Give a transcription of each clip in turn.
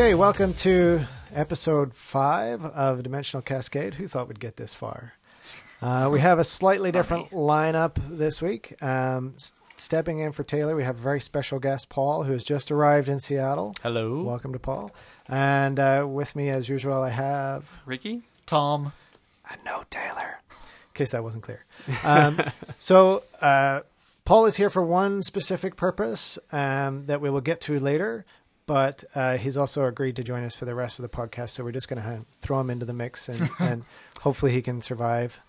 Okay, welcome to episode five of Dimensional Cascade. Who thought we'd get this far? Uh, we have a slightly different lineup this week. Um, s- stepping in for Taylor, we have a very special guest, Paul, who has just arrived in Seattle. Hello. Welcome to Paul. And uh, with me, as usual, I have Ricky? Tom. a no Taylor, in case that wasn't clear. Um, so uh, Paul is here for one specific purpose um, that we will get to later, but uh, he's also agreed to join us for the rest of the podcast. So we're just going to throw him into the mix, and, and hopefully he can survive.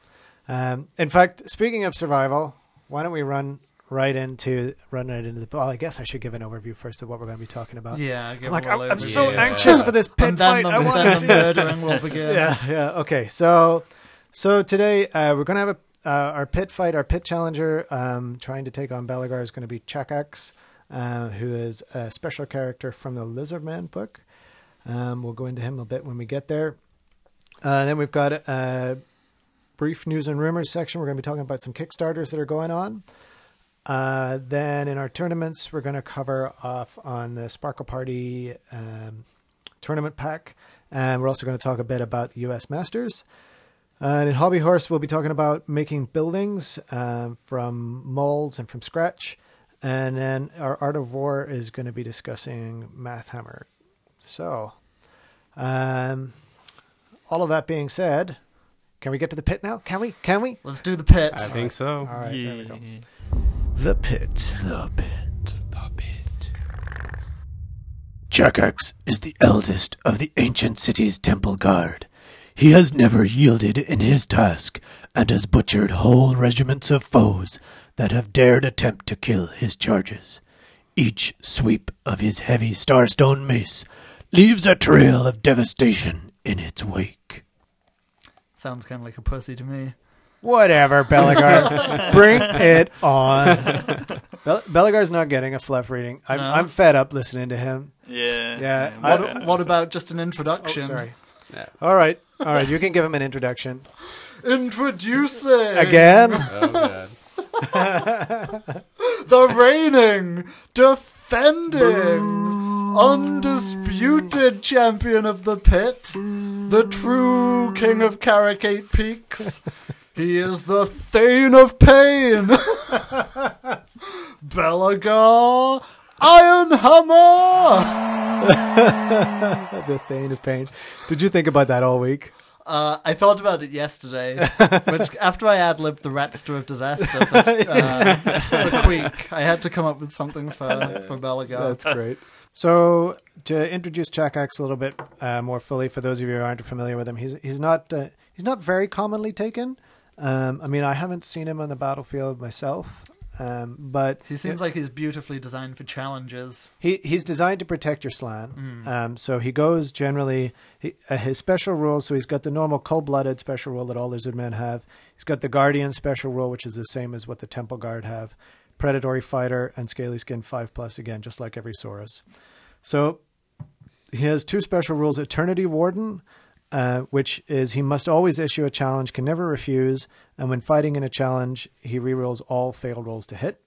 Um, in fact, speaking of survival, why don't we run right into run right into the? Well, I guess I should give an overview first of what we're going to be talking about. Yeah, give Like a little I'm, I'm so. Yeah. anxious for this pit And then fight. the, I want to then see the it. murdering will begin. yeah, yeah. Okay, so so today uh, we're going to have a, uh, our pit fight. Our pit challenger um, trying to take on Belegar is going to be Chakax, uh, who is a special character from the Lizardman book. Um, we'll go into him a bit when we get there. Uh, then we've got a brief news and rumors section. We're going to be talking about some Kickstarters that are going on. Uh, then in our tournaments, we're going to cover off on the Sparkle Party um, tournament pack, and we're also going to talk a bit about the U.S. Masters. Uh, and in Hobby Horse, we'll be talking about making buildings um, from molds and from scratch. And then our Art of War is going to be discussing Math Hammer. So, um, all of that being said, can we get to the pit now? Can we? Can we? Let's do the pit. I think so. All right, there we go. The pit. The pit. The pit. Chakax is the eldest of the ancient city's temple guard. He has never yielded in his task and has butchered whole regiments of foes that have dared attempt to kill his charges. Each sweep of his heavy starstone mace leaves a trail of devastation in its wake. Sounds kind of like a pussy to me. Whatever, Belegar. Bring it on. Bel- Belegar's not getting a fluff reading. I'm, No? I'm fed up listening to him. Yeah. Yeah, I What, what about just an Oh, introduction? sorry. Yeah. All right. All right. You can give him an introduction. Introducing Again? Oh, God. The reigning, defending, undisputed champion of the pit, the true king of Karak Eight Peaks. He is the Thane of Pain, Belegar Ironhammer. the Thane of Pain. Did you think about that all week? Uh, I thought about it yesterday, but after I ad libbed the Ratster of Disaster for, uh, for I had to come up with something for, for Belegar. That's great. So, to introduce Chakax a little bit uh, more fully, for those of you who aren't familiar with him, he's he's not uh, he's not very commonly taken. Um, I mean, I haven't seen him on the battlefield myself, um, but He seems like he's beautifully designed for challenges. He he's designed to protect your Slann. Um, so he goes generally he, uh, his special rule. So he's got the normal cold-blooded special rule that all lizard men have. He's got the guardian special rule, which is the same as what the temple guard have. Predatory fighter and scaly skin five plus again, just like every Saurus. So he has two special rules: Eternity Warden, uh, which is he must always issue a challenge, can never refuse, and when fighting in a challenge, he rerolls all failed rolls to hit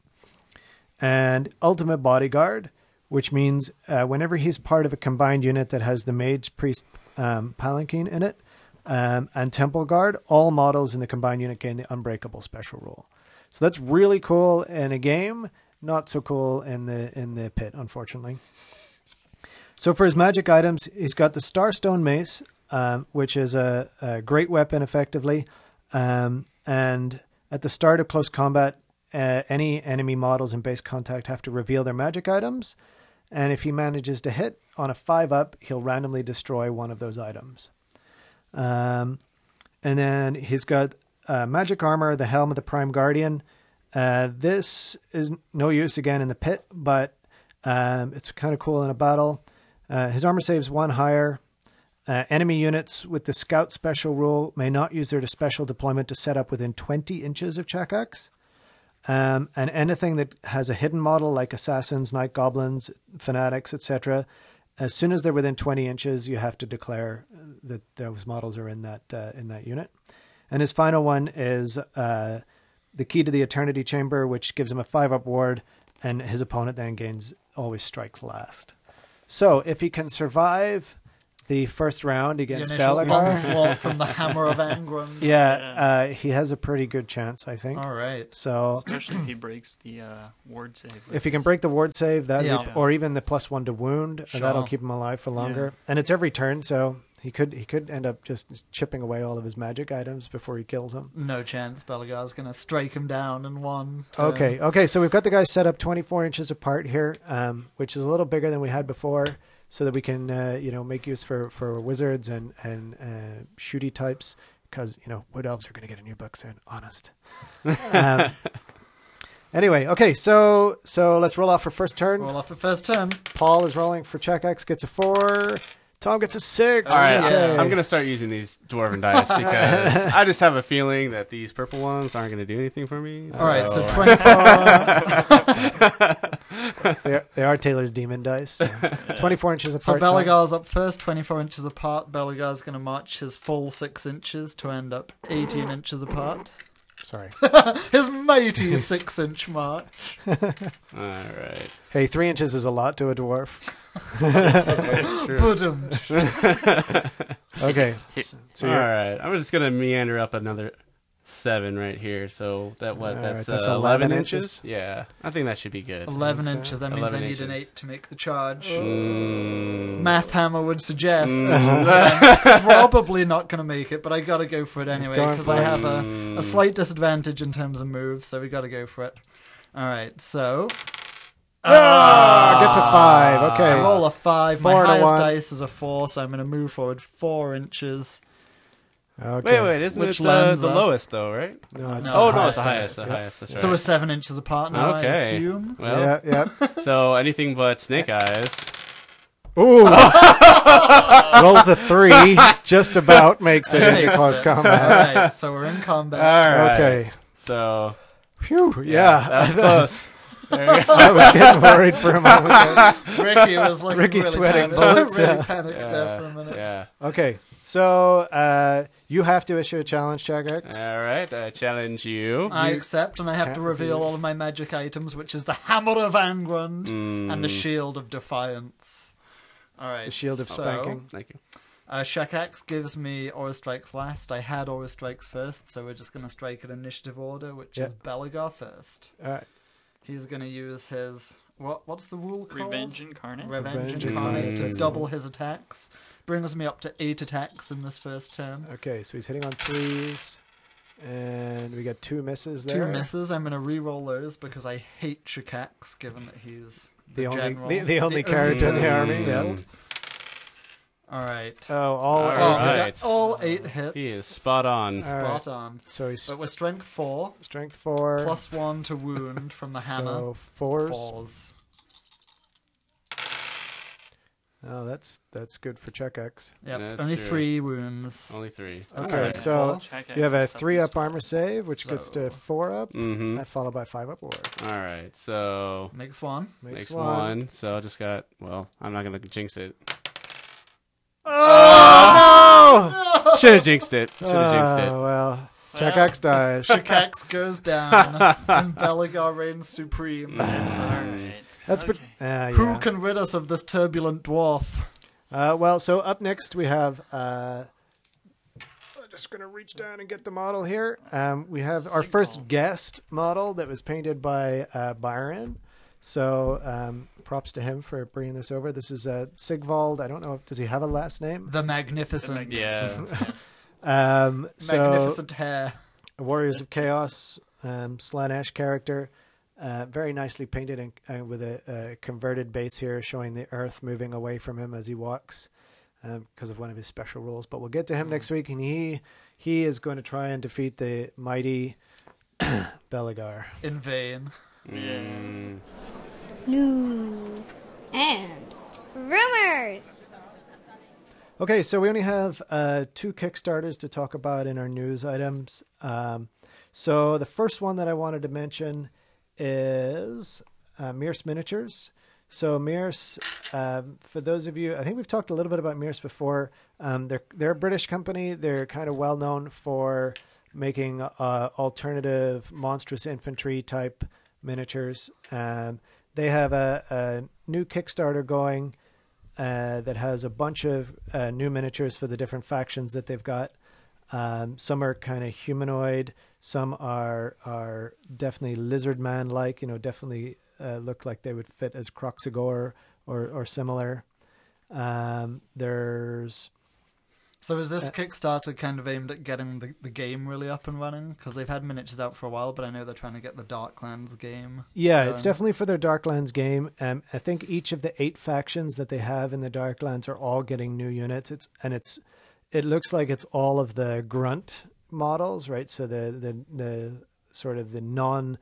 and Ultimate Bodyguard, which means uh, whenever he's part of a combined unit that has the Mage Priest um, Palanquin in it um, and Temple Guard, all models in the combined unit gain the Unbreakable special rule. So that's really cool in a game, not so cool in the in the pit, unfortunately. So for his magic items, he's got the Starstone Mace, um, which is a, a great weapon, effectively. Um, and at the start of close combat, uh, any enemy models in base contact have to reveal their magic items. And if he manages to hit on a five up, he'll randomly destroy one of those items. Um, and then he's got uh, magic armor, the helm of the Prime Guardian. Uh, this is no use again in the pit, but um, it's kind of cool in a battle. Uh, his armor saves one higher. Uh, enemy units with the scout special rule may not use their special deployment to set up within 20 inches of Chakax. Um, and anything that has a hidden model like assassins, night goblins, fanatics, etc., as soon as they're within 20 inches, you have to declare that those models are in that uh, in that unit. And his final one is uh, the key to the Eternity Chamber, which gives him a five up ward, and his opponent then gains always strikes last. So if he can survive the first round against initial Belegar, onslaught from the hammer of Angrund. yeah, uh, he has a pretty good chance, I think. All right. So Especially if he breaks the uh, ward save. with if he can break the ward save, that Yeah. or even the plus one to wound, uh, that'll keep him alive for longer. And it's every turn, so he could he could end up just chipping away all of his magic items before he kills him. No chance Belegar's going to strike him down in one. Turn. Okay, okay. So we've got the guys set up 24 inches apart here, um, which is a little bigger than we had before, so that we can, uh, you know, make use for, for wizards and and uh, shooty types, because you know wood elves are going to get a new book soon. Honest. um, anyway, okay. So so let's roll off for first turn. Roll off for first turn. Paul is rolling for Chakax, gets a four. Tom gets a six. All right, Okay. I'm gonna start using these dwarven dice because I just have a feeling that these purple ones aren't gonna do anything for me. All right, so so- 24. They are, they are Taylor's demon dice. so 24 inches so apart. Tom. Belegar's up first, 24 inches apart. Belegar's going to march his full six inches to end up 18 inches apart. Sorry. His mighty six inch march. All right, Hey, three inches is a lot to a dwarf. Sure. Boom. Okay. So All you're, right, I'm just gonna meander up another seven right here. So that what? All that's, right, that's uh, 11 11 inches. inches. Yeah, I think that should be good. 11 so. inches. That means I 11 need an 8 to make the charge. Mm. Math Hammer would suggest. Mm. I'm probably not going to make it, but I got to go for it anyway because I have a, Mm. a slight disadvantage in terms of move, so we got to go for it. All right, so Ah, gets a five. Okay. I roll a five. Four My and a highest dice is a four, so I'm going to move forward four inches. Okay. Wait, wait, isn't Which it uh, the, lands the us- lowest though, right? No, it's No, oh no, it's the highest highest. The Yep. highest. That's right. So we're seven inches apart now, I Okay. assume. well, yeah, yeah. so anything but snake eyes. Ooh. Rolls a three. Just about makes it into Makes close it. combat. All right, so we're in combat. All right. Okay. So Phew. Yeah. that's close. There we go. I was getting worried for a moment. Ricky was like Ricky really sweating panicked, bullets, really yeah. panicked there for a minute. yeah. Okay. So uh, you have to issue a challenge Chakax. All right. I challenge you. I You accept, and I have to reveal reveal. all of my magic items, which is the Hammer of Angrund and the Mm. Shield of Defiance. All right. The shield of so, spanking. Thank you. Uh, Chakax gives me Always Strikes last. I had Always Strikes first, so we're just going to strike an initiative order, which Yeah. is Belegar first. All right. He's going to use his. What? What's the rule called? Revenge incarnate. Revenge Revenge incarnate to double his attacks. Brings me up to eight attacks in this first turn. Okay. So he's hitting on threes, and we got two misses there. Two misses. I'm going to re-roll those because I hate Chakax, given that he's the, The only general, the, the only character in the army. in Yeah. Mm. All right. Oh, all All Oh, eight. right. all eight hits. He is spot on. Spot right. on. So he's But we're strength four, strength four plus one to wound from the hammer. So fours. Fours. Oh, that's that's good for Chakax. Yep. That's Only true. three wounds. Only three. Okay, Alright. so Check you have a X, three up armor save, which gets So- to four up, Mm-hmm. that followed by five up war. All right. So Makes one. Makes, next one. one. So I just got. Well, I'm not gonna jinx it. Oh Should have jinxed it. Should no! have jinxed it. Oh, well, Chakax dies. Chakax goes down, and Belegar reigns supreme. Alright. That's okay. but uh, Who yeah. can rid us of this turbulent dwarf? Uh, well, so up next we have. Uh, I'm just gonna reach down and get the model here. Um, we have our first guest model that was painted by uh, Byron. So um, props to him for bringing this over. This is uh, Sigvald. I don't know. if Does he have a last name? The The magnificent, Yeah. Um, so magnificent hair. Warriors of Chaos, um, Slaanesh character, uh, very nicely painted and uh, with a, a converted base here, showing the Earth moving away from him as he walks because of one of his special rules. But we'll get to him next week, and he he is going to try and defeat the mighty Belegar. In vain. Mm. news, and rumors. Okay, so we only have uh, two Kickstarters to talk about in our news items. Um, so the first one that I wanted to mention is uh, Mierce Miniatures. So Mierce, um, for those of you, I think we've talked a little bit about Mierce before. Um, they're they're a British company. They're kind of well known for making uh, alternative monstrous infantry type miniatures. Um, they have a, a new Kickstarter going uh, that has a bunch of uh, new miniatures for the different factions that they've got. Um, some are kind of humanoid. Some are are definitely lizard man like. You know, definitely uh, look like they would fit as Kroxigor or or similar. Um, there's So is this Uh, Kickstarter kind of aimed at getting the, the game really up and running? Because they've had miniatures out for a while, but I know they're trying to get the Darklands game. Yeah, it's definitely for their Darklands game. Um, I think each of the eight factions that they have in the Darklands are all getting new units. It's and it's it looks like it's all of the grunt models, right? So the the the sort of the non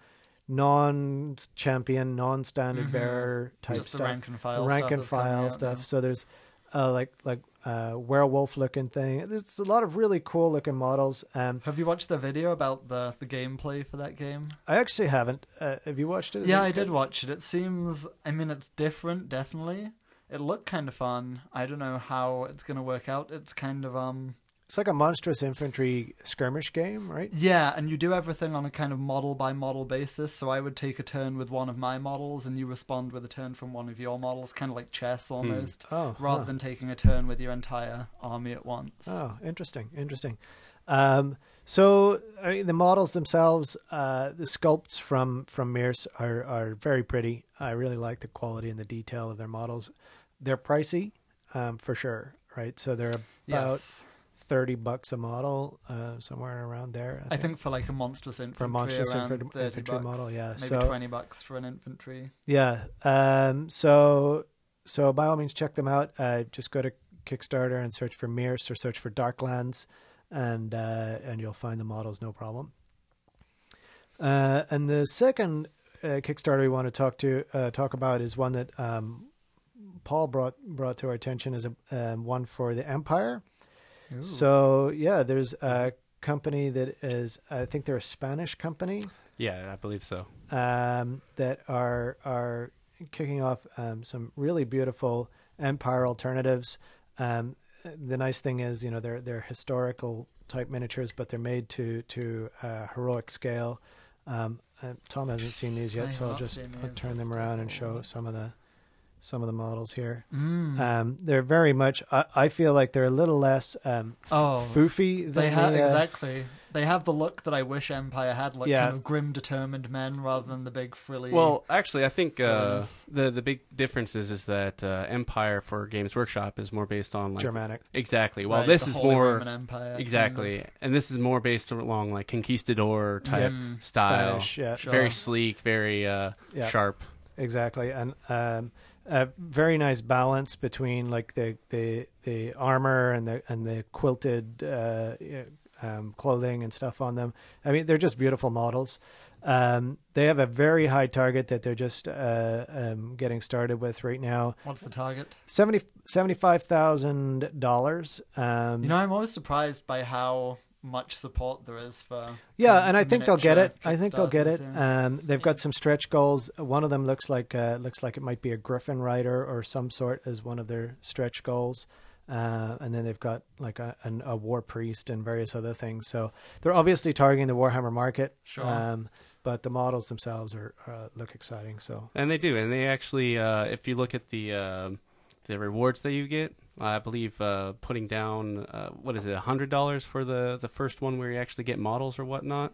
non champion, non standard Mhm. bearer type Just the stuff. rank and file rank stuff and file stuff. now. So there's uh, like like uh, werewolf looking thing. There's a lot of really cool looking models. Um, Have you watched the video about the, the gameplay for that game? I actually haven't. Uh, have you watched it? Is yeah, it I did watch it. It seems, I mean, it's different, definitely. It looked kind of fun. I don't know how it's going to work out. It's kind of, um, It's like a monstrous infantry skirmish game, right? yeah, and you do everything on a kind of model by model basis. So I would take a turn with one of my models, and you respond with a turn from one of your models, kind of like chess almost, Oh, rather huh. than taking a turn with your entire army at once. Oh, interesting, interesting. Um, so I mean, the models themselves, uh, the sculpts from from Mierce are are very pretty. I really like the quality and the detail of their models. They're pricey, um, for sure, right? So they're about yes. Thirty bucks a model, uh, somewhere around there. I think for like a monstrous infantry, monstrous around infant- 30 infantry bucks, model, yeah. maybe So- twenty bucks for an infantry. Yeah. Um, so so by all means, check them out. Uh, just go to Kickstarter and search for Mierce or search for Darklands, and uh, and you'll find the models no problem. Uh, and the second uh, Kickstarter we want to talk to uh, talk about is one that um, Paul brought brought to our attention as a um, one for the Empire. So yeah, there's a company that is I think they're a Spanish company Yeah, I believe so. um, that are are kicking off um, some really beautiful empire alternatives. Um, the nice thing is, you know, they're they're historical type miniatures, but they're made to to uh, heroic scale. Um, uh, Tom hasn't seen these I yet, so I'll just I'll turn them around and show some of the some of the models here. Mm. Um, they're very much. I, I feel like they're a little less um, Oh, foofy. Than They have the, uh, exactly. They have the look that I wish Empire had, like Yeah. kind of grim, determined men, rather than the big frilly. Well, actually, I think uh, the the big difference is is that uh, Empire for Games Workshop is more based on like Germanic. exactly. While right, this the is Holy more Roman Empire, kind exactly, of. and this is more based along like conquistador type Mm, style. Spanish, yeah. Sure. Very sleek, very uh, Yeah. sharp. exactly and um a very nice balance between like the the the armor and the and the quilted uh um clothing and stuff on them. I mean they're just beautiful models. Um they have a very high target that they're just uh um getting started with right now. What's the target? 70 $75000 um You know, I'm always surprised by how much support there is for. Yeah, and I think they'll get it. I think they'll get it. Yeah. Um, they've got some stretch goals. One of them looks like uh, looks like it might be a Griffin rider or some sort as one of their stretch goals. Uh, and then they've got like a, an, a war priest and various other things. So they're obviously targeting the Warhammer market. Sure. Um, but the models themselves are uh, look exciting. So And they do, and they actually, uh, if you look at the uh, the rewards that you get, I believe uh, putting down uh, what is it, hundred dollars for the the first one where you actually get models or whatnot.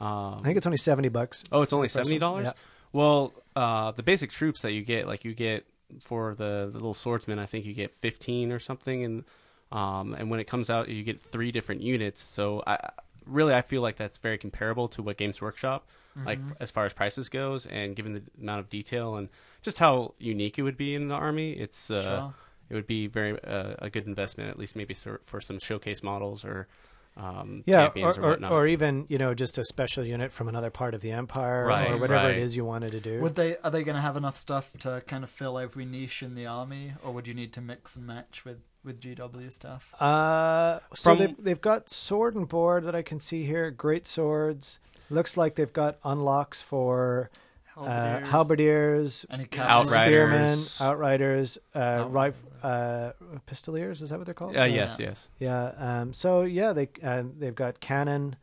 Um, I think it's only seventy bucks. oh, it's only the first one. seventy dollars. Yeah. Well, uh, the basic troops that you get, like you get for the, the little swordsman, I think you get fifteen or something, and um, and when it comes out, you get three different units. So I really I feel like that's very comparable to what Games Workshop like Mm-hmm. f- as far as prices goes, and given the amount of detail and just how unique it would be in the army, it's uh, Sure. It would be very uh, a good investment, at least maybe for, for some showcase models or um, Yeah, or, champions or, or, whatnot. or even you know just a special unit from another part of the empire Right, or whatever right. it is you wanted to do. Would they are they going to have enough stuff to kind of fill every niche in the army, or would you need to mix and match with with GW stuff? Uh, so From- they've they've got sword and board that I can see here. Great swords. Looks like they've got unlocks for uh, halberdiers, Any Outriders. spearmen, outriders, uh, Outriders. rif- uh, pistoliers. Is that what they're called? uh, yes, Yeah. yes, Yeah. Um, so yeah, they uh, they've got cannon.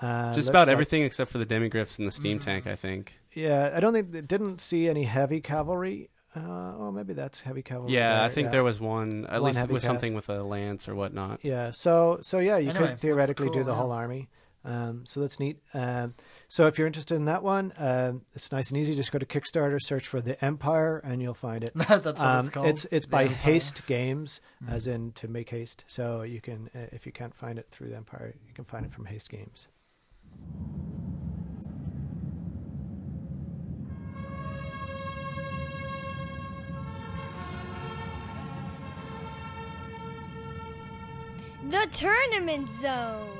Uh, just looks about like- everything except for the demigriffs and the steam tank. I think. Yeah, I don't think they didn't see any heavy cavalry. Uh, well, maybe that's heavy cavalry. Yeah, there, I think there was one at One least with cav. something with a lance or whatnot. Yeah, so so yeah, you Anyway, could theoretically looks do the yeah. whole army. Um, so that's neat. Um, so if you're interested in that one, um, it's nice and easy. Just go to Kickstarter, search for the Empire, and you'll find it. That's what Um, it's called. It's it's The by Empire. Haste Games, Mm. as in to make haste. So you can, uh, if you can't find it through the Empire, you can find it from Haste Games. The Tournament Zone.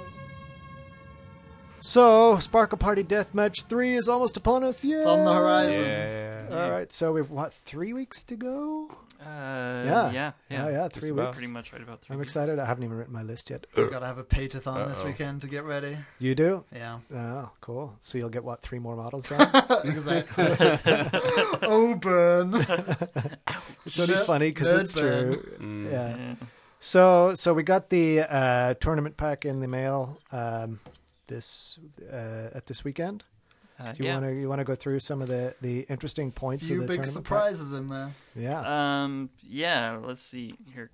So Sparkle Party Deathmatch three is almost upon us. Yeah, It's on the horizon. Yeah. All right, so we've what three weeks to go? Uh, Yeah. yeah, yeah, Yeah, yeah, Just three about. weeks. Pretty much right about three. I'm weeks. excited. I haven't even written my list yet. We've gotta have a pay-to-thon this weekend to get ready. You do? Yeah, Oh, cool. So you'll get what three more models done? exactly. oh, burn. it's only Nerd- funny because nerd it's burn. true. Mm. Yeah. Yeah. So so we got the uh, tournament pack in the mail um, this uh, at this weekend. Uh, Do you yeah. want to you want to go through some of the the interesting points Few of the big tournament? pack? surprises in there. Yeah. Um, yeah, let's see here.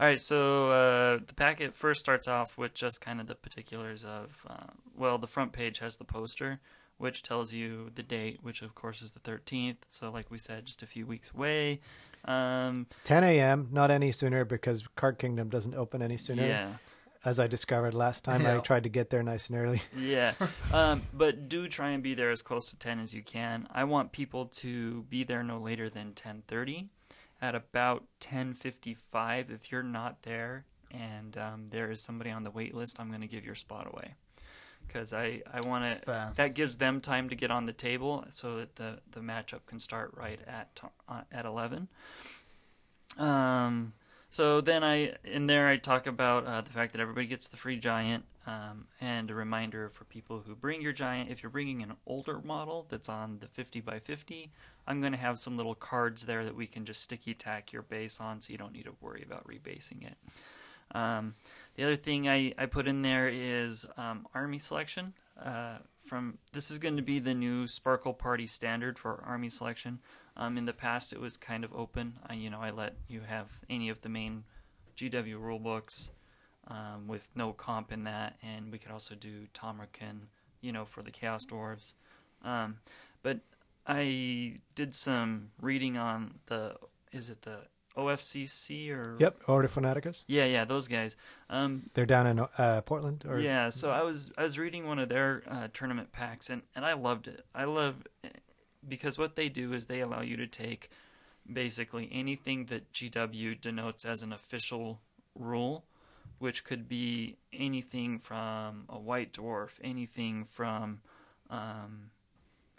All right, so uh, the packet first starts off with just kind of the particulars of, uh, well, the front page has the poster, which tells you the date, which of course is the 13th. So, like we said, just a few weeks away. Um, 10 a.m. Not any sooner because Card Kingdom doesn't open any sooner. yeah, As I discovered last time, I tried to get there nice and early. yeah. Um, but do try and be there as close to 10 as you can. I want people to be there no later than 10:30. At about 10:55, if you're not there and um, there is somebody on the wait list, I'm going to give your spot away because I I want It's to. That gives them time to get on the table so that the the matchup can start right at uh, at 11. Um. So then I in there I talk about uh, the fact that everybody gets the free giant, um, and a reminder for people who bring your giant. If you're bringing an older model that's on the 50 by 50, I'm going to have some little cards there that we can just sticky tack your base on, so you don't need to worry about rebasing it. Um, the other thing I, I put in there is um, army selection. Uh, from this is going to be the new Sparkle Party standard for army selection. Um, in the past, it was kind of open. I, you know, I let you have any of the main GW rule books um, with no comp in that, and we could also do Tamurkhan, you know, for the Chaos Dwarves. Um, but I did some reading on the is it the OFCC or Yep. Order Fanaticus. yeah yeah those guys. Um, They're down in uh, Portland. Or yeah, so I was I was reading one of their uh, tournament packs and, and I loved it. I love because what they do is they allow you to take basically anything that GW denotes as an official rule, which could be anything from a white dwarf, anything from um,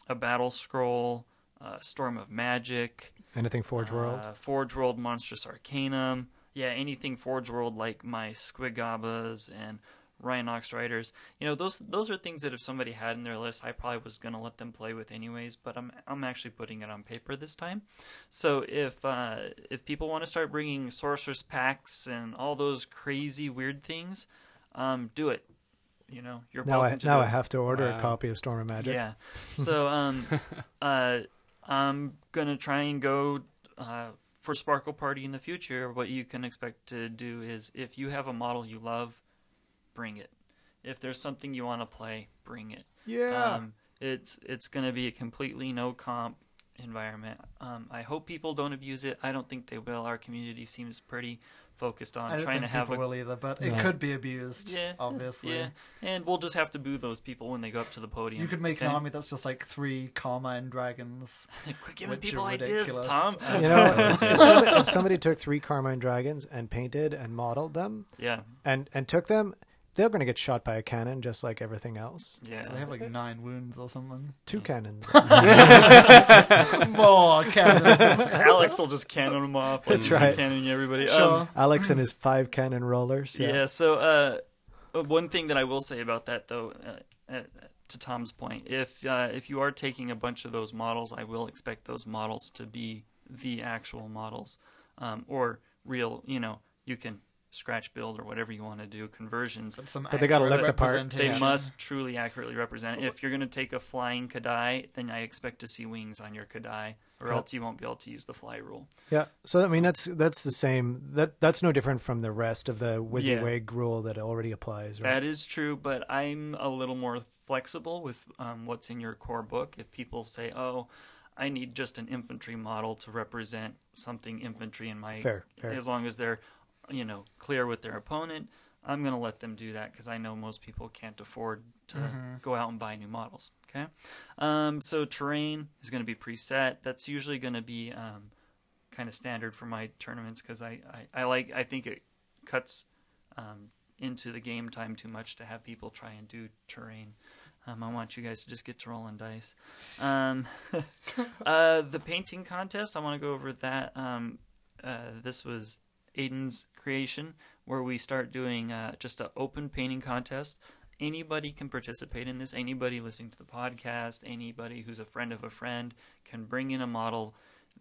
a battle scroll, uh, storm of magic, anything Forge World. uh, Forge World, Monstrous Arcanum. Yeah, anything Forge World like my Squig Gobbas and Rhinox Riders. You know, those those are things that if somebody had in their list, I probably was going to let them play with anyways. But I'm I'm actually putting it on paper this time. So if uh, if people want to start bringing Sorceress packs and all those crazy weird things, um, do it. You know, you're now I welcome to now do I it. have to order a copy of Storm of Magic. Yeah. So um, uh, I'm gonna try and go uh, for Sparkle Party in the future. What you can expect to do is, if you have a model you love, bring it. If there's something you want to play, bring it. Yeah. Um, it's it's gonna be a completely no comp environment. Um, I hope people don't abuse it. I don't think they will. Our community seems pretty focused on I don't trying think to have people a will either, but No. it could be abused. Yeah, obviously. yeah, and we'll just have to boo those people when they go up to the podium. You could make okay? an army that's just like three Carmine dragons. Quit giving which people ideas, ridiculous. Tom. you know, if somebody, if somebody took three Carmine Dragons and painted and modeled them Yeah, and and took them, they're going to get shot by a cannon just like everything else. yeah. They have like nine wounds or something. Two cannons. More cannons. Alex will just cannon them off. That's right. Cannoning everybody. Sure. Um, Alex and his five cannon rollers. yeah. Yeah. So, uh, uh, one thing that I will say about that, though, uh, uh, to Tom's point, if uh, if you are taking a bunch of those models, I will expect those models to be the actual models, um, or real. You know, you can scratch build or whatever you want to do conversions. But, some But they gotta look the part. They must truly accurately represent. it. If you're going to take a flying K'daai, then I expect to see wings on your K'daai. or Yeah. else you won't be able to use the fly rule. Yeah. So I mean that's that's the same. That that's no different from the rest of the WYSIWYG rule that already applies, right? That is true, but I'm a little more flexible with um, what's in your core book. If people say, "Oh, I need just an infantry model to represent something infantry in my," Fair, fair. as long as they're, you know, clear with their opponent, I'm going to let them do that because I know most people can't afford to go out and buy new models. Okay, um, so terrain is going to be preset. That's usually going to be um, kind of standard for my tournaments because I, I, I like I think it cuts um, into the game time too much to have people try and do terrain. Um, I want you guys to just get to rolling dice. Um, uh, the painting contest, I want to go over that. Um, uh, this was Aiden's creation, where we start doing uh, just an open painting contest. Anybody can participate in this. Anybody listening to the podcast, anybody who's a friend of a friend can bring in a model.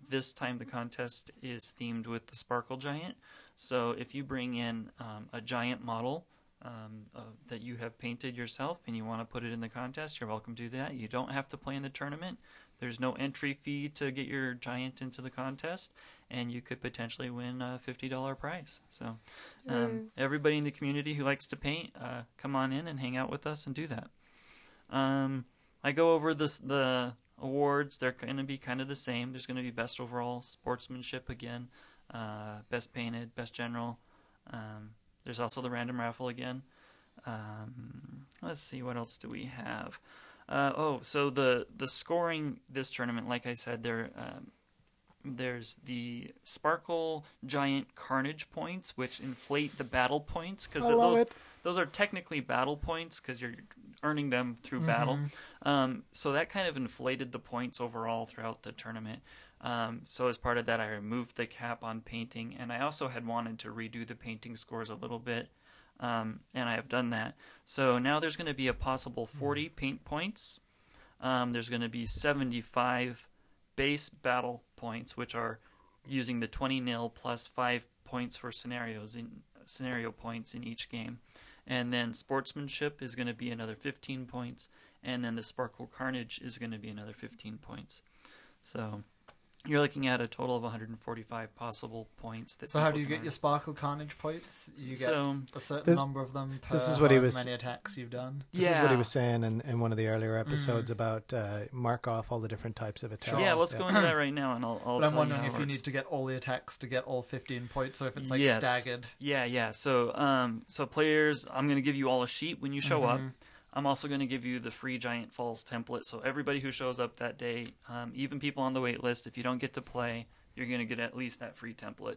This time the contest is themed with the Sparkle Giant. So if you bring in um, a giant model um, uh, that you have painted yourself and you want to put it in the contest, you're welcome to do that. You don't have to play in the tournament. There's no entry fee to get your giant into the contest, and you could potentially win a $50 prize. So um, everybody in the community who likes to paint, uh, come on in and hang out with us and do that. Um, I go over this, the awards. They're going to be kind of the same. There's going to be best overall sportsmanship again, uh, best painted, best general. Um, there's also the random raffle again. Um, let's see, what else do we have? Uh, oh, so the the scoring this tournament, like I said, there um, there's the Sparkle Giant Carnage points, which inflate the battle points because those it. those are technically battle points because you're earning them through battle. Um, so that kind of inflated the points overall throughout the tournament. Um, so as part of that, I removed the cap on painting, and I also had wanted to redo the painting scores a little bit, um, and I have done that. So now there's going to be a possible 40 paint points. Um, there's going to be 75 base battle points, which are using the 20 nil plus five points for scenarios in scenario points in each game, and then sportsmanship is going to be another 15 points, and then the sparkle carnage is going to be another 15 points. So you're looking at a total of 145 possible points. That So how do you get earn. your Sparkle Carnage points? You get So a certain This- number of them per this is what he was- many attacks you've done. This is what he was saying in, in one of the earlier episodes about uh, mark off all the different types of attacks. yeah, let's go into that right now, and I'll. I'll But I'm wondering you if how you need to get all the attacks to get all 15 points, or if it's like Yes. staggered. Yeah, yeah. So, um, so players, I'm going to give you all a sheet when you show up. I'm also going to give you the free Giant Falls template. So everybody who shows up that day, um, even people on the wait list, if you don't get to play, you're going to get at least that free template.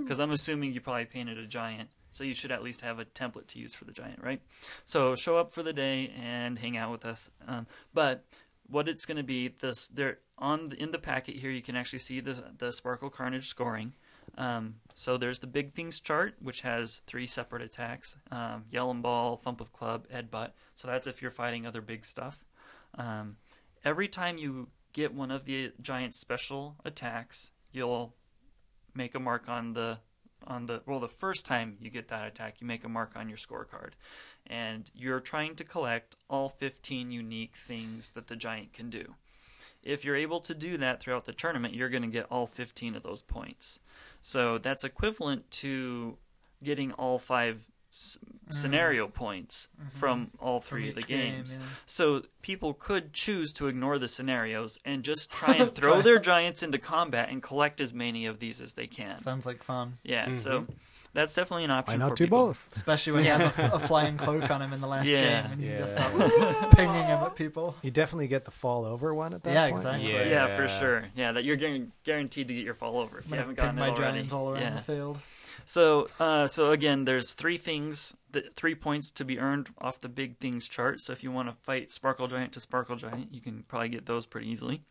Because I'm assuming you probably painted a giant, so you should at least have a template to use for the giant, right? So show up for the day and hang out with us. Um, but what it's going to be, this there on the, in the packet here, you can actually see the the Sparkle Carnage scoring. Um, so there's the big things chart, which has three separate attacks: um, Yell and Ball, Thump with Club, Head Butt. So that's if you're fighting other big stuff. Um, every time you get one of the giant special attacks, you'll make a mark on the on the well the first time you get that attack you make a mark on your scorecard and you're trying to collect all 15 unique things that the giant can do if you're able to do that throughout the tournament you're going to get all 15 of those points so that's equivalent to getting all five s- mm-hmm. scenario points mm-hmm. from all three of the each game, games yeah. so people could choose to ignore the scenarios and just try and throw their giants into combat and collect as many of these as they can. Sounds like fun. Yeah, so mm-hmm. That's definitely an option. Why option. not for do people. both? Especially when he has a, a flying cloak on him in the last Yeah. game and you Yeah. just start pinging him at people. You definitely get the fall over one at that Yeah, point. exactly. Yeah. Yeah, for sure. Yeah, that you're guaran- guaranteed to get your fall over if I'm you haven't gotten my it already. giant all around yeah. the field. So, uh, so again, there's three things, that, three points to be earned off the big things chart. So if you want to fight Sparkle Giant to Sparkle Giant, you can probably get those pretty easily.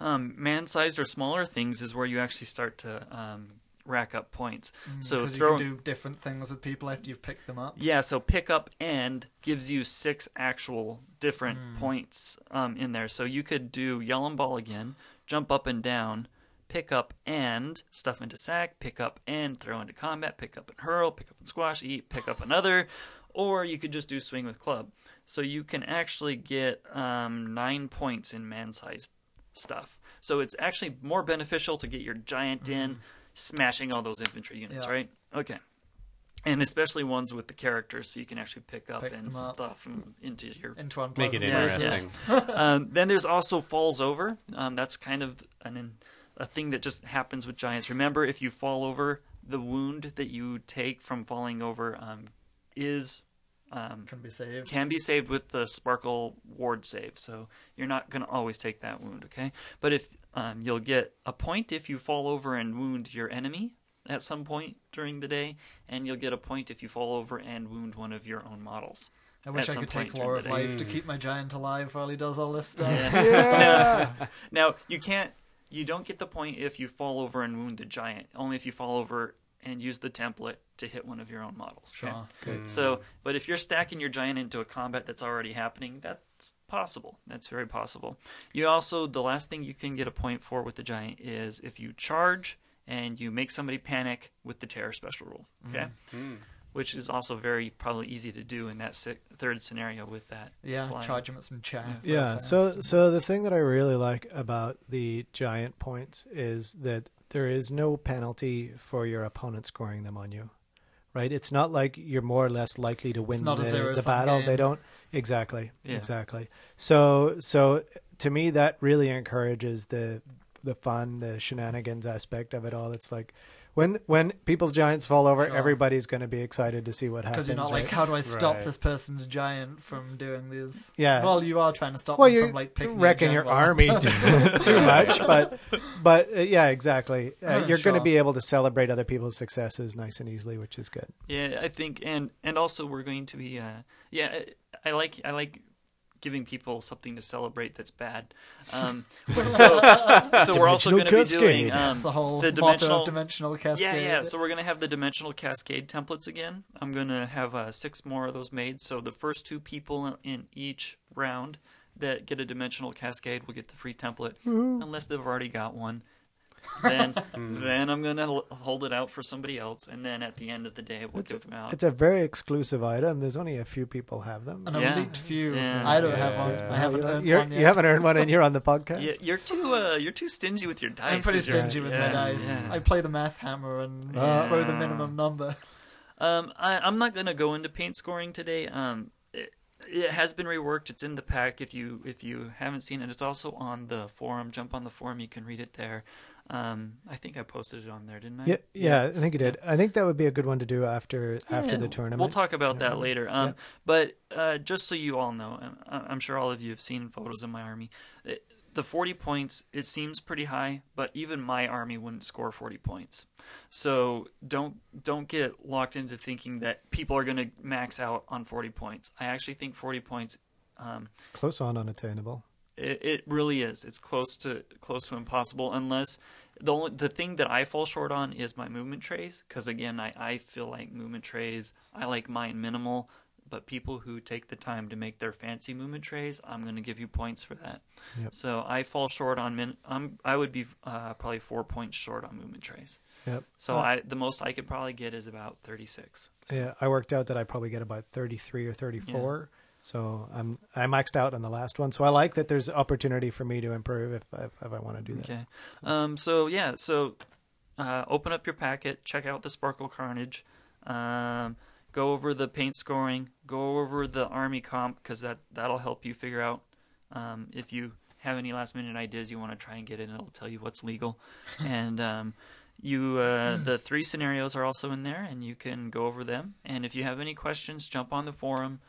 Um, man-sized or smaller things is where you actually start to um, rack up points. so throw Mm, you can do different things with people after you've picked them up. Yeah, so pick up and gives you six actual different points um, in there. So you could do yell and ball again, jump up and down, pick up and stuff into sack, pick up and throw into combat, pick up and hurl, pick up and squash, eat, pick up another, or you could just do swing with club. So you can actually get um, nine points in man-sized stuff. So it's actually more beneficial to get your giant in, smashing all those infantry units. Yeah. right? Okay. And especially ones with the characters, so you can actually pick up Pick and them up. stuff them into your Into unpleasant Make it Yeah, places. interesting. um, then there's also falls over. Um, that's kind of an, a thing that just happens with giants. Remember, if you fall over, the wound that you take from falling over um, is um, Can be saved. can be saved with the sparkle ward save. So you're not going to always take that wound, okay? But if um, you'll get a point if you fall over and wound your enemy at some point during the day, and you'll get a point if you fall over and wound one of your own models. I wish at I some could point take Law during of the day. Life to keep my giant alive while he does all this stuff. now, now you can't you don't get the point if you fall over and wound the giant only if you fall over and use the template to hit one of your own models okay? Sure. so but if you're stacking your giant into a combat that's already happening that's possible that's very possible you also the last thing you can get a point for with the giant is if you charge and you make somebody panic with the terror special rule okay mm-hmm. hmm. which is also very probably easy to do in that si- third scenario with that Yeah, flying. charge him at some chaff. real Yeah. So so the thing that I really like about the giant points is that there is no penalty for your opponent scoring them on you. Right? It's not like you're more or less likely to win the, the battle. game. They don't exactly. Yeah. Exactly. So so to me that really encourages the the fun, the shenanigans aspect of it all. It's like when when people's giants fall over, Sure. everybody's going to be excited to see what happens. Because you're not like, how do I stop Right. this person's giant from doing this? Yeah. Well, you are trying to stop well, them you're from like picking wrecking your general. army too, too much, but but uh, yeah, exactly. Uh, you're going to Sure. be able to celebrate other people's successes nice and easily, which is good. Yeah, I think, and and also we're going to be, uh, yeah, I I like I like giving people something to celebrate that's bad. Um, so so we're also going to be doing um, the whole the dimensional. dimensional cascade. yeah, yeah. So we're gonna have the dimensional cascade templates again. I'm gonna have uh, six more of those made. So the first two people in each round that get a dimensional cascade will get the free template, unless they've already got one. Then, then I'm gonna l- hold it out for somebody else, and then at the end of the day, we'll give them out. It's a very exclusive item. There's only a few people have them. An Yeah. elite few. Yeah. I don't Yeah, have one. yeah. I haven't you, earned you're, one yet. you haven't earned one, and you're on the podcast. Yeah, you're too uh, you're too stingy with your dice. I'm pretty is your- stingy with yeah, my dice. yeah. I play the math hammer and throw the minimum number. Um, I, I'm not gonna go into paint scoring today. Um, it, it has been reworked. It's in the pack. If you if you haven't seen it, it's also on the forum. Jump on the forum. You can read it there. Um, I think I posted it on there, didn't I? Yeah, yeah, I think you did. I think that would be a good one to do after after the tournament. We'll talk about that later. Um, Yeah. But uh, just so you all know, I- I'm sure all of you have seen photos of my army. It, the 40 points, it seems pretty high, but even my army wouldn't score 40 points. So don't don't get locked into thinking that people are going to max out on 40 points. I actually think 40 points. Um, It's close on unattainable. It, it really is. It's close to close to impossible unless the only the thing that I fall short on is my movement trays because again I, I feel like movement trays I like mine minimal but people who take the time to make their fancy movement trays I'm going to give you points for that. Yep. So I fall short on min I'm I would be uh, probably 4 points short on movement trays. Yep. So I the most I could probably get is about 36. Yeah, I worked out that I probably get about 33 or 34. So I'm I maxed out on the last one. So I like that there's opportunity for me to improve if if, if I want to do that. Okay. Um, so yeah, so uh, open up your packet, check out the Sparkle Carnage, um, go over the paint scoring, go over the army comp because that that'll help you figure out um, if you have any last minute ideas you want to try and get in. It'll tell you what's legal, and um, you uh, the three scenarios are also in there, and you can go over them. And if you have any questions, jump on the forum.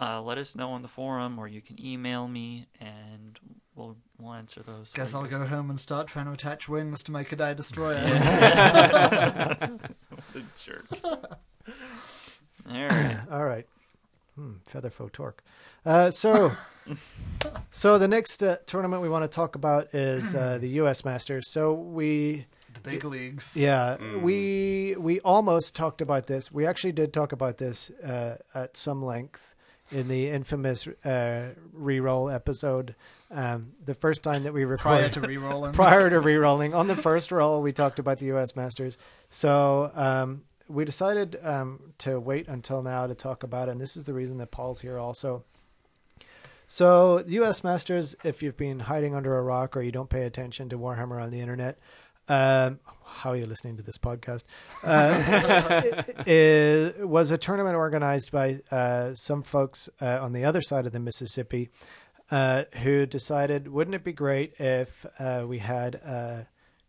Uh, let us know on the forum, or you can email me, and we'll we'll answer those. for Guess I'll go home and start trying to attach wings to make a die destroyer. The jerk. All right. All right. Hmm, Featherfoe Torc. Uh, so, so the next uh, tournament we want to talk about is uh, the U.S. Masters. So we, the big leagues. yeah, Mm. we we almost talked about this. We actually did talk about this uh, at some length in the infamous uh, reroll episode. Um, the first time that we recorded Prior to re-rolling. prior to re-rolling on the first roll we talked about the us masters so um, we decided um, to wait until now to talk about it and this is the reason that paul's here also So, the U.S. Masters, if you've been hiding under a rock or you don't pay attention to Warhammer on the internet, um, how are you listening to this podcast? Uh, it, was a tournament organized by uh, some folks uh, on the other side of the Mississippi uh, who decided, wouldn't it be great if uh, we had a,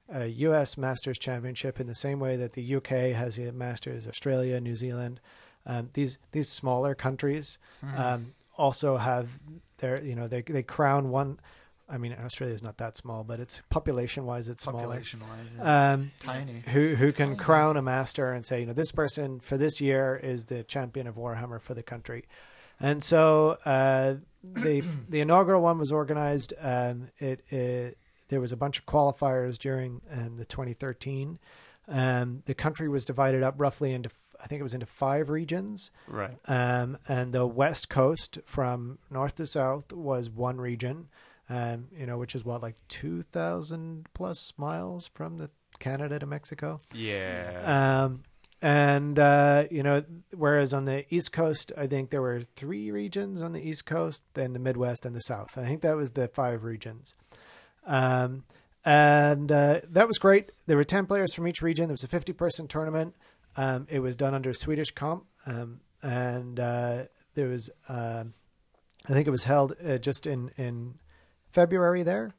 a U.S. Masters Championship in the same way that the UK has a Masters, Australia, New Zealand, um, these these smaller countries um, also have their you know they they crown one. I mean, Australia is not that small, but it's population wise, it's smaller. Population wise, Um, tiny. who who can crown a master and say, you know, this person for this year is the champion of Warhammer for the country. And so uh, the the inaugural one was organized. Um, it, it there was a bunch of qualifiers during um, the 2013. Um, the country was divided up roughly into I think it was into five regions. Right. Um, and the west coast from north to south was one region, um, you know, which is what like two thousand plus miles from the Canada to Mexico. Yeah. Um, and uh, you know, whereas on the east coast, I think there were three regions on the east coast, then the Midwest and the South. I think that was the five regions. Um, and uh, that was great. There were ten players from each region. There was a fifty-person tournament. Um, it was done under Swedish comp, um, and uh, there was, um I think, it was held uh, just in in February there,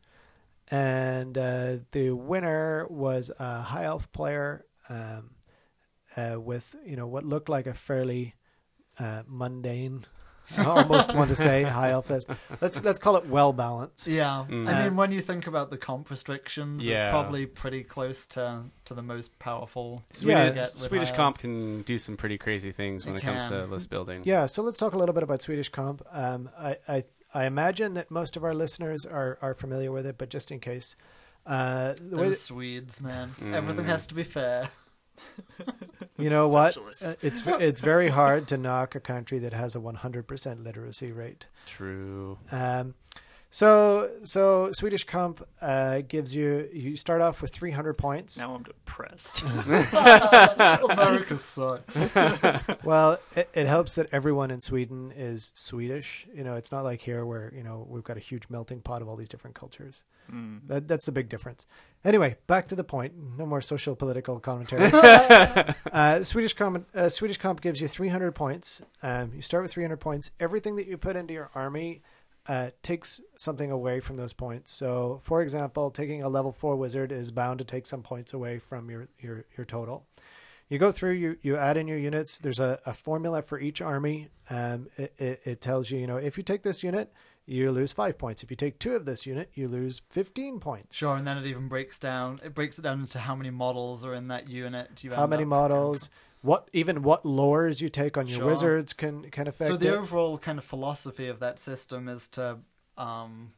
and uh, the winner was a high elf player um, uh, with you know what looked like a fairly uh, mundane. I almost want to say high elf. Let's let's, let's call it well balanced. Yeah, Mm. I mean, when you think about the comp restrictions, Yeah. it's probably pretty close to to the most powerful. you Yeah, can get with Swedish comp can do some pretty crazy things when It it, comes to can. list building. Yeah, so let's talk a little bit about Swedish comp. Um, I, I I imagine that most of our listeners are, are familiar with it, but just in case, uh, the way that- Swedes, man. Mm. Everything has to be fair. you know what, Uh, it's it's very hard to knock a country that has a 100% literacy rate. True. Um, so so Swedish comp uh, gives you you start off with 300 points. Now I'm depressed. America sucks. Well, it, it helps that everyone in Sweden is Swedish. You know, it's not like here where you know we've got a huge melting pot of all these different cultures. Mm. That, that's the big difference. Anyway, back to the point. No more social political commentary. uh, Swedish comp, uh, Swedish comp gives you 300 points. Um, you start with 300 points. Everything that you put into your army uh, takes something away from those points. So, for example, taking a level four wizard is bound to take some points away from your your, your total. You go through, you, you add in your units. There's a, a formula for each army. Um, it, it, it tells you, you know, if you take this unit, you lose five points. If you take two of this unit, you lose 15 points. Sure, and then it even breaks down. It breaks it down into how many models are in that unit. You How many models? What even what lores you take on your Sure. wizards can can affect So the it. overall kind of philosophy of that system is to um,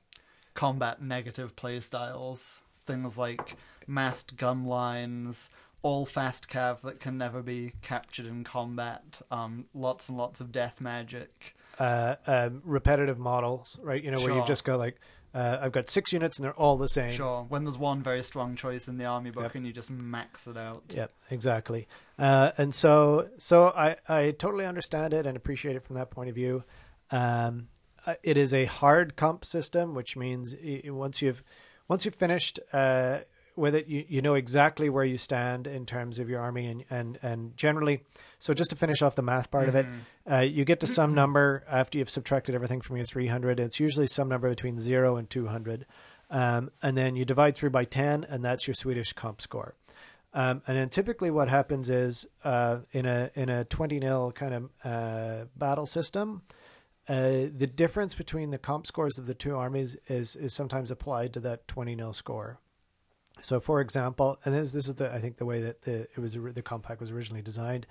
combat negative playstyles. Things like massed gun lines, all fast cav that can never be captured in combat, um, lots and lots of death magic. uh, um, repetitive models, right? You know, where you've just got like, uh, I've got six units and they're all the same. Sure, when there's one very strong choice in the army book Yep. and you just max it out. Yep, exactly. Uh, and so, so I, I totally understand it and appreciate it from that point of view. Um, uh, it is a hard comp system, which means once you've once you've finished uh, with it, you, you know exactly where you stand in terms of your army, and and and generally. So just to finish off the math part of it, uh, you get to some number after you've subtracted everything from your 300. It's usually some number between zero and 200, um, and then you divide through by 10, and that's your Swedish comp score. Um, and then typically what happens is uh, in a in a 20 nil kind of uh, battle system, uh, the difference between the comp scores of the two armies is is sometimes applied to that 20 nil score. So, for example, and this this is the I think the way that the it was the compact was originally designed.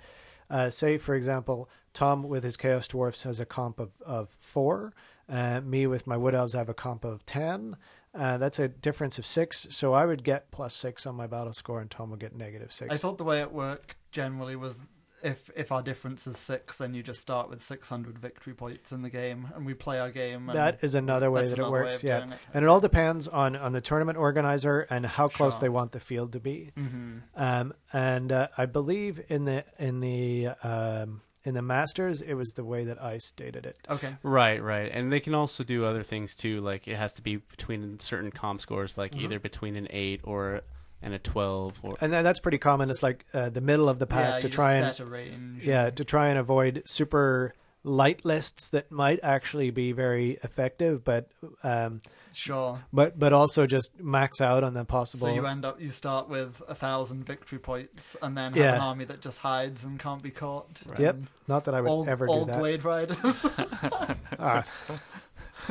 Uh, say, for example, Tom with his Chaos Dwarfs has a comp of, of four. Uh, me with my Wood Elves I have a comp of ten. Uh, that's a difference of six. So I would get plus six on my battle score, and Tom would get negative six. I thought the way it worked generally was if if our difference is six, then you just start with 600 victory points in the game, and we play our game. And that is another way that it another way works. Yeah, it. and it all depends on on the tournament organizer and how close Sure. they want the field to be. Mhm. Um, and uh, I believe in the in the um, in the Masters, it was the way that I stated it. Okay. Right, right, and they can also do other things too. Like it has to be between certain comp scores, like Mm-hmm. either between an eight or and a twelve, or And that's pretty common. It's like uh, the middle of the pack yeah, to try and set a range. yeah to try and avoid super light lists that might actually be very effective, but um, Sure. but but also just max out on the possible. So you end up you start with a thousand victory points and then have Yeah. an army that just hides and can't be caught. Yep. Not that I would all, ever all do that. all Glade Riders. Ah,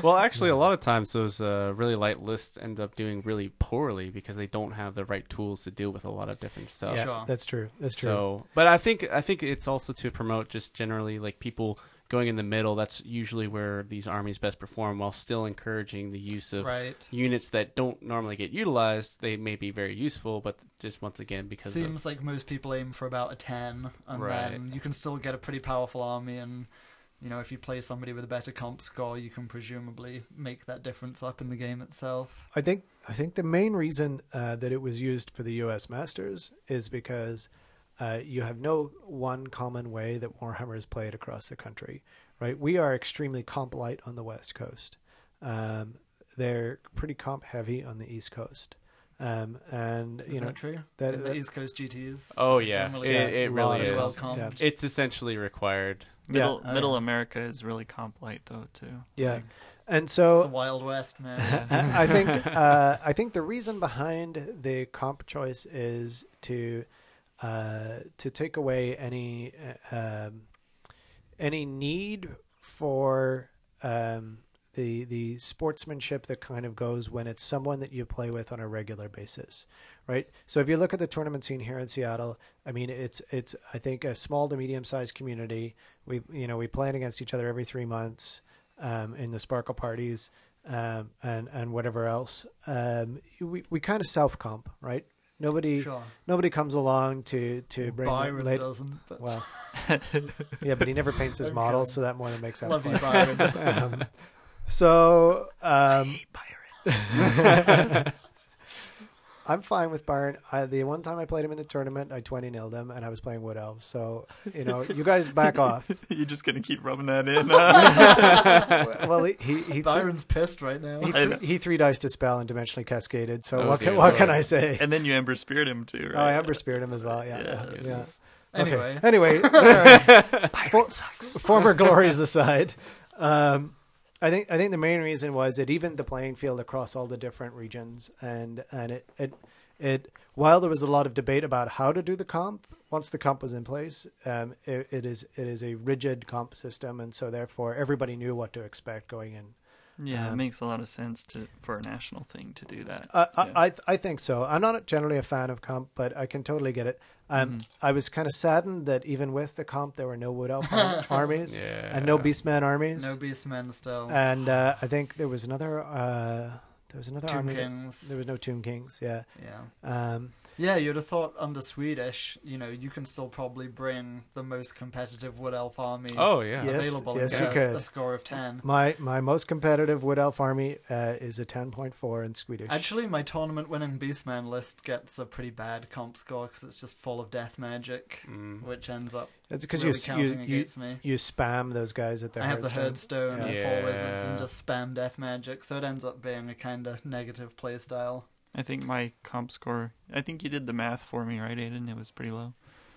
well, actually, a lot of times those uh, really light lists end up doing really poorly because they don't have the right tools to deal with a lot of different stuff. yeah, Sure. that's true. That's true. So, but I think I think it's also to promote just generally like people going in the middle. That's usually where these armies best perform, while still encouraging the use of right. units that don't normally get utilized. They may be very useful, but just once again because of, Seems like most people aim for about a 10, and Right. then you can still get a pretty powerful army. And, you know, if you play somebody with a better comp score, you can presumably make that difference up in the game itself. I think I think the main reason uh, that it was used for the U.S. Masters is because uh, you have no one common way that Warhammer is played across the country. Right? We are extremely comp light on the West Coast. Um, they're pretty comp heavy on the East Coast. Um, and Is you know that true? that- in the that- East Coast GTs? Oh yeah, it, yeah, it really lot pretty of well is. Yeah. It's essentially required. Middle Oh, Middle yeah. America is really comp light though too. Yeah, and It's so the Wild West, man. I I think uh, I think the reason behind the comp choice is to uh, to take away any uh, um, any need for um, the the sportsmanship that kind of goes when it's someone that you play with on a regular basis, right? So if you look at the tournament scene here in Seattle, I mean it's it's I think a small to medium sized community. We you know we play against each other every three months um, in the sparkle parties um, and and whatever else. Um, we we kind of self comp, right? Nobody Sure. nobody comes along to to bring Byron late- doesn't. But well, yeah, but he never paints his Okay. models, so that more than makes that love fun. you, Byron. Um, so um, I'm fine with Byron. I, the one time I played him in the tournament, I 20 nilled him, and I was playing Wood Elves. So you know, you guys back off. You're just gonna keep rubbing that in. huh? well, he he, he, Byron's pissed right now. he, I know. he three dice to spell and dimensionally cascaded. So Oh, what can, dear what can I say? and then you Ember Spirit him too, right? Oh, I right? Ember Spirit him as well. Yeah, Yeah, yeah. yeah. Anyway, Okay. Anyway, sorry. For- former glories aside, um, I think I think the main reason was it evened the playing field across all the different regions, and and it it it while there was a lot of debate about how to do the comp, once the comp was in place, um, it, it is it is a rigid comp system, and so therefore everybody knew what to expect going in. Yeah, it Um, makes a lot of sense to for a national thing to do that. Uh, Yeah. I, I I think so. I'm not generally a fan of comp, but I can totally get it. Um, Mm-hmm. I was kind of saddened that even with the comp, there were no Wood Elf ar- armies Yeah. and no Beastman armies. no Beastmen still. and uh, I think there was another. Uh, there was another Tomb army. Kings. There was no Tomb Kings. Yeah. yeah. Um, Yeah, you'd have thought under Swedish, you know, you can still probably bring the most competitive Wood Elf army Oh yeah. Yes, available yes, and you could. a score of 10. my my most competitive Wood Elf army uh, is a 10.4 in Swedish. Actually, my tournament winning Beastman list gets a pretty bad comp score because it's just full of death magic, Mm. which ends up it's because really you, counting you you me. you spam those guys at their I have the Hearthstone. Herdstone and Yeah. four wizards and just spam death magic, so it ends up being a kind of negative playstyle. I think my comp score. I think you did the math for me, right, Aiden? It was pretty low.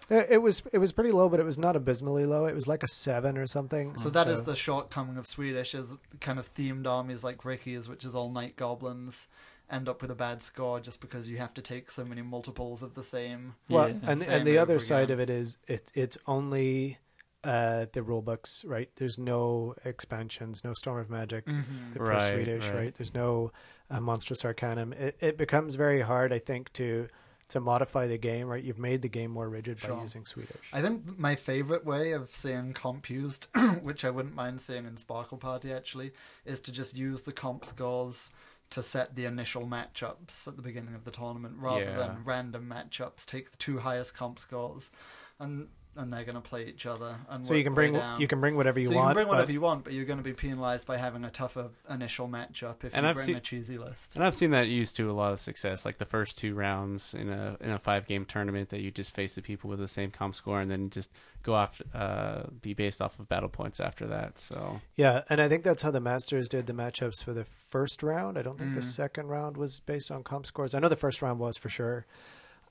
It, it was it was pretty low, but it was not abysmally low. It was like a seven or something. So that is the shortcoming of Swedish is kind of themed armies like Ricky's, which is all night goblins, end up with a bad score just because you have to take so many multiples of the same. Well, Yeah. and and the over other side of it is it it's only uh, the rule books, right? There's no expansions, no Storm of Magic Mm-hmm. for Right, Swedish, right. right. There's no uh, Monstrous Arcanum. It it becomes very hard, I think, to to modify the game, right? You've made the game more rigid by using Swedish. I think my favorite way of seeing comp used, which I wouldn't mind seeing in Sparkle Party actually, is to just use the comp scores to set the initial matchups at the beginning of the tournament rather Yeah. than random matchups. Take the two highest comp scores. And and they're going to play each other. And So you can bring down. you can bring whatever you so want. you can bring whatever but- you want, but you're going to be penalized by having a tougher initial matchup if And you I've bring seen- a cheesy list. And I've seen that used to a lot of success, like the first two rounds in a in a five game tournament that you just face the people with the same comp score and then just go off uh, be based off of battle points after that. So Yeah, and I think that's how the Masters did the matchups for the first round. I don't think the Mm. second round was based on comp scores. I know the first round was for sure.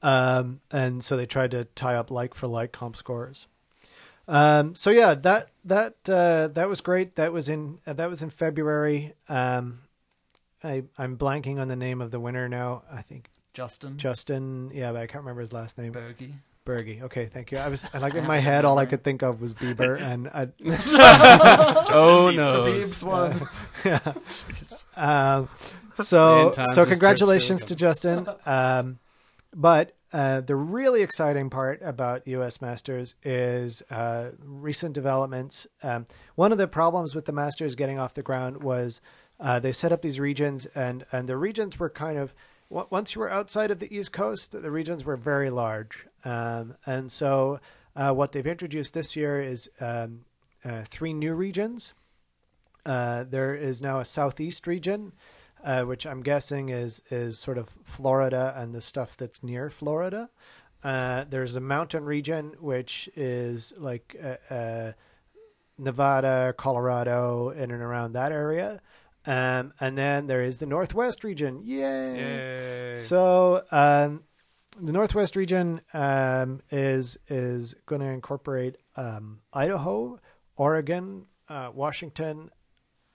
Um, and so they tried to tie up like for like comp scores. Um, so yeah, that that uh, that was great. That was in uh, that was in February. Um, I I'm blanking on the name of the winner now. I think Justin Justin. Yeah, but I can't remember his last name. Berge. Berge. Okay, thank you. I was like in my head, all I could think of was Bieber, and I, oh The no, Beebs one. Um, so In times so as congratulations to Justin. Um, but uh, the really exciting part about U.S. Masters is uh, recent developments. Um, one of the problems with the Masters getting off the ground was uh, they set up these regions, and and the regions were kind of once you were outside of the East Coast, the regions were very large, um, and so uh, what they've introduced this year is um, uh, three new regions. Uh, there is now a southeast region, uh, which I'm guessing is is sort of Florida and the stuff that's near Florida. Uh, there's a mountain region which is like uh, uh, Nevada, Colorado, in and around that area. Um, and then there is the northwest region. Yay! Yay. So um, the northwest region um, is is going to incorporate um, Idaho, Oregon, uh, Washington,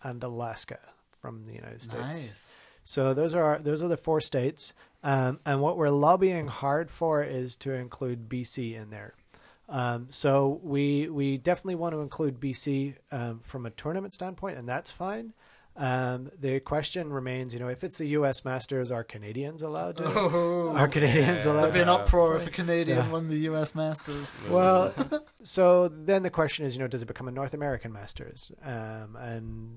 and Alaska from the United States. Nice. So those are those are the four states, um, and what we're lobbying hard for is to include BC in there. Um, so we we definitely want to include BC um, from a tournament standpoint, and that's fine. Um, the question remains, you know, if it's the U.S. Masters, are Canadians allowed to? Oh, are Canadians allowed? there'd be an uproar if a Canadian Yeah. won the U.S. Masters. well, so then the question is, you know, does it become a North American Masters, um, and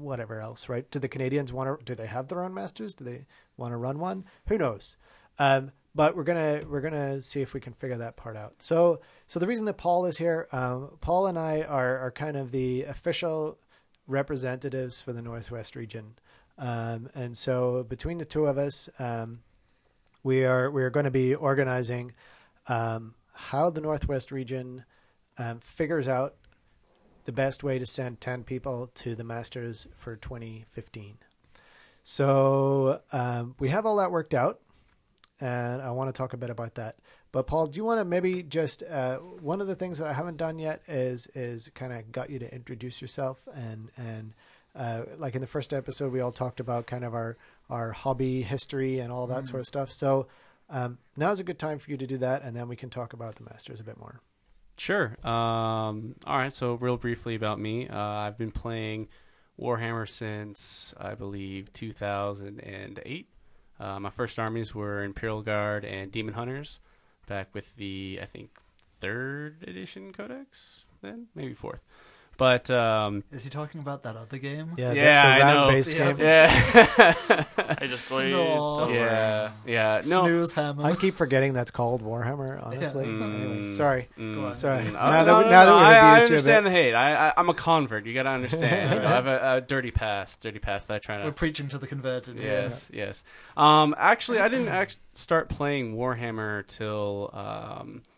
whatever else, right? Do the Canadians want to? Do they have their own Masters? Do they want to run one? Who knows? Um, but we're gonna we're gonna see if we can figure that part out. So so the reason that Paul is here, um, Paul and I are are kind of the official representatives for the Northwest region, um, and so between the two of us, um, we are we are going to be organizing um, how the Northwest region um, figures out the best way to send 10 people to the Masters for 2015. So um, we have all that worked out, and I want to talk a bit about that. But Paul, do you want to maybe just uh, one of the things that I haven't done yet is is kind of got you to introduce yourself and and uh, like in the first episode we all talked about kind of our our hobby history and all that sort of stuff. So um, now's a good time for you to do that, and then we can talk about the Masters a bit more. Sure. Um, all right. So, real briefly about me, uh, I've been playing Warhammer since I believe 2008. Uh, my first armies were Imperial Guard and Demon Hunters, back with the I think third edition Codex. Then maybe fourth. But um, Is he talking about that other game? Yeah, Yeah, I the, the know. round-based Yeah. game. yeah, I just glazed Snore. over. yeah, yeah. No, Snooze hammer. I keep forgetting that's called Warhammer. Honestly, Yeah. Anyway, Mm. sorry. Mm. Go on. Sorry. Mm. Now Oh, that no, we- no, now that no, we've I, I abused you a understand bit. the hate. I, I, I'm a convert. You got to understand. you know, I have a, a dirty past. Dirty past that I try to. We're preaching to the converted. here. Yes, yes. Um, actually, I didn't act- start playing Warhammer till um, uh,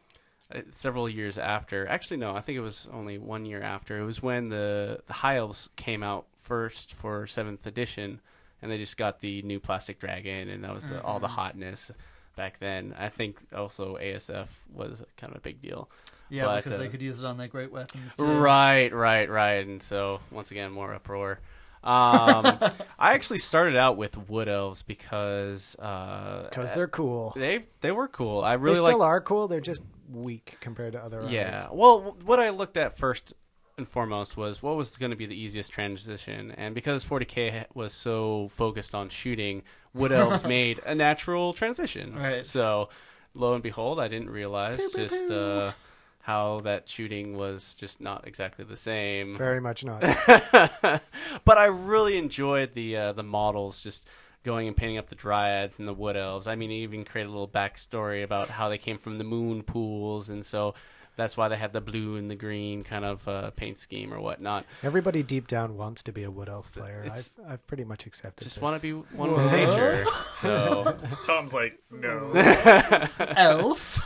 several years after. Actually, no, I think it was only one year after. It was when the the High Elves came out first for seventh edition, and they just got the new plastic dragon, and that was the, all the hotness back then. I think also ASF was kind of a big deal. Yeah, But, because they uh, could use it on their great weapons. Too. Right, right, right. And so once again, more uproar. Um, I actually started out with wood elves because uh, Because they're cool. they they were cool. I really they still like are cool. They're just weak compared to other. yeah. armies. Well, what I looked at first and foremost was what was going to be the easiest transition, and because 40k was so focused on shooting, wood elves made a natural transition. Right. So, lo and behold, I didn't realize just uh, how that shooting was just not exactly the same. Very much not. but I really enjoyed the uh, the models just going and painting up the dryads and the wood elves. I mean, it even created a little backstory about how they came from the moon pools, and so that's why they have the blue and the green kind of uh, paint scheme or whatnot. Everybody deep down wants to be a wood elf player. I've, It's- I've pretty much accepted. Just want to be one with nature. So Tom's like, no. Elf.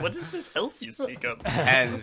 what is this elf you speak of? and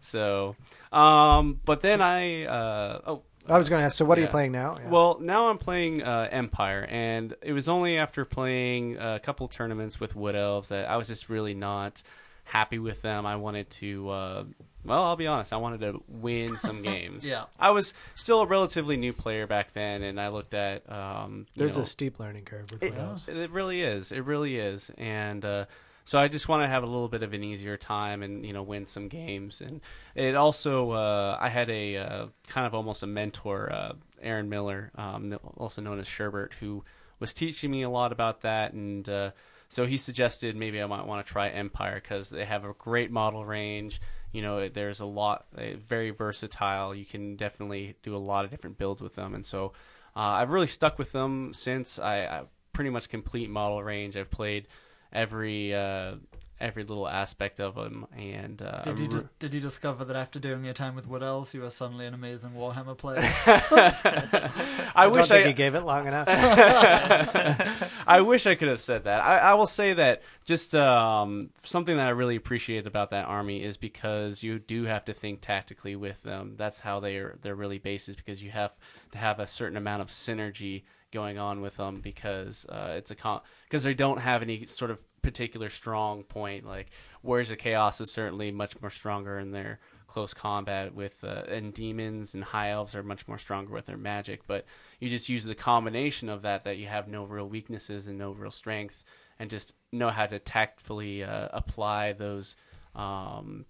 so, um, but then I uh, oh I was going to ask. So, what are you playing now? Yeah. Well, now I'm playing uh, Empire, and it was only after playing a couple tournaments with Wood Elves that I was just really not happy with them. I wanted to, uh, well, I'll be honest, I wanted to win some games. Yeah. I was still a relatively new player back then, and I looked at. Um, you there's know, a steep learning curve with it, wood elves. it really is. It really is. And uh, so I just want to have a little bit of an easier time and you know win some games. And it also uh, I had a uh, kind of almost a mentor, uh, Aaron Miller, um, also known as Sherbert, who was teaching me a lot about that. And uh, so he suggested maybe I might want to try Empire because they have a great model range. You know, there's a lot, very versatile. You can definitely do a lot of different builds with them. And so uh, I've really stuck with them since I, I pretty much complete model range. I've played every uh, every little aspect of them, and uh, Did you I'm dis- did you discover that after doing your time with Wood Elves, you were suddenly an amazing Warhammer player? I, I wish don't think I he gave it long enough. I wish I could have said that. I, I will say that just um, something that I really appreciate about that army is because you do have to think tactically with them. That's how they are. They're really based is because you have to have a certain amount of synergy going on with them because uh, it's a con- because they don't have any sort of particular strong point. Like Warriors of Chaos is certainly much more stronger in their close combat with uh, and demons and high elves are much more stronger with their magic but you just use the combination of that that you have no real weaknesses and no real strengths and just know how to tactfully uh, apply those um,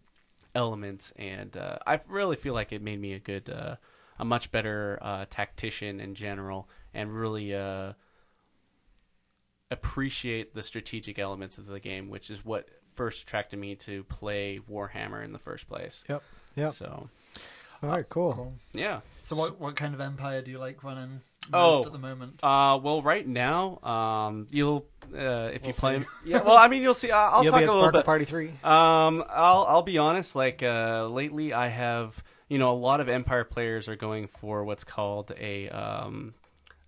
elements and uh, i really feel like it made me a good uh, a much better uh, tactician in general and really uh, appreciate the strategic elements of the game which is what first attracted me to play warhammer in the first place Yep. Yep. so All right. Cool. Cool. yeah So what what kind of empire do you like running most Oh. at the moment? Uh, well, right now, um, you'll uh, if you We'll play, see. yeah. Well, I mean, you'll see. I'll, I'll You'll talk be a little Sparkle bit. Party Three. Um, I'll I'll be honest. Like uh, lately, I have you know a lot of Empire players are going for what's called a um,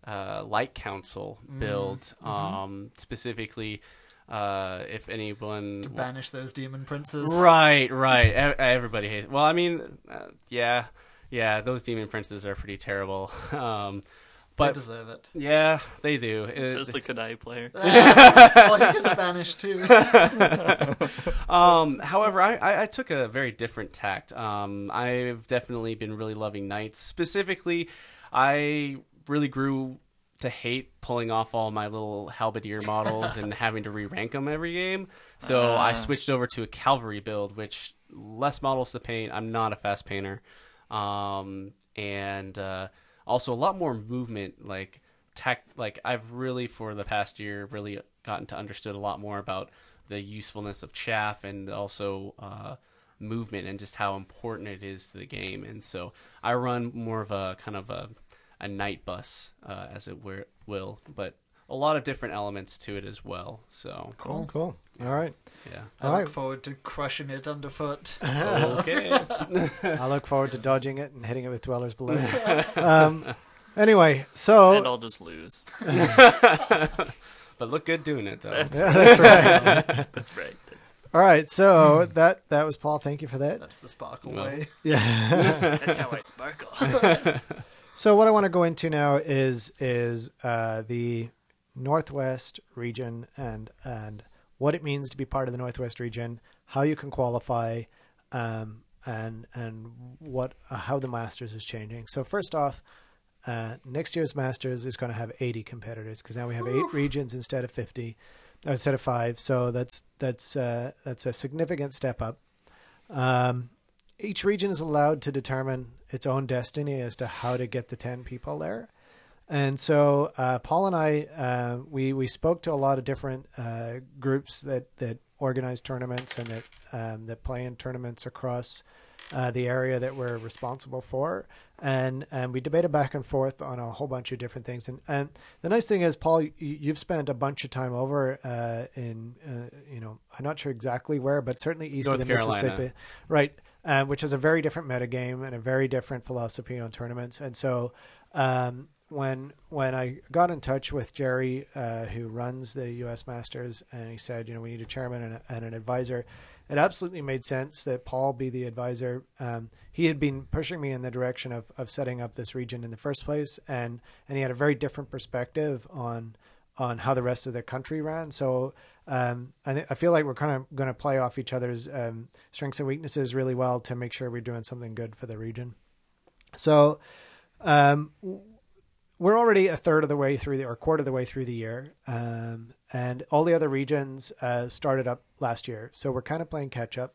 uh, Light Council build. Um, specifically, uh, if anyone To banish those demon princes. Right, right. E- Everybody hates. Well, I mean, uh, yeah, yeah. Those demon princes are pretty terrible. Um, They but deserve it. yeah, they do. It- Says the K'daai player. well, he can banish too. um, however, I, I, I took a very different tact. Um, I've definitely been really loving knights. Specifically, I really grew to hate pulling off all my little halberdier models and having to re-rank them every game. So I Ah. switched over to a cavalry build, which less models to paint. I'm not a fast painter, um, and uh, also a lot more movement. Like tech, like I've really for the past year really gotten to understood a lot more about the usefulness of chaff and also uh, movement and just how important it is to the game. And so I run more of a kind of a, a knight bus, uh, as it were, will, but a lot of different elements to it as well. So Cool. Cool. All right. yeah. I All look right. forward to crushing it underfoot. Okay. I look forward to dodging it and hitting it with dwellers below. um, anyway, so and I'll just lose. but look good doing it though. yeah, that's right. That's right. That's All right, so that that was Paul. Thank you for that. That's the sparkle Well. way. Yeah. That's how I sparkle. So what I want to go into now is is uh, the Northwest region and and what it means to be part of the Northwest region, how you can qualify, um, and and what uh, how the Masters is changing. So first off, uh, next year's Masters is going to have 80 competitors because now we have eight regions instead of 50, uh, instead of five. So that's that's uh, that's a significant step up. Um, each region is allowed to determine its own destiny as to how to get the 10 people there. And so uh, Paul and I, uh, we, we spoke to a lot of different uh, groups that, that organize tournaments and that, um, that play in tournaments across uh, the area that we're responsible for, and and we debated back and forth on a whole bunch of different things. And and the nice thing is, Paul, you, you've spent a bunch of time over uh, in uh, you know I'm not sure exactly where, but certainly east North of the Carolina. Mississippi, right? Uh, which is a very different metagame and a very different philosophy on tournaments. And so um, when when I got in touch with Jerry, uh, who runs the U.S. Masters, and he said, you know, we need a chairman and, a, and an advisor. It absolutely made sense that Paul be the advisor. Um, he had been pushing me in the direction of, of setting up this region in the first place, and and he had a very different perspective on on how the rest of the country ran. So um, I, I feel like we're kind of going to play off each other's um, strengths and weaknesses really well to make sure we're doing something good for the region. So um, we're already a third of the way through the or quarter of the way through the year, um, and all the other regions uh, started up last year. So we're kind of playing catch up.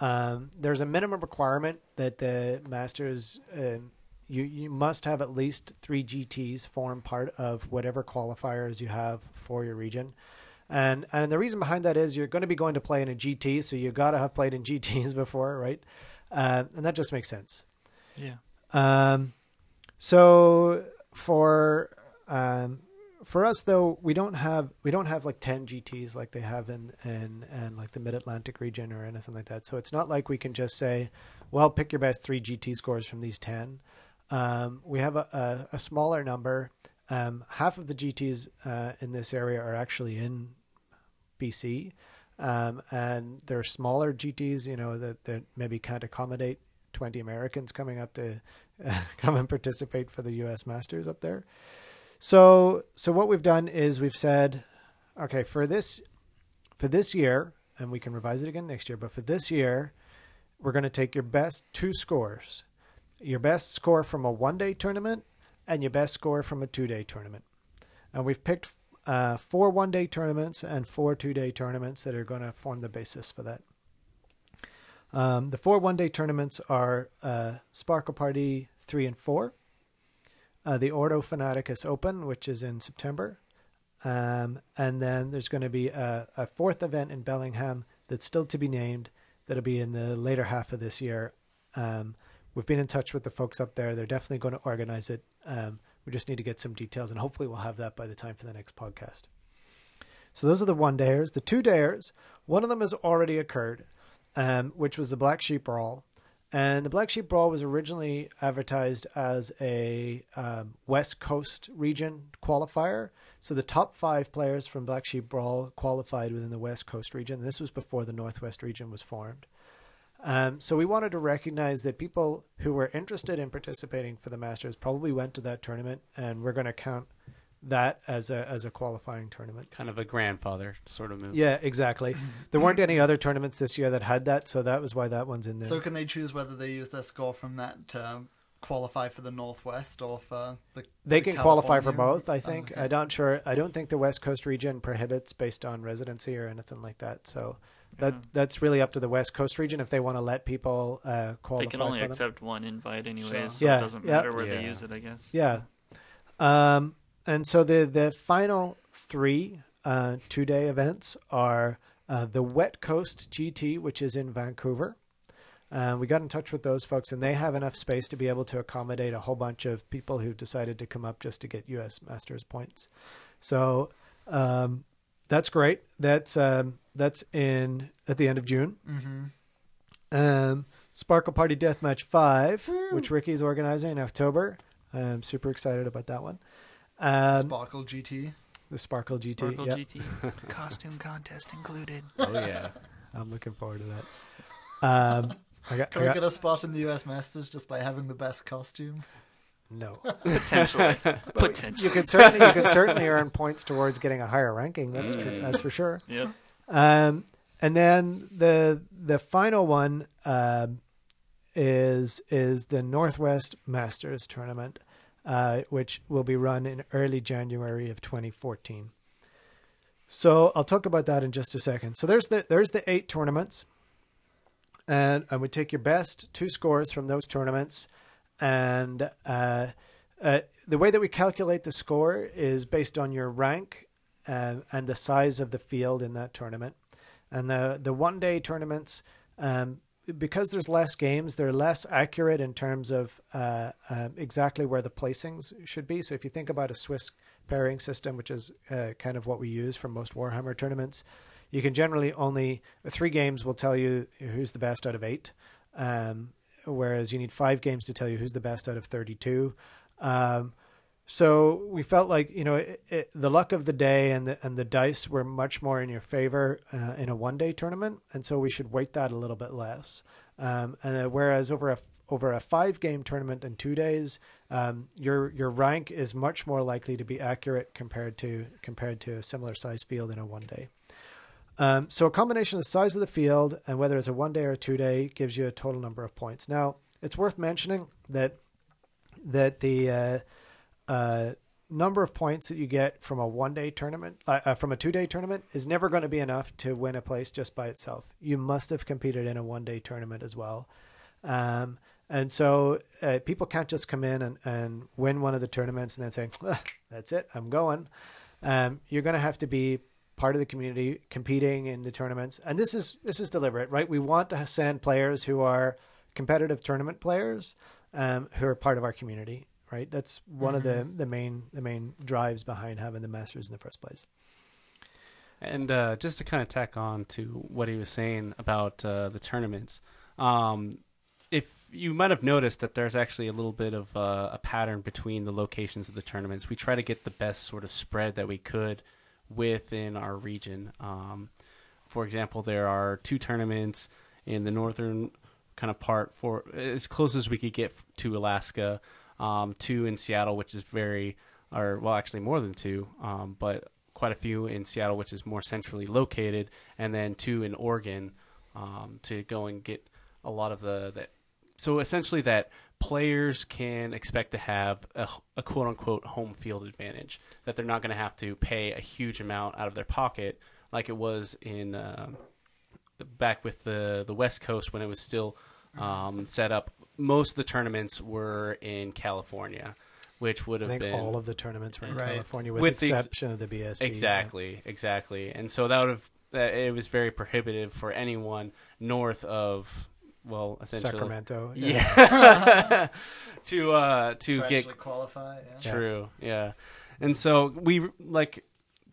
Um, there's a minimum requirement that the masters um, you you must have at least three GTS form part of whatever qualifiers you have for your region. And and the reason behind that is you're going to be going to play in a GT, so you got to have played in GTs before, right? Uh, and that just makes sense. Yeah. Um, so for um, for us though, we don't have we don't have like ten GTS like they have in in, in like the Mid Atlantic region or anything like that. So it's not like we can just say, well, pick your best three GT scores from these ten. Um, we have a, a, a smaller number. Um, half of the GTs uh, in this area are actually in BC, um, and they're smaller GTs. You know that that maybe can't accommodate twenty Americans coming up to uh, come and participate for the U.S. Masters up there. So so what we've done is we've said, okay, for this for this year, and we can revise it again next year, but for this year, we're going to take your best two scores, your best score from a one day tournament and your best score from a two day tournament. And we've picked uh, four one day tournaments and four two day tournaments that are going to form the basis for that. Um, the four one day tournaments are uh, Sparkle Party 3 and 4, uh, the Ordo Fanaticus Open, which is in September. Um, and then there's going to be a, a fourth event in Bellingham that's still to be named that'll be in the later half of this year. Um, we've been in touch with the folks up there. They're definitely going to organize it. Um, we just need to get some details, and hopefully we'll have that by the time for the next podcast. So those are the one dayers. The two dayers, one of them has already occurred, um, which was the Black Sheep Brawl. And the Black Sheep Brawl was originally advertised as a um, West Coast region qualifier. So the top five players from Black Sheep Brawl qualified within the West Coast region. This was before the Northwest region was formed. Um, so we wanted to recognize that people who were interested in participating for the Masters probably went to that tournament, and we're going to count that as a as a qualifying tournament. Kind of a grandfather sort of move. Yeah, exactly. There weren't any other tournaments this year that had that, so that was why that one's in there. So can they choose whether they use their score from that to qualify for the Northwest or for the? they the can qualify for both. I think. Oh, okay. I'm not sure. I don't think the West Coast region prohibits based on residency or anything like that. So that Yeah. that's really up to the West Coast region if they want to let people uh, qualify. They can only for them. accept one invite anyways, Sure. so Yeah, it doesn't yeah. matter where they use it, I guess. Yeah. Um, and so the the final three uh, two day events are uh, the Wet Coast GT, which is in Vancouver. Uh, we got in touch with those folks, and they have enough space to be able to accommodate a whole bunch of people who decided to come up just to get U.S. Masters points. So um, that's great. That's um, that's in at the end of June. Mm-hmm. Um, Sparkle Party Deathmatch 5, which Ricky's organizing in October. I'm super excited about that one. Um, Sparkle GT. the Sparkle GT. Sparkle yep. GT. Costume contest included. Oh yeah. I'm looking forward to that. Um, I got, Can I we got- get a spot in the US Masters just by having the best costume? No. Potentially. You Potentially. could certainly you could certainly earn points towards getting a higher ranking. That's true. Mm. That's for sure. Yep. Um, and then the the final one um, is is the Northwest Masters tournament, uh, which will be run in early January of 2014. So I'll talk about that in just a second. So there's the there's the eight tournaments, and I would take your best two scores from those tournaments, and uh, uh, the way that we calculate the score is based on your rank uh, and the size of the field in that tournament. And the the one day tournaments, um, because there's less games, they're less accurate in terms of uh, uh, exactly where the placings should be. So if you think about a Swiss pairing system, which is uh, kind of what we use for most Warhammer tournaments, you can generally only three games will tell you who's the best out of eight, um, whereas you need five games to tell you who's the best out of thirty-two. Um, so we felt like you know it, it, the luck of the day and the and the dice were much more in your favor uh, in a one day tournament, and so we should weight that a little bit less. Um, and uh, whereas over a over a five game tournament in two days, um, your your rank is much more likely to be accurate compared to compared to a similar size field in a one day. Um, so a combination of the size of the field and whether it's a one day or a two day gives you a total number of points. Now it's worth mentioning that that the uh, uh, number of points that you get from a one day tournament, uh, uh, from a two day tournament, is never going to be enough to win a place just by itself. You must have competed in a one day tournament as well. Um, and so uh, people can't just come in and, and win one of the tournaments and then say, "Ah, that's it, I'm going. Um, you're going to have to be part of the community competing in the tournaments. And this is this is deliberate, right? We want to send players who are competitive tournament players um, who are part of our community right? That's one of the the main the main drives behind having the masters in the first place. And uh, just to kind of tack on to what he was saying about uh, the tournaments, um, if you might have noticed that there's actually a little bit of uh, a pattern between the locations of the tournaments. We try to get the best sort of spread that we could within our region. Um, for example, there are two tournaments in the northern kind of part for as close as we could get to Alaska um, two in Seattle, which is very, or well, actually more than two, um, but quite a few in Seattle, which is more centrally located, and then two in Oregon um, to go and get a lot of the, the so essentially that players can expect to have a, a quote unquote home field advantage that they're not going to have to pay a huge amount out of their pocket like it was in um, back with the the West Coast when it was still um, set up most of the tournaments were in California, which would I have think been all of the tournaments were in Right. California, with, With the the ex- exception of the BSB. exactly, exactly, and so that would have it was very prohibitive for anyone north of well, essentially Sacramento. yeah, to uh to to get qualify. Yeah. True. Yeah. And so we like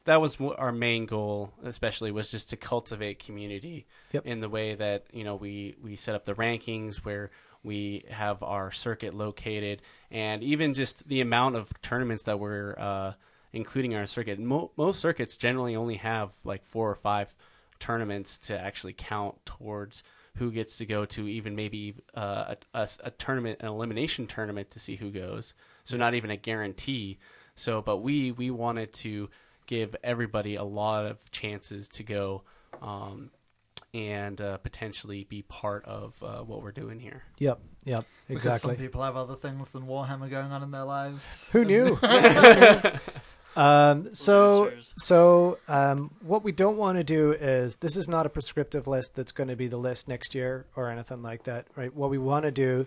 that was our main goal, especially was just to cultivate community Yep. in the way that you know we we set up the rankings where we have our circuit located, and even just the amount of tournaments that we're uh, including in our circuit. Mo- most circuits generally only have like four or five tournaments to actually count towards who gets to go to even maybe uh, a, a, a tournament, an elimination tournament to see who goes. So not even a guarantee. So, but we we wanted to give everybody a lot of chances to go um, and uh, potentially be part of uh, what we're doing here. Yep. Yep. exactly. Because Exactly. some people have other things than Warhammer going on in their lives. Who knew? um, so, so um, what we don't want to do is this is not a prescriptive list that's going to be the list next year or anything like that, right? What we want to do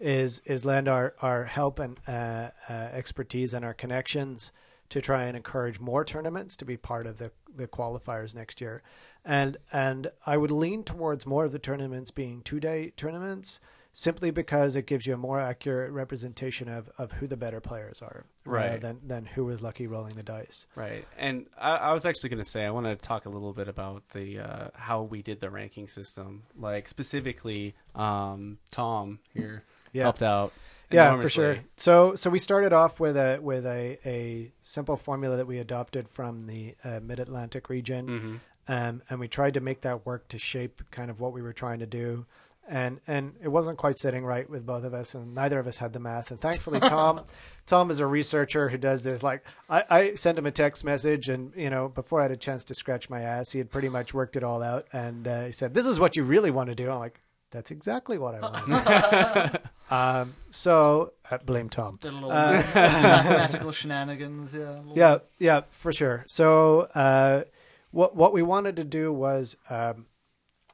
is is lend our our help and uh, uh, expertise and our connections to try and encourage more tournaments to be part of the the qualifiers next year, and and I would lean towards more of the tournaments being two day tournaments. Simply because it gives you a more accurate representation of, of who the better players are, Right. than, than who was lucky rolling the dice. Right, and I, I was actually going to say I want to talk a little bit about the uh, how we did the ranking system, like specifically um, Tom here Yeah. helped out. Yeah, for sure. So so we started off with a with a, a simple formula that we adopted from the uh, Mid Atlantic region, Mhm. um, and we tried to make that work to shape kind of what we were trying to do. And and it wasn't quite sitting right with both of us, and neither of us had the math. And thankfully, Tom, Tom is a researcher who does this. Like I, I sent him a text message, and you know, before I had a chance to scratch my ass, he had pretty much worked it all out. And uh, he said, "This is what you really want to do." I'm like, "That's exactly what I want." um, so uh, blame Tom. Did a little Uh, mathematical shenanigans. Yeah. Yeah, yeah, for sure. So, uh, what what we wanted to do was um,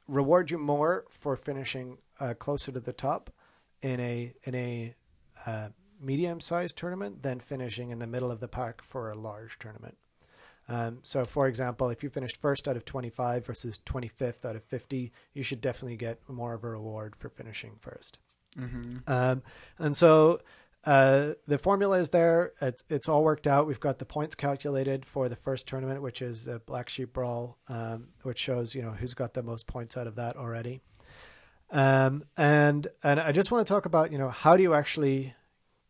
reward you more for finishing uh, closer to the top in a in a uh, medium sized tournament than finishing in the middle of the pack for a large tournament. Um, so, for example, if you finished first out of 25 versus 25th out of 50, you should definitely get more of a reward for finishing 1st Um, and so uh, the formula is there. It's it's all worked out. We've got the points calculated for the first tournament, which is the Black Sheep Brawl, um, which shows you know who's got the most points out of that already. Um, and and I just want to talk about you know how do you actually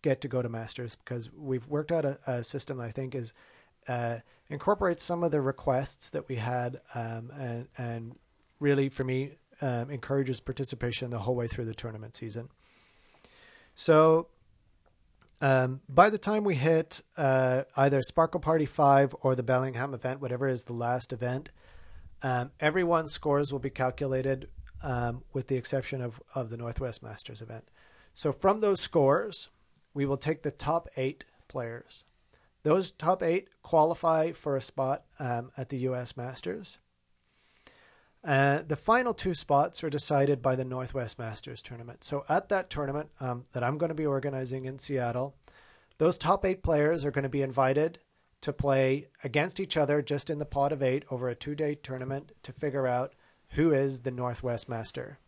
get to go to masters because we've worked out a, a system that I think is uh, incorporates some of the requests that we had um, and and really for me um, encourages participation the whole way through the tournament season. So um, by the time we hit uh, either Sparkle Party 5 or the Bellingham event, whatever is the last event, um, everyone's scores will be calculated um, with the exception of, of the Northwest Masters event. So from those scores, we will take the top eight players. Those top eight qualify for a spot um, at the U.S. Masters. Uh, the final two spots are decided by the Northwest Masters tournament. So at that tournament um, that I'm going to be organizing in Seattle, those top eight players are going to be invited to play against each other just in the pot of eight over a two day tournament to figure out who is the Northwest Master.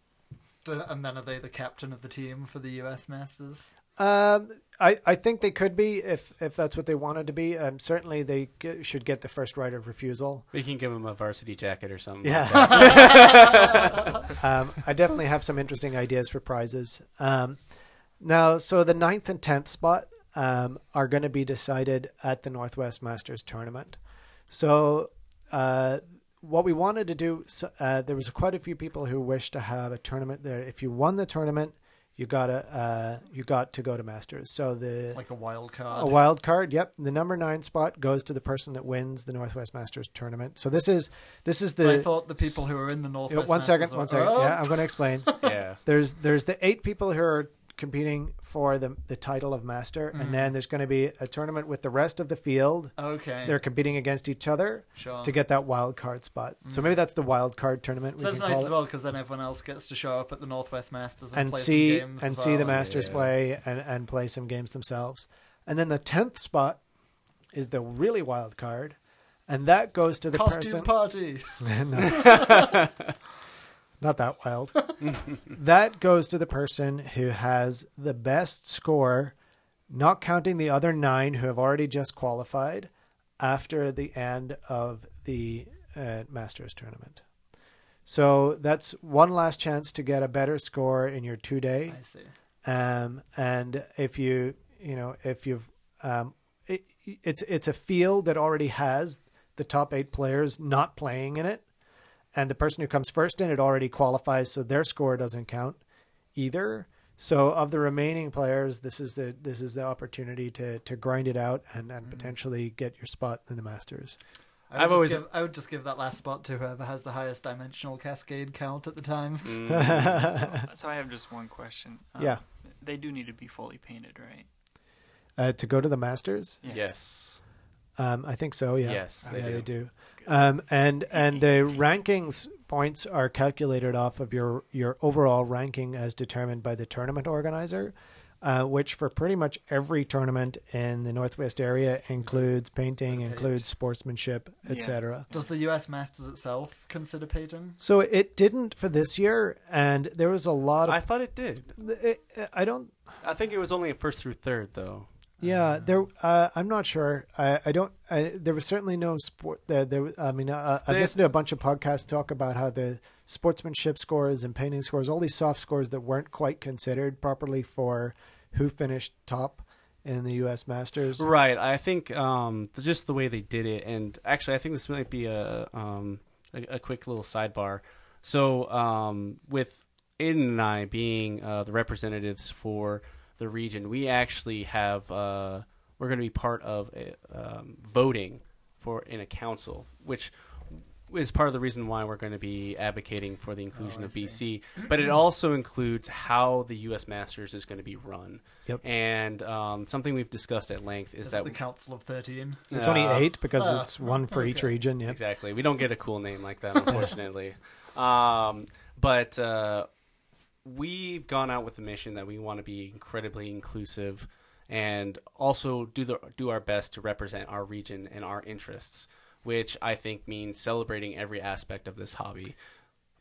And then are they the captain of the team for the U.S. Masters? Um, I, I think they could be if if that's what they wanted to be. Um, certainly they g- should get the first right of refusal. We can give them a varsity jacket or something. Yeah. like um, I definitely have some interesting ideas for prizes. Um, now, so the ninth and tenth spot um, are going to be decided at the Northwest Masters tournament. So, uh, what we wanted to do, so, uh, there was quite a few people who wished to have a tournament there. If you won the tournament, you got to uh, you got to go to Masters. So the Like a wild card? a wild card. Yep, the number nine spot goes to the person that wins the Northwest Masters tournament. So this is this is the I thought the people who are in the Yeah, Northwest one second, Masters one were- second. Oh! Yeah, I'm going to explain. yeah. There's there's the eight people who are competing for the the title of master, Mm-hmm. and then there's going to be a tournament with the rest of the field. Okay. They're competing against each other Sure. to get that wild card spot. So maybe that's the wild card tournament. So that's nice as well because then everyone else gets to show up at the Northwest Masters and, and play see some games and see the masters Yeah. play and, and play some games themselves. And then the tenth spot is the really wild card, and that goes to the Costume person. party. no. Not that wild. that goes to the person who has the best score, not counting the other nine who have already just qualified after the end of the uh, Masters tournament. So that's one last chance to get a better score in your two day. I see. Um, and if you, you know, if you've, um, it, it's it's a field that already has the top eight players not playing in it, and the person who comes first in it already qualifies, so their score doesn't count either. So of the remaining players, this is the this is the opportunity to to grind it out and, and potentially get your spot in the Masters. I would, I've just always- give, I would just give that last spot to whoever has the highest dimensional cascade count at the time. Mm. So I have just one question. Um, Yeah. They do need to be fully painted, right? Uh, to go to the Masters, yes. um, I think so. Yeah, Yes, they yeah, do. they do. Um, and and the rankings points are calculated off of your your overall ranking as determined by the tournament organizer, uh, which for pretty much every tournament in the Northwest area includes painting, Page. includes sportsmanship, Yeah. etc. Does the US Masters itself consider painting? So it didn't for this year, and there was a lot of. I thought it did. it, I don't. I think it was only a first through third though. Yeah, there. Uh, I'm not sure. I, I don't. I, there was certainly no sport. There. there I mean, uh, I They- listened to a bunch of podcasts talk about how the sportsmanship scores and painting scores, all these soft scores that weren't quite considered properly for who finished top in the U.S. Masters. Right. I think um, just the way they did it, and actually, I think this might be a um, a, a quick little sidebar. So, um, with Aiden and I being uh, the representatives for the region, we actually have uh, we're going to be part of a, um, voting for in a council, which is part of the reason why we're going to be advocating for the inclusion Oh, I of see. BC. But it also includes how the U.S. Masters is going to be run. Yep. And um, something we've discussed at length is Is that the Council of 13? It's only Uh, eight because ah, it's one for each region. Yep. Exactly. We don't get a cool name like that, unfortunately. um, but uh, we've gone out with the mission that we want to be incredibly inclusive and also do the do our best to represent our region and our interests. which I think means celebrating every aspect of this hobby.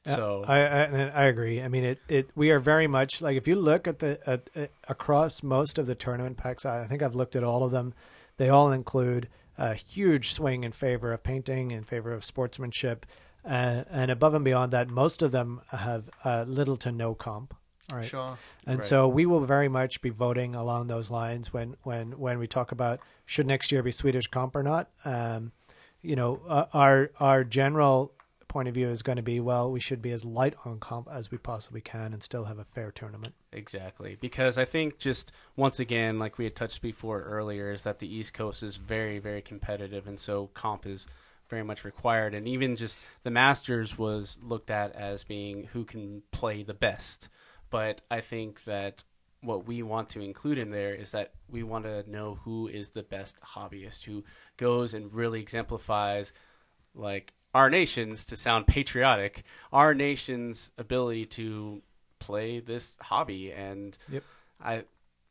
So I, I I agree. I mean, it, it we are very much like if you look at the at, at, across most of the tournament packs, I think I've looked at all of them. They all include a huge swing in favor of painting, in favor of sportsmanship, uh, and above and beyond that, most of them have uh, little to no comp. Right. Sure. And Right. so we will very much be voting along those lines when when when we talk about should next year be Swedish comp or not. Um, you know, uh, our our general point of view is going to be well, we should be as light on comp as we possibly can and still have a fair tournament. Exactly. Because I think just once again, like we had touched before earlier, is that the East Coast is very, very competitive and so comp is very much required. And even just the Masters was looked at as being who can play the best. But I think that what we want to include in there is that we want to know who is the best hobbyist who goes and really exemplifies like our nation's to sound patriotic our nation's ability to play this hobby and Yep. i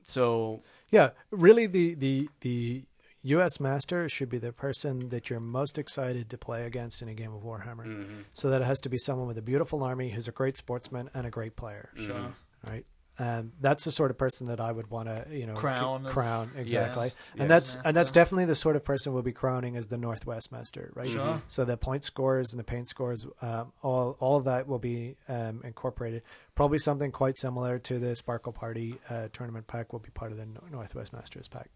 so Yeah, really, the the the U.S. Master should be the person that you're most excited to play against in a game of Warhammer. mhm, So that it has to be someone with a beautiful army who's a great sportsman and a great player. mhm. Sure. right? Um, that's the sort of person that I would want to, you know, Crown crown exactly, Yes. and Yes. that's and that's definitely the sort of person we'll be crowning as the Northwest Master, right? Sure. So the point scores and the paint scores, um, all all of that will be um, incorporated. Probably something quite similar to the Sparkle Party uh, tournament pack will be part of the Northwest Masters pack.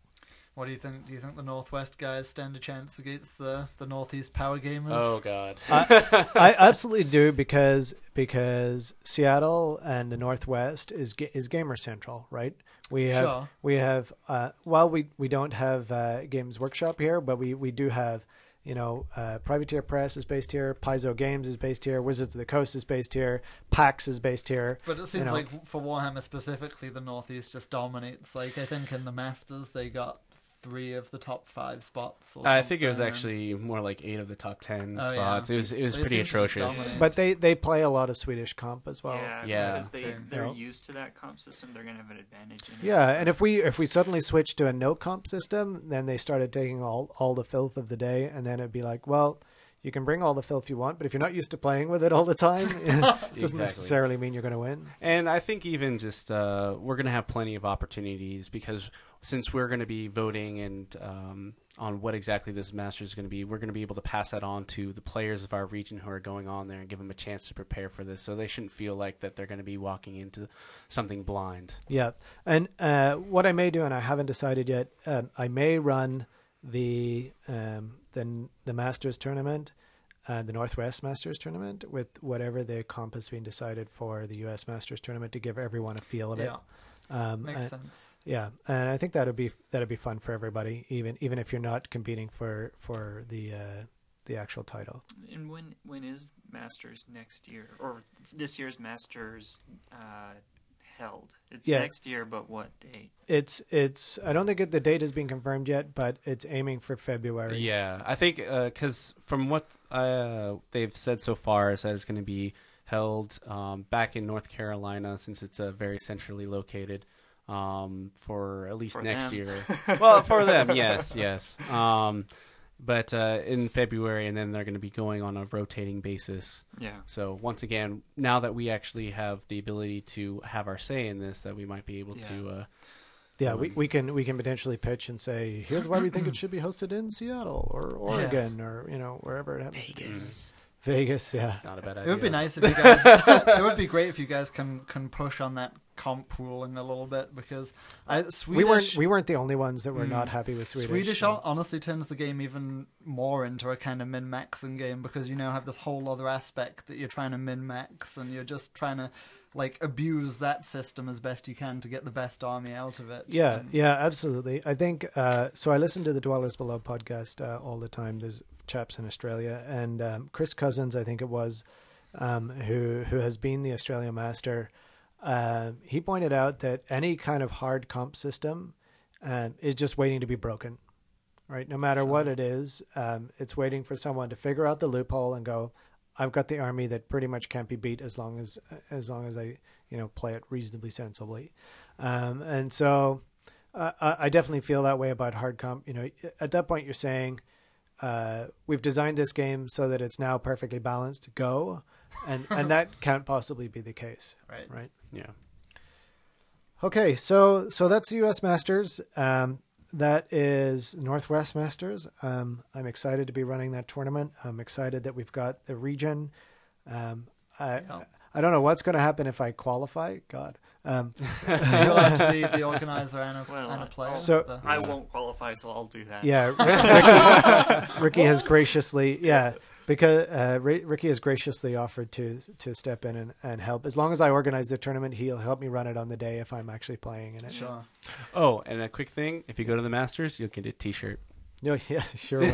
What do you think? Do you think the Northwest guys stand a chance against the the Northeast Power Gamers? oh god I absolutely do because because Seattle and the Northwest is is gamer central, right? We have Sure. we have uh, well we we don't have uh, Games Workshop here, but we we do have you know uh, Privateer Press is based here, Paizo Games is based here, Wizards of the Coast is based here, PAX is based here. But it seems know. like for Warhammer specifically, the Northeast just dominates. Like I think in the Masters they got three of the top five spots. Or i think it was actually more like eight of the top ten Oh, spots yeah. it was it was They pretty seem to just atrocious. But they they play a lot of Swedish comp as well. yeah, Yeah. because they they're Yeah. used to that comp system. They're gonna have an advantage. In it. Yeah, and if we if we suddenly switch to a no comp system, then they started taking all all the filth of the day, and then it'd be like, well, you can bring all the filth you want, but if you're not used to playing with it all the time, it doesn't Exactly. necessarily mean you're going to win. And I think even just uh, we're going to have plenty of opportunities because since we're going to be voting and um, on what exactly this master is going to be, we're going to be able to pass that on to the players of our region who are going on there and give them a chance to prepare for this, so they shouldn't feel like that they're going to be walking into something blind. Yeah, and uh, what I may do, and I haven't decided yet, um, I may run the um, the the Masters tournament, uh, the Northwest Masters tournament, with whatever the comp has been decided for the U.S. Masters tournament to give everyone a feel of it. Yeah, Um, makes and- sense. Yeah, and I think that'd be that'd be fun for everybody, even even if you're not competing for for the uh, the actual title. And when when is Masters next year or this year's Masters uh, held? It's Yeah. next year, but what date? It's it's I don't think it, the date has been confirmed yet, but it's aiming for February. Yeah, I think because from what uh, they've said so far is that it's going to be held um, back in North Carolina since it's uh, very centrally located um, for at least For next them. year. well, for them, yes, yes. Um, but uh, in February, and then they're going to be going on a rotating basis. Yeah. So once again, now that we actually have the ability to have our say in this, that we might be able to. Uh, Yeah, we, Um, we can we can potentially pitch and say here's why we think it should be hosted in Seattle or Oregon or you know wherever it happens to be. Vegas, yeah. not a bad idea. It would be nice if you guys. it would be great if you guys can can push on that comp ruling a little bit because I, Swedish. We weren't we weren't the only ones that were Mm. not happy with Swedish. Swedish so- honestly turns the game even more into a kind of min maxing game because you now have this whole other aspect that you're trying to min max and you're just trying to like abuse that system as best you can to get the best army out of it. Yeah, yeah, absolutely. I think uh, so. I listen to the Dwellers Below podcast uh, all the time. There's chaps in Australia, and um, Chris Cousins, I think it was, um, who who has been the Australia Master. Uh, he pointed out that any kind of hard comp system um, is just waiting to be broken. Right, no matter what it is, um, it's waiting for someone to figure out the loophole and go. I've got the army that pretty much can't be beat as long as as long as I you know play it reasonably sensibly, um, and so uh, I I definitely feel that way about hard comp. You know, at that point you're saying, uh, we've designed this game so that it's now perfectly balanced. Go, and and that can't possibly be the case, Right. right? Yeah. Okay, so so that's the U.S. Masters. Um, that is Northwest Masters. Um, I'm excited to be running that tournament. I'm excited that we've got the region. Um, I Yeah. I don't know what's going to happen if I qualify. God. Um, You'll have to be the organizer and a, Well, and a player. So- The- I won't qualify, so I'll do that. yeah, Ricky, Ricky has graciously yeah because uh, Ricky has graciously offered to to step in and, and help. As long as I organize the tournament, he'll help me run it on the day if I'm actually playing in it. Sure. Oh, and a quick thing: if you go to the Masters, you'll get a T-shirt. No, yeah, sure will.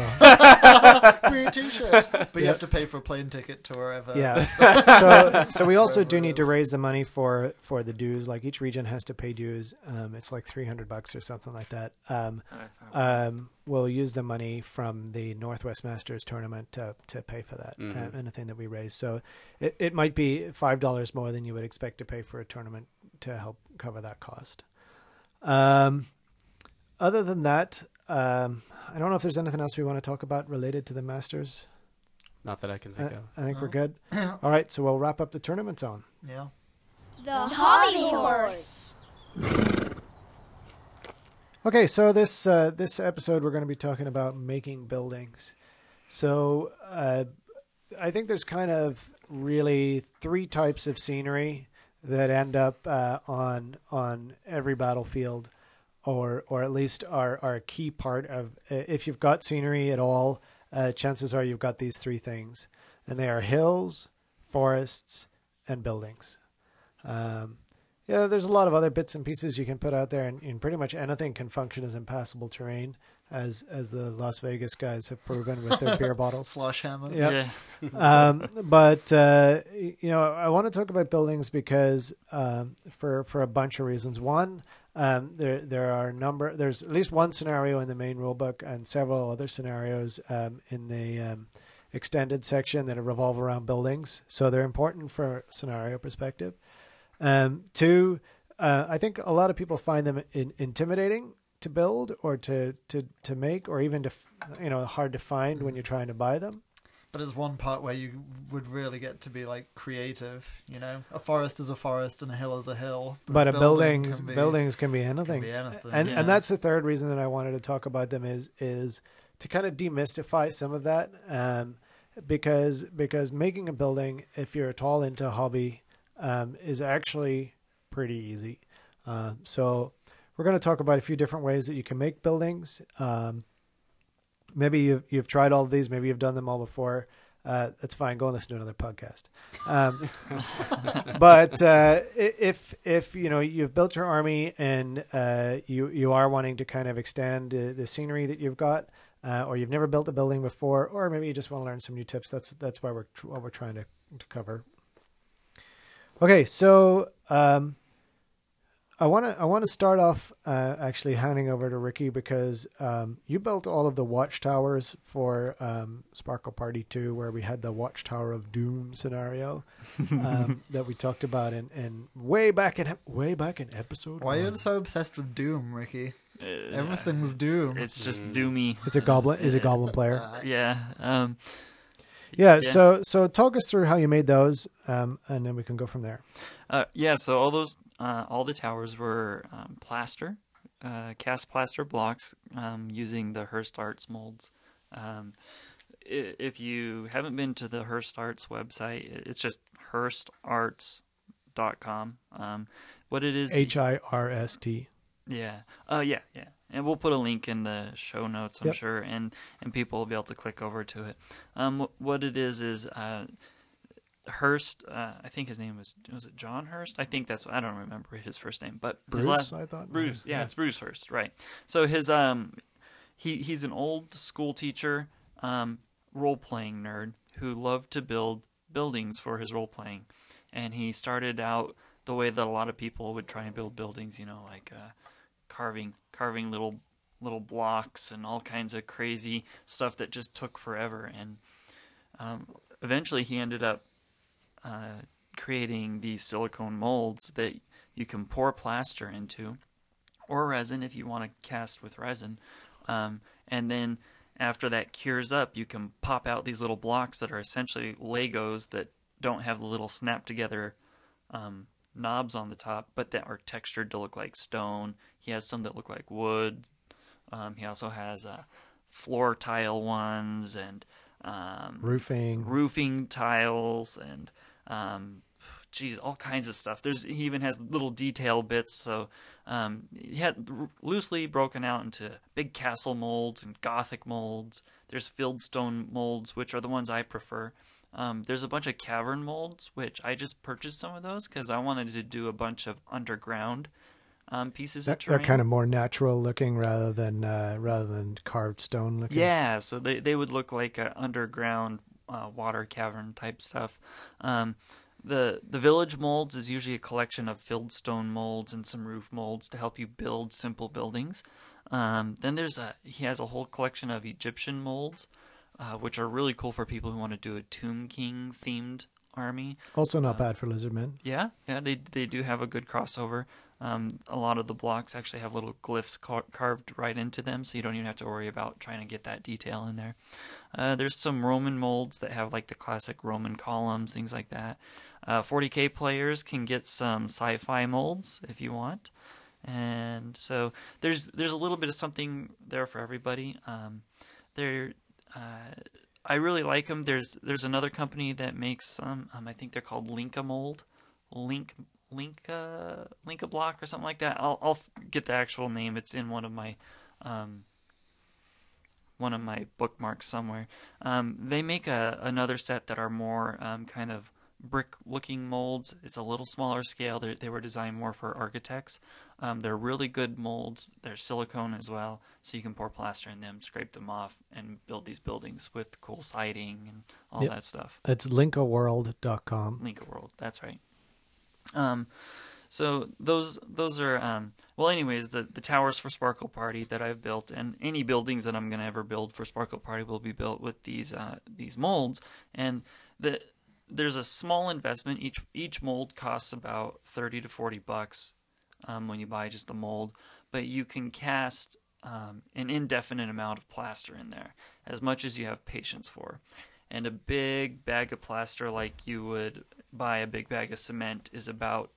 Free t-shirt. But you have to pay for a plane ticket to wherever. Yeah. so so we also Wherever do it need to is. raise the money for for the dues. Like each region has to pay dues. Um, it's like three hundred bucks or something like that. Um, Oh, that's not- um, we'll use the money from the Northwest Masters tournament to to pay for that Mhm. uh, anything that we raise. So it it might be five dollars more than you would expect to pay for a tournament to help cover that cost. Um, other than that, um, I don't know if there's anything else we want to talk about related to the Masters. Not that I can I, think of. I think we're good. All right, so we'll wrap up the tournament zone. Yeah. The hobby horse. Okay, so this uh, this episode we're going to be talking about making buildings. So uh, I think there's kind of really three types of scenery that end up uh, on on every battlefield, or or at least are are a key part of. If you've got scenery at all, uh, chances are you've got these three things, and they are hills, forests, and buildings. Um, yeah, there's a lot of other bits and pieces you can put out there, and, and pretty much anything can function as impassable terrain, as as the Las Vegas guys have proven with their beer bottles. Slosh hammer. Yep. Yeah. Um, but uh, you know, I want to talk about buildings because um, for for a bunch of reasons. One, um, there there are a number. There's at least one scenario in the main rulebook, and several other scenarios um, in the um, extended section that revolve around buildings. So they're important for scenario perspective. Um, two, uh, I think a lot of people find them in, intimidating to build or to, to, to make, or even to you know hard to find when you're trying to buy them. But there's one part where you would really get to be like creative. You know, a forest is a forest and a hill is a hill. But a building buildings can be- buildings can be can anything, be anything. and Yeah. and that's the third reason that I wanted to talk about them is is to kind of demystify some of that, um, because because making a building, if you're at all into hobby, um, is actually pretty easy. Uh, so we're going to talk about a few different ways that you can make buildings. Um, maybe you've you've tried all of these, maybe you've done them all before. Uh, that's fine. Go and listen to another podcast. Um, but uh, if if you know you've built your army and uh, you you are wanting to kind of extend the scenery that you've got, uh, or you've never built a building before, or maybe you just want to learn some new tips. That's that's why we're what we're trying to, to cover. Okay, so um, I want to I want to start off uh, actually handing over to Ricky because um, you built all of the watchtowers for um, Sparkle Party Two, where we had the Watchtower of Doom scenario um, that we talked about in, in way back in way back in episode. Why are one. you so obsessed with Doom, Ricky? Uh, Everything's Doom. It's just doomy. It's a goblin. Is a goblin player. Uh, Yeah. Um, Yeah, So so talk us through how you made those, um, and then we can go from there. Uh, yeah, so all those, uh, all the towers were um, plaster, uh, cast plaster blocks um, using the Hirst Arts molds. Um, if you haven't been to the Hirst Arts website, it's just hirstarts.com. Um, what it is, H I R S T. yeah. Uh yeah, yeah. And we'll put a link in the show notes, I'm Yep. sure, and and people will be able to click over to it. Um what it is is uh Hirst, uh, I think his name was was it John Hirst? I think that's I don't remember his first name, but Bruce, last I thought Bruce, yeah, it's Bruce Hirst, right? So his um, he he's an old school teacher, um, role playing nerd who loved to build buildings for his role playing, and he started out the way that a lot of people would try and build buildings, you know, like uh, carving carving little little blocks and all kinds of crazy stuff that just took forever, and um, eventually he ended up uh, creating these silicone molds that you can pour plaster into or resin if you want to cast with resin um, and then after that cures up, you can pop out these little blocks that are essentially Legos that don't have the little snap together um, knobs on the top, but that are textured to look like stone. He has some that look like wood. Um, he also has uh, floor tile ones and um, Roofing. roofing tiles and um geez all kinds of stuff. There's he even has little detail bits so um he had r- loosely broken out into big castle molds and gothic molds. There's fieldstone molds which are the ones i prefer. Um, there's a bunch of cavern molds which i just purchased some of those because i wanted to do a bunch of underground um, pieces They're, of they're kind of more natural looking rather than uh, rather than carved stone looking. Yeah, so they they would look like a underground uh, water cavern type stuff. Um, the the village molds is usually a collection of filled stone molds and some roof molds to help you build simple buildings. Um, then there's a he has a whole collection of Egyptian molds, uh, which are really cool for people who want to do a Tomb King themed army. Also not bad for lizardmen. Yeah, yeah, they they do have a good crossover. Um, a lot of the blocks actually have little glyphs car- carved right into them, so you don't even have to worry about trying to get that detail in there. Uh, there's some Roman molds that have like the classic Roman columns, things like that. Uh, 40k players can get some sci-fi molds if you want, and so there's there's a little bit of something there for everybody. Um, there. Uh, I really like them. There's there's another company that makes some. Um, I think they're called Linka Mold, Link Linka Linka Block or something like that. I'll I'll get the actual name. It's in one of my um, one of my bookmarks somewhere. Um, they make a another set that are more um, kind of brick looking molds. It's a little smaller scale. They they were designed more for architects. Um, they're really good molds. They're silicone as well, so you can pour plaster in them, scrape them off, and build these buildings with cool siding and all Yep. that stuff. It's linkaworld.com. Linkaworld. That's right. Um, so those those are um, well. Anyways, the the towers for Sparkle Party that I've built, and any buildings that I'm gonna ever build for Sparkle Party will be built with these uh, these molds. And the there's a small investment. Each each mold costs about thirty to forty bucks um, when you buy just the mold, but you can cast um, an indefinite amount of plaster in there, as much as you have patience for. And a big bag of plaster, like you would buy a big bag of cement, is about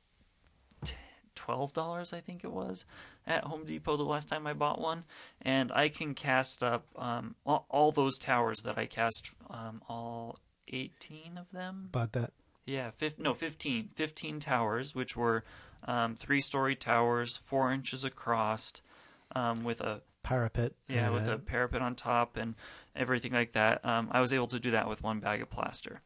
twelve dollars, I think it was, at Home Depot the last time I bought one. And I can cast up um, all, all those towers that I cast, um, all eighteen of them. About that. Yeah, fif- no, 15. 15 towers, which were um, three story towers, four inches across, um, with a Parapet. yeah, with a parapet on top and everything like that. Um, I was able to do that with one bag of plaster.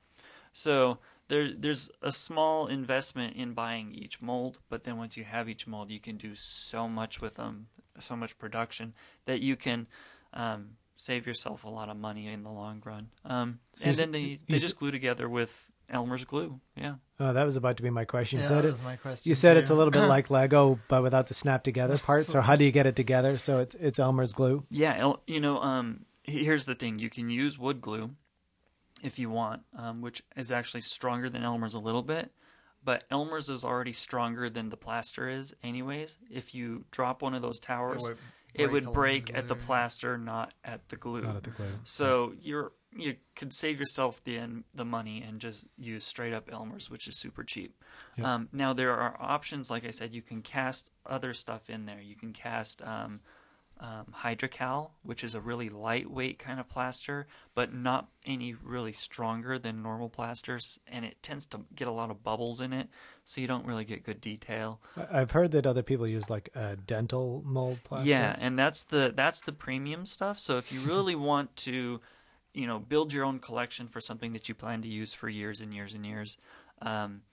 So there, there's a small investment in buying each mold, but then once you have each mold, you can do so much with them, so much production that you can um, save yourself a lot of money in the long run. Um, So and then they, they just glue together with Elmer's glue. Yeah. Oh, that was about to be my question. You Yeah, said that it. was my question. You said it's a little bit like Lego, but without the snap together part. So how do you get it together? So it's it's Elmer's glue. Yeah, el- you know, um, here's the thing: you can use wood glue if you want, um, which is actually stronger than Elmer's a little bit. But Elmer's is already stronger than the plaster is, anyways. If you drop one of those towers, would it would break the at the plaster, not at the glue. Not at the glue. So you're you could save yourself the the money and just use straight up Elmer's, which is super cheap. Yep. Um, now there are options, like I said, you can cast other stuff in there. You can cast um, um, Hydrocal, which is a really lightweight kind of plaster, but not any really stronger than normal plasters, and it tends to get a lot of bubbles in it, so you don't really get good detail. I've heard that other people use like a dental mold plaster. Yeah, and that's the that's the premium stuff. So if you really want to, you know, build your own collection for something that you plan to use for years and years and years, um,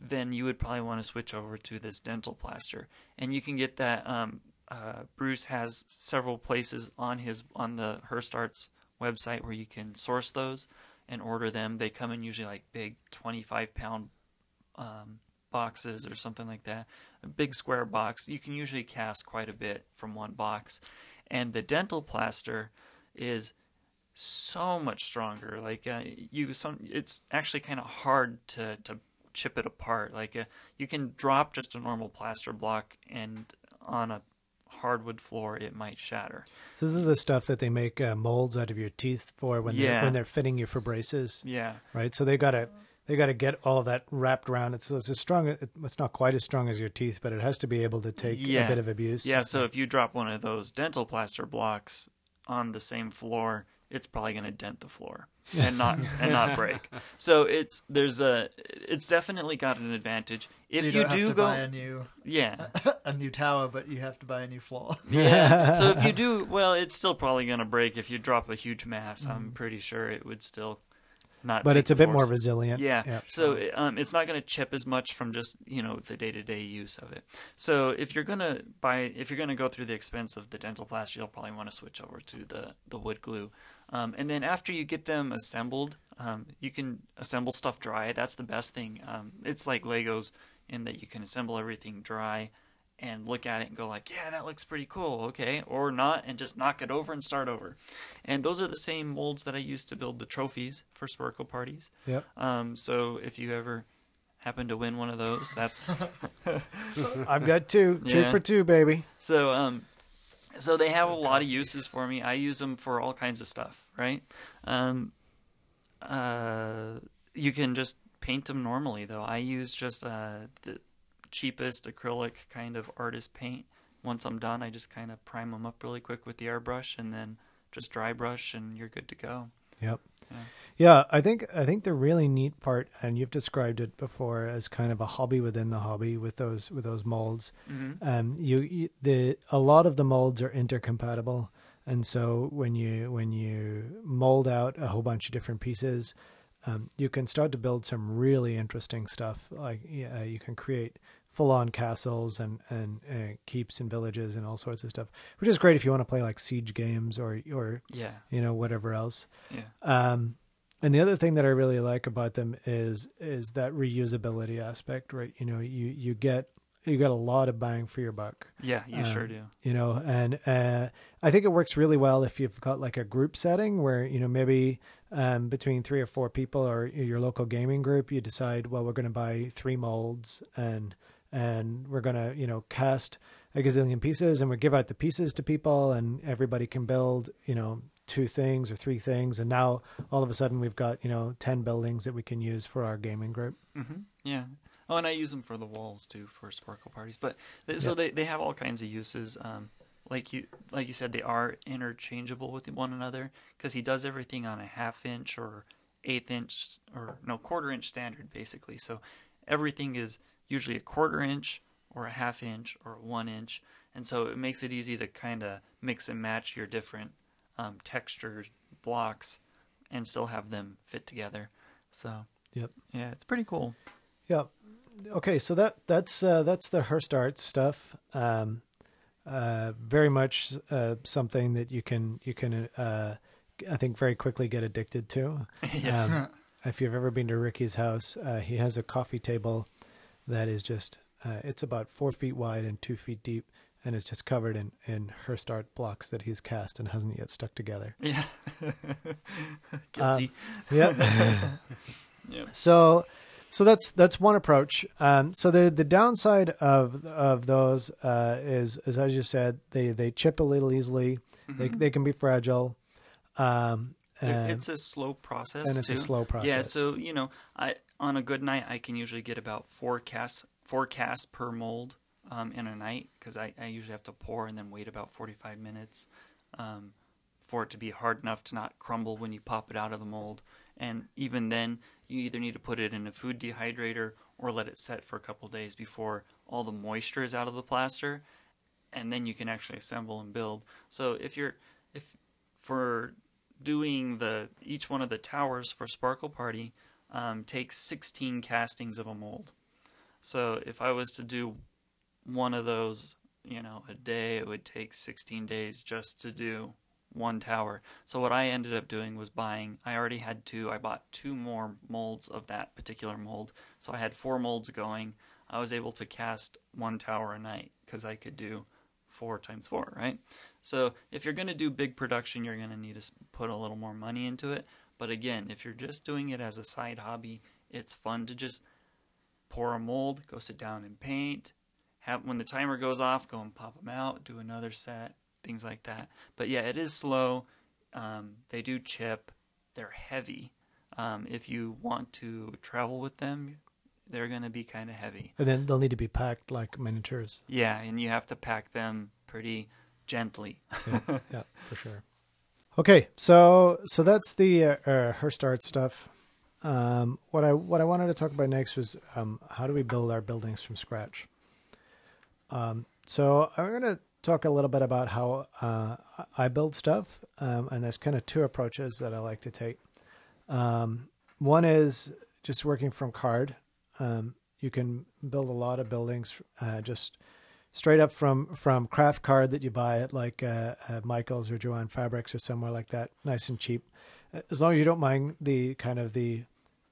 then you would probably want to switch over to this dental plaster, and you can get that. Um, uh, Bruce has several places on his on the Hirst Arts website where you can source those and order them. They come in usually like big twenty five pound um, boxes or something like that. A big square box. You can usually cast quite a bit from one box. And the dental plaster is so much stronger. Like uh, you, some it's actually kind of hard to to chip it apart. Like uh, you can drop just a normal plaster block and on a hardwood floor, it might shatter. So this is the stuff that they make uh, molds out of your teeth for when they're when they're fitting you for braces, Yeah. right? So they gotta they gotta get all of that wrapped around it. So it's as strong. It's not quite as strong as your teeth, but it has to be able to take a bit of abuse. Yeah, so if you drop one of those dental plaster blocks on the same floor, it's probably going to dent the floor and not and not break. So it's there's a it's definitely got an advantage. If so you, you, don't have do to go buy a new yeah. a new tower, but you have to buy a new floor. Yeah. so if you do well, it's still probably going to break if you drop a huge mass. I'm Mm. pretty sure it would still not but take it's a the bit more resilient. Yeah. So um, it's not going to chip as much from just you know the day to day use of it. So if you're gonna buy, if you're gonna go through the expense of the dental plaster, you'll probably want to switch over to the the wood glue. Um, and then after you get them assembled, um, you can assemble stuff dry. That's the best thing. Um, it's like Legos in that you can assemble everything dry and look at it and go like, yeah, that looks pretty cool, okay, or not, and just knock it over and start over. And those are the same molds that I used to build the trophies for Sparkle parties. Yep. Um, so if you ever happen to win one of those, that's I've got two, two Yeah. for two, baby. so. Um, so they have a lot of uses for me. I use them for all kinds of stuff, right? Um, uh, you can just paint them normally, though. I use just uh, the cheapest acrylic kind of artist paint. Once I'm done, I just kind of prime them up really quick with the airbrush, and then just dry brush, and you're good to go. Yep. Yeah. Yeah, I think I think the really neat part, and you've described it before as kind of a hobby within the hobby with those with those molds. Mhm. Um, you, you the a lot of the molds are intercompatible, and so when you when you mold out a whole bunch of different pieces, um, you can start to build some really interesting stuff. Like yeah, you can create full on castles and and uh, keeps and villages and all sorts of stuff, which is great if you want to play like siege games or or Yeah, you know whatever else. yeah, Um, and the other thing that I really like about them is is that reusability aspect, right? You know, you you get you get a lot of bang for your buck, yeah. You sure Um, do. you know, and uh, I think it works really well if you've got like a group setting where you know maybe um, between three or four people or your local gaming group, you decide, well, we're going to buy three molds and and we're going to you know cast a gazillion pieces and we give out the pieces to people and everybody can build you know two things or three things and now all of a sudden we've got you know 10 buildings that we can use for our gaming group hmm Yeah. Oh, and I use them for the walls too for sparkle parties. But th- so they they have all kinds of uses. Um, like you like you said, they are interchangeable with one another because he does everything on a half inch or eighth inch or no quarter inch standard basically. So everything is usually a quarter inch or a half inch or one inch, and so it makes it easy to kind of mix and match your different um, textured blocks and still have them fit together. So Yep. yeah, it's pretty cool. Yeah. Okay, so that that's uh, that's the Hirst Arts stuff. Um, uh, very much uh, something that you can you can uh, I think very quickly get addicted to. yeah. Um, if you've ever been to Ricky's house, uh, he has a coffee table that is just uh, it's about four feet wide and two feet deep, and it's just covered in in Hirst Art blocks that he's cast and hasn't yet stuck together. Yeah. Guilty. Yeah. yeah. So, so that's that's one approach. Um, so the the downside of of those uh, is, is as you said, they they chip a little easily. They they can be fragile. Um, and, it's a slow process. and it's a too. slow Yeah. So you know, I on a good night I can usually get about four casts four casts per mold um, in a night because I, I usually have to pour and then wait about forty five minutes um, for it to be hard enough to not crumble when you pop it out of the mold. And even then, you either need to put it in a food dehydrator or let it set for a couple days before all the moisture is out of the plaster, and then you can actually assemble and build. So if you're if for doing the each one of the towers for Sparkle Party um, takes 16 castings of a mold. So if I was to do one of those, you know, a day, it would take 16 days just to do one tower. So what I ended up doing was buying. I already had two. I bought two more molds of that particular mold. So I had four molds going. I was able to cast one tower a night because I could do four times four, right? So if you're going to do big production, you're going to need to put a little more money into it. But again, if you're just doing it as a side hobby, it's fun to just pour a mold, go sit down and paint, have when the timer goes off, go and pop them out, do another set, things like that. But yeah, it is slow. Um, they do chip. They're heavy. Um, if you want to travel with them, they're going to be kind of heavy. And then they'll need to be packed like miniatures. Yeah, and you have to pack them pretty gently. Yeah, yeah for sure. Okay, so so that's the uh, uh, Hirst Art stuff. Um, what I what I wanted to talk about next was um, how do we build our buildings from scratch. Um, so I'm going to talk a little bit about how uh, I build stuff, um, and there's kind of two approaches that I like to take. Um, one is just working from card. Um, you can build a lot of buildings uh, just straight up from from craft card that you buy at like uh, uh, Michaels or Joann Fabrics or somewhere like that, nice and cheap. As long as you don't mind the kind of the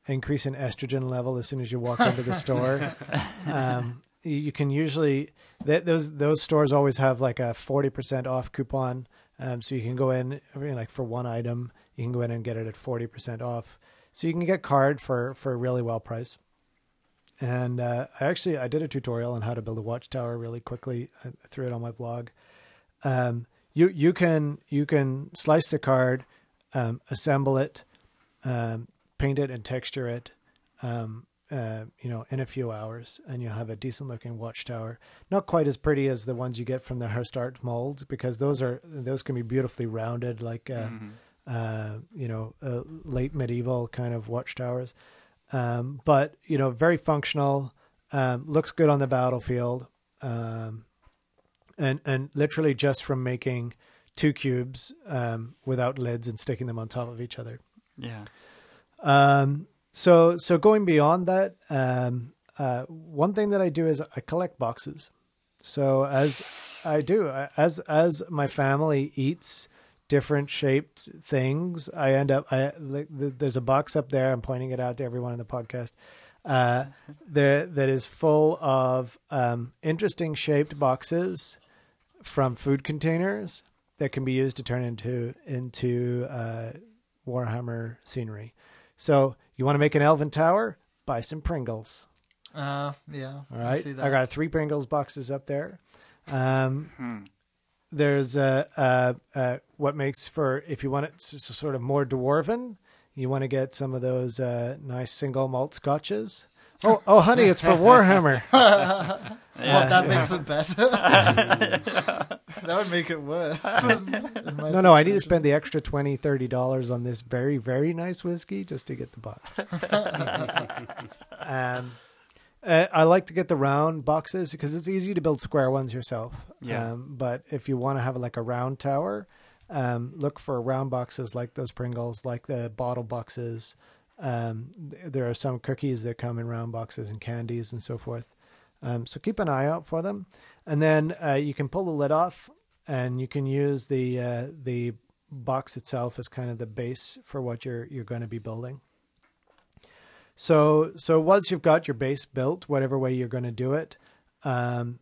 increase in estrogen level as soon as you walk into the store, um, you, you can usually th- those those stores always have like a forty percent off coupon, um, so you can go in I mean, like for one item, you can go in and get it at forty percent off. So you can get card for for a really well price. And uh, I actually I did a tutorial on how to build a watchtower really quickly. I threw it on my blog. Um, you you can you can slice the card, um, assemble it, um, paint it and texture it, um, uh, you know, in a few hours, and you'll have a decent looking watchtower. Not quite as pretty as the ones you get from the Hirst molds because those are those can be beautifully rounded, like uh, Mm-hmm. uh, you know uh, late medieval kind of watchtowers. Um, but you know, very functional. Um, looks good on the battlefield, um, and and literally just from making two cubes um, without lids and sticking them on top of each other. Yeah. Um, so so going beyond that, um, uh, one thing that I do is I collect boxes. So as I do, as as my family eats different shaped things, I end up. I like, th- there's a box up there. I'm pointing it out to everyone in the podcast. Uh, there that is full of um, interesting shaped boxes from food containers that can be used to turn into into uh, Warhammer scenery. So you want to make an elven tower? Buy some Pringles. Uh, yeah. All I right, see I, got three Pringles boxes up there. Um, There's a, uh, uh, what makes for if you want it s- s- sort of more dwarven, you want to get some of those uh, nice single malt scotches. Oh, oh, honey, it's for Warhammer. Well, that makes it better. that would make it worse. No, no, I need to spend the extra twenty, thirty dollars on this very, very nice whiskey just to get the box. um, uh, I like to get the round boxes because it's easy to build square ones yourself. Yeah. Um, but if you want to have like a round tower, um, look for round boxes like those Pringles, like the bottle boxes. Um, there are some cookies that come in round boxes and candies and so forth. Um, so keep an eye out for them, and then uh, you can pull the lid off, and you can use the uh, the box itself as kind of the base for what you're you're going to be building. So so once you've got your base built, whatever way you're going to do it, um,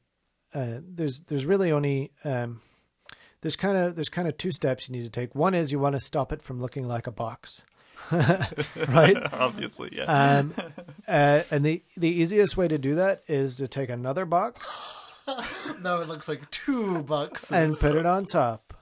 uh, there's there's really only um, there's kind of there's kind of two steps you need to take. One is you want to stop it from looking like a box, right? Obviously, yeah. Um, uh, and the the easiest way to do that is to take another box No, it looks like two bucks. and put it on top.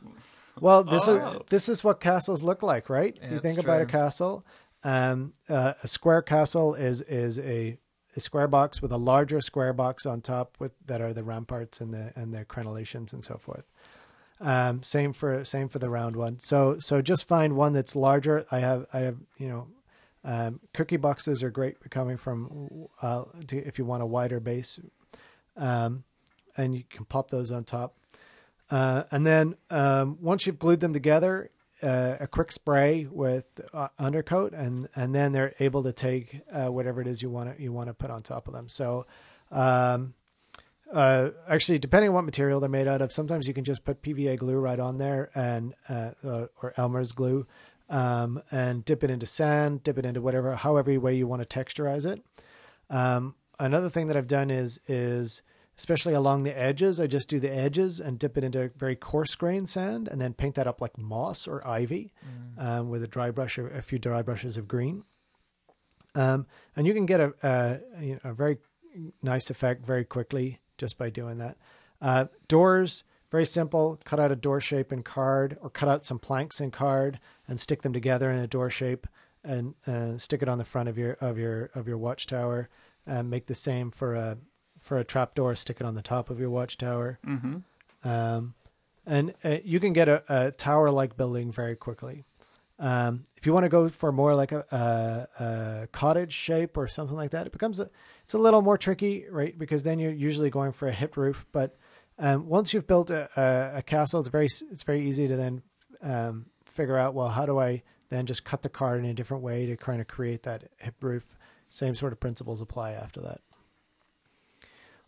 Well, this Oh. is this is what castles look like, right? Yeah, you it's think about a castle. Um, uh, a square castle is is a, a square box with a larger square box on top with that are the ramparts and the and the crenellations and so forth. Um, same for same for the round one. So so just find one that's larger. I have I have you know um, cookie boxes are great coming from uh, to, if you want a wider base, um, and you can pop those on top. Uh, and then um, once you've glued them together, uh, a quick spray with uh, undercoat, and and then they're able to take uh, whatever it is you want to you want to put on top of them. So. Uh, actually, depending on what material they're made out of, sometimes you can just put PVA glue right on there and uh, uh, or Elmer's glue, um, and dip it into sand, dip it into whatever, however way you want to texturize it. Um, another thing that I've done is is especially along the edges, I just do the edges and dip it into very coarse grain sand, and then paint that up like moss or ivy um, with a dry brush, or a few dry brushes of green. Um, and you can get a, a, you know, a very nice effect very quickly just by doing that. Uh, doors, very simple. Cut out a door shape in card, or cut out some planks in card and stick them together in a door shape, and uh, stick it on the front of your of your of your watchtower. And make the same for a for a trap door. Stick it on the top of your watchtower. Mm-hmm. Um, and uh, you can get a, a tower like building very quickly. Um, if you want to go for more like a, a, a cottage shape or something like that, it becomes a, it's a little more tricky, right? Because then you're usually going for a hip roof. But um, once you've built a, a, a castle, it's very it's very easy to then um, figure out well how do I then just cut the card in a different way to kind of create that hip roof. Same sort of principles apply after that.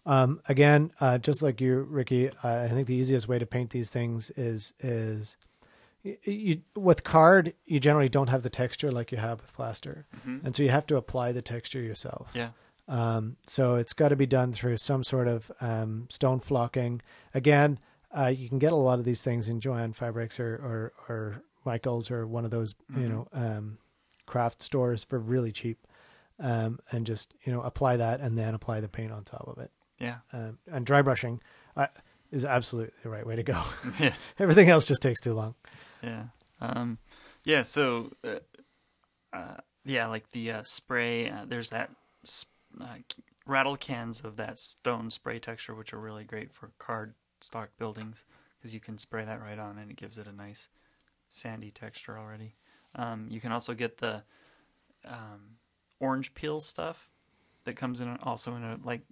Um, again, uh, just like you, Ricky, uh, I think the easiest way to paint these things is is you, you with card. You generally don't have the texture like you have with plaster, Mm-hmm. and so you have to apply the texture yourself. Yeah. Um, so it's got to be done through some sort of um, stone flocking. Again, uh, you can get a lot of these things in Joanne Fabrics or or, or Michaels or one of those you Mhm. know um, craft stores for really cheap, um, and just you know apply that and then apply the paint on top of it. Yeah. Um, and dry brushing uh, is absolutely the right way to go. yeah. Everything else just takes too long. Yeah. Um, yeah. So, uh, uh, yeah, like the uh, spray. Uh, there's that s- uh, rattle cans of that stone spray texture, which are really great for card stock buildings because you can spray that right on and it gives it a nice sandy texture already. Um, you can also get the um, orange peel stuff that comes in also in a like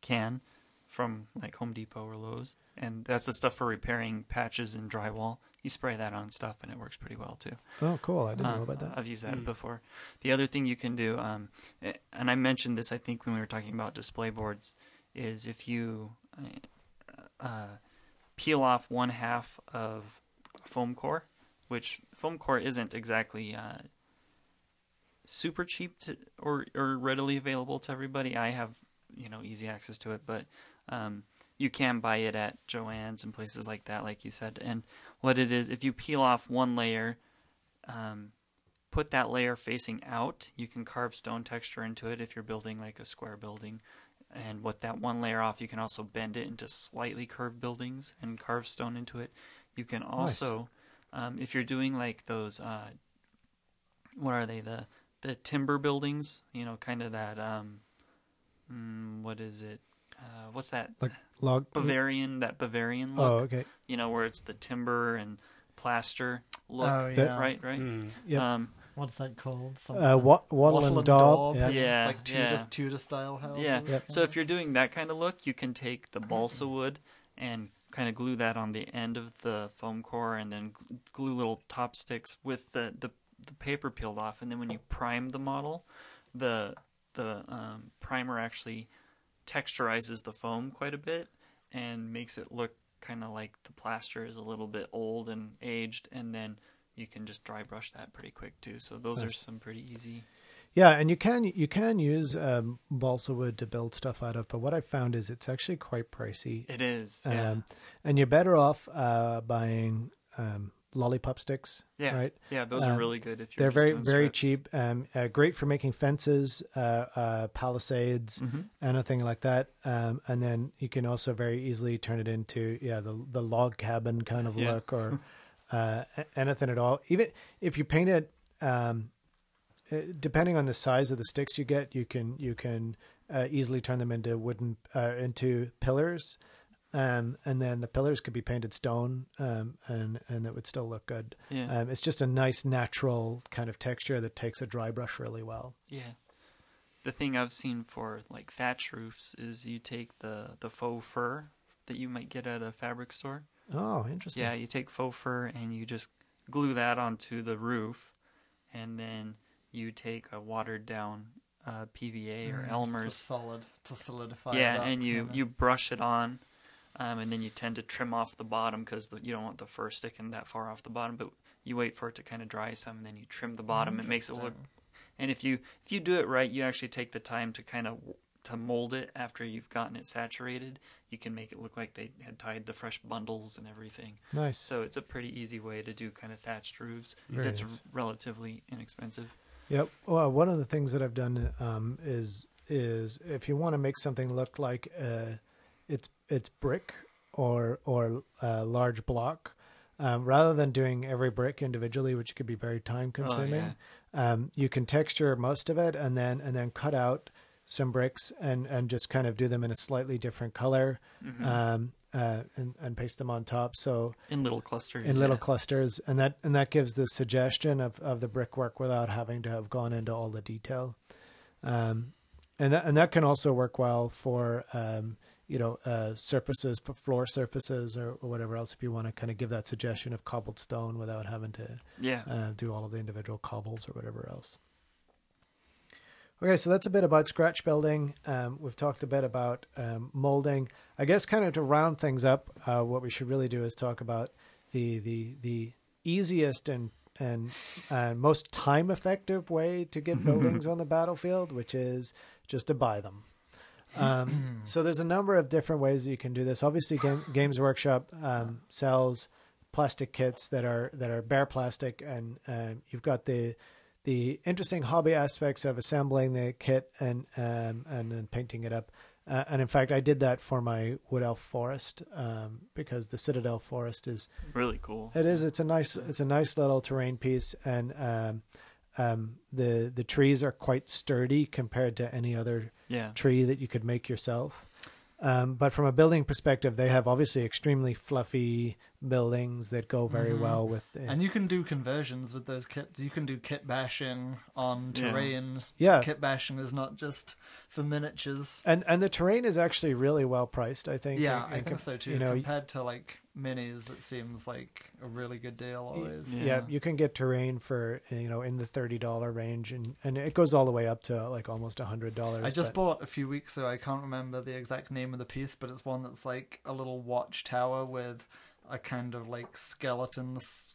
can from like Home Depot or Lowe's, and that's the stuff for repairing patches in drywall. You spray that on stuff, and it works pretty well too. Oh, cool! I didn't know Um, about that. I've used that Hmm. before. The other thing you can do, um, eh, and I mentioned this, I think, when we were talking about display boards, is if you uh, uh, peel off one half of foam core, which foam core isn't exactly uh, super cheap to, or or readily available to everybody. I have you know easy access to it, but um, you can buy it at Joann's and places like that, like you said. And what it is, if you peel off one layer, um, put that layer facing out, you can carve stone texture into it if you're building like a square building. And with that one layer off, you can also bend it into slightly curved buildings and carve stone into it. You can also, um, if you're doing like those, uh, what are they? The the timber buildings, you know, kind of that. Um, mm, what is it? Uh, what's that? Like log. Bavarian, that Bavarian look. Oh, okay. You know, where it's the timber and plaster look. Oh, that- yeah. Right, right. Mm. Yep. Um, What's that called? Some- Uh, wa- wattle, and daub. Yeah. Yeah, Like Tudor, yeah. Tudor style houses. Yeah. Yep. So if you're doing that kind of look, you can take the balsa wood and kind of glue that on the end of the foam core, and then glue little top sticks with the, the the paper peeled off. And then when you prime the model, the the um, primer actually texturizes the foam quite a bit and makes it look kind of like the plaster is a little bit old and aged, and then you can just dry brush that pretty quick too. So those are some pretty easy. Yeah, and you can you can use um, balsa wood to build stuff out of, but what I found is it's actually quite pricey. It is. Yeah. Um, and you're better off uh, buying um, lollipop sticks. Yeah, right. yeah, those Um, are really good if you're. They're very very strips. cheap. Um, uh, great for making fences, uh, uh, palisades, Mhm. anything like that. Um, and then you can also very easily turn it into yeah the the log cabin kind of Yeah. look or uh, anything at all. Even if you paint it, um, uh, depending on the size of the sticks you get, you can you can uh, easily turn them into wooden uh, into pillars. Um, and then the pillars could be painted stone, um, and and it would still look good. Yeah, Um, it's just a nice natural kind of texture that takes a dry brush really well. yeah. The thing I've seen for like thatch roofs is you take the the faux fur that you might get at a fabric store. Oh, interesting. Yeah, you take faux fur and you just glue that onto the roof, and then you take a watered down uh, PVA or Mm, Elmer's. To solid, to solidify yeah, it up, and you know. you brush it on, um, and then you tend to trim off the bottom because you don't want the fur sticking that far off the bottom. But you wait for it to kind of dry some, and then you trim the bottom. It makes it look. And if you if you do it right, you actually take the time to kind of to mold it after you've gotten it saturated. You can make it look like they had tied the fresh bundles and everything. Nice. So it's a pretty easy way to do kind of thatched roofs. Very that's nice. relatively inexpensive. Yep. Well, one of the things that I've done um, is is if you want to make something look like uh, it's it's brick or or uh, large block. Um, rather than doing every brick individually, which could be very time consuming, um, you can texture most of it and then and then cut out some bricks and and just kind of do them in a slightly different color Mm-hmm. um, uh, and and paste them on top. So in little clusters. in little yeah. clusters, and that and that gives the suggestion of, of the brickwork without having to have gone into all the detail. Um, and that, and that can also work well for um, you know uh, surfaces, for floor surfaces, or, or whatever else. If you want to kind of give that suggestion of cobbled stone without having to yeah. uh, do all of the individual cobbles or whatever else. Okay, so that's a bit about scratch building. Um, we've talked a bit about um, molding. I guess, kind of to round things up, uh, what we should really do is talk about the the the easiest and and uh, most time effective way to get buildings on the battlefield, which is just to buy them. Um, so there's a number of different ways that you can do this. Obviously, Game, Games Workshop um, sells plastic kits that are that are bare plastic, and um, you've got the the interesting hobby aspects of assembling the kit and um, and then painting it up. Uh, and in fact, I did that for my Wood Elf Forest um, because the Citadel Forest is Really cool. it is. It's a nice. It's a nice little terrain piece, and um, um, the the trees are quite sturdy compared to any other Yeah. tree that you could make yourself. Um, but from a building perspective, they have obviously extremely fluffy buildings that go very Mhm. well with. And you can do conversions with those kits. You can do kit bashing on terrain. Yeah. Kit bashing is not just for miniatures. and and the terrain is actually really well priced. I think. Yeah, in- I think com- so too. You know, Compared to like minis, it seems like a really good deal always. Yeah. yeah, you can get terrain for you know in the thirty dollar range, and and it goes all the way up to like almost a hundred dollars. I just bought a few weeks ago. I can't remember the exact name of the piece, but it's one that's like a little watchtower with a kind of like skeleton, s-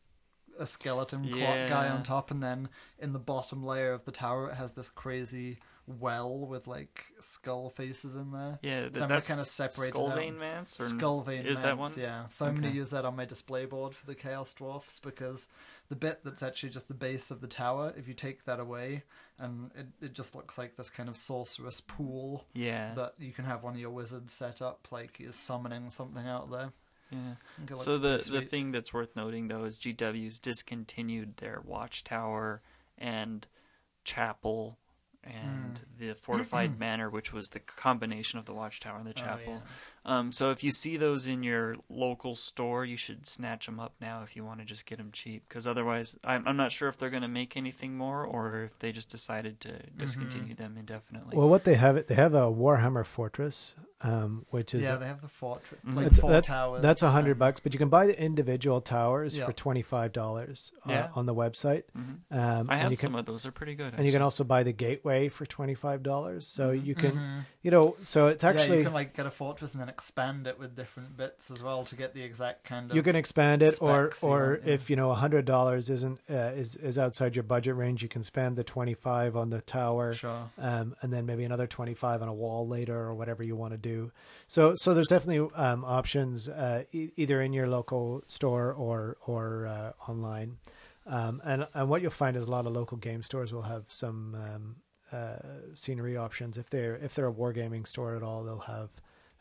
a skeleton clock guy on top, and then in the bottom layer of the tower, it has this crazy well with like skull faces in there. Yeah, So I'm that's kind of separate Skull out. Vein Mance or Skullvane is that one? Yeah. So I'm going to use that on my display board for the Chaos Dwarfs because the bit that's actually just the base of the tower, if you take that away, and it, it just looks like this kind of sorceress pool Yeah. that you can have one of your wizards set up like he's summoning something out there. yeah. I think it So the the thing that's worth noting though is GW's discontinued their watchtower and chapel and Hmm. the fortified manor, which was the combination of the watchtower and the Oh, chapel. Um, so if you see those in your local store, you should snatch them up now if you want to just get them cheap. Because otherwise, I'm, I'm not sure if they're going to make anything more or if they just decided to discontinue Mm-hmm. them indefinitely. Well, what they have, they have a Warhammer Fortress, um, which is yeah, they have the fortress, Mhm. like It's- four that- towers. that's a hundred bucks, but you can buy the individual towers Yeah. for twenty five dollars uh, Yeah. on the website. Mhm. Um, I and have you can, some of those; they're pretty good. and you can also buy the gateway for twenty five dollars. So you can, Mhm. you know, so it's yeah, actually you can like get a fortress and then expand it with different bits as well to get the exact kind of. you can expand it, or or want, yeah. if you know a hundred dollars isn't uh, is is outside your budget range, you can spend the twenty five on the tower. Sure. um, and then maybe another 25 on a wall later or whatever you want to do. So, so there's definitely um, options uh, e- either in your local store or or uh, online. Um, and and what you'll find is a lot of local game stores will have some um, uh, scenery options. If they're if they're a wargaming store at all, they'll have.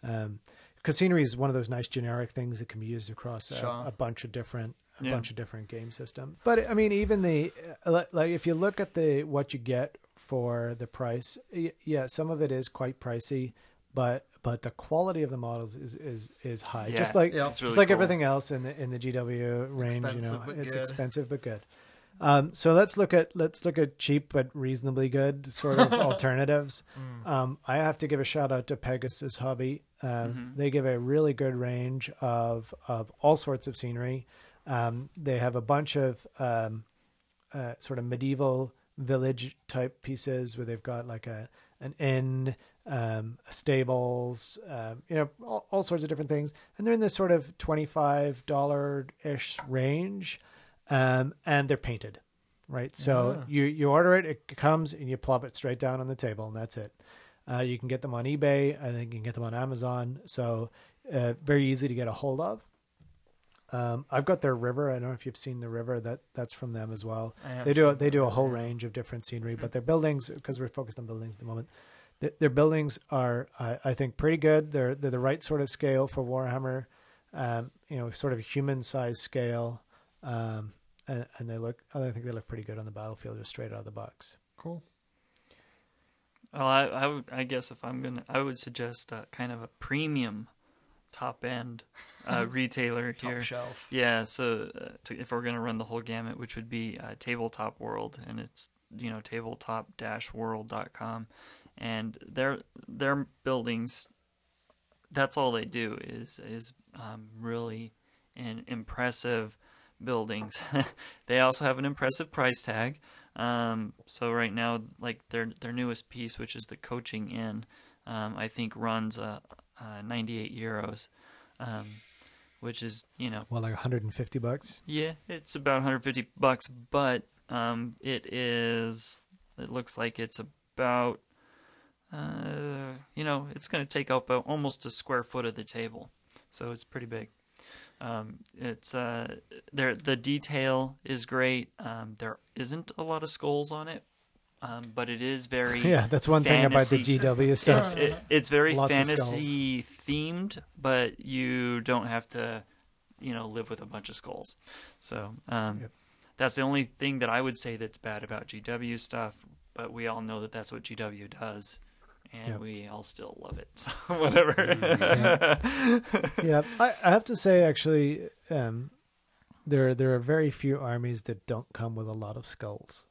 Um, because scenery is one of those nice generic things that can be used across a, Sure. a bunch of different a Yeah. bunch of different game systems. But I mean, even the uh, like if you look at the what you get for the price, yeah, some of it is quite pricey, but but the quality of the models is is is high. Yeah, just like Yeah. it's really just like cool. everything else in the in the GW range, you know, it's good. expensive but good. Um, so let's look at let's look at cheap but reasonably good sort of alternatives. Mm. Um, I have to give a shout out to Pegasus Hobby. Um, Mhm. They give a really good range of of all sorts of scenery. Um, they have a bunch of um, uh, sort of medieval village type pieces where they've got like a an inn, um, stables, um, you know, all, all sorts of different things, and they're in this sort of twenty five dollar ish range, um, and they're painted, right? So Ah. you you order it, it comes, and you plop it straight down on the table, and that's it. Uh, you can get them on eBay. I think you can get them on Amazon. So uh, very easy to get a hold of. Um, I've got their river. I don't know if you've seen the river. That that's from them as well. They do a, they do a whole range of different scenery, but their buildings because we're focused on buildings at the moment. Th- their buildings are, I, I think, pretty good. They're they're the right sort of scale for Warhammer. Um, you know, sort of human size scale, um, and, and they look. I think they look pretty good on the battlefield, just straight out of the box. Cool. Well, I, I, would, I guess if I'm gonna, I would suggest uh, kind of a premium, top end uh, retailer Top here. shelf. Yeah, so uh, to, if we're gonna run the whole gamut, which would be uh, Tabletop World, and it's you know tabletop-world.com, and their their buildings, that's all they do is is um, really an impressive buildings. they also have an impressive price tag. Um, so right now, like their their newest piece, which is the Coaching Inn, um, I think runs uh, uh, 98 euros, um, which is you know Well, like 150 bucks. yeah, it's about 150 bucks, but um, it is. It looks like it's about. Uh, you know, it's going to take up a, almost a square foot of the table, so it's pretty big. Um, it's uh, there. The detail is great. Um, there isn't a lot of skulls on it, um, but it is very. Yeah, that's one thing about the GW stuff. it, it's very Lots fantasy themed, but you don't have to, you know, live with a bunch of skulls. So um, Yep. that's the only thing that I would say that's bad about GW stuff. But we all know that that's what GW does, and Yep. we all still love it. So whatever. yeah, I, I have to say actually, um, there there are very few armies that don't come with a lot of skulls.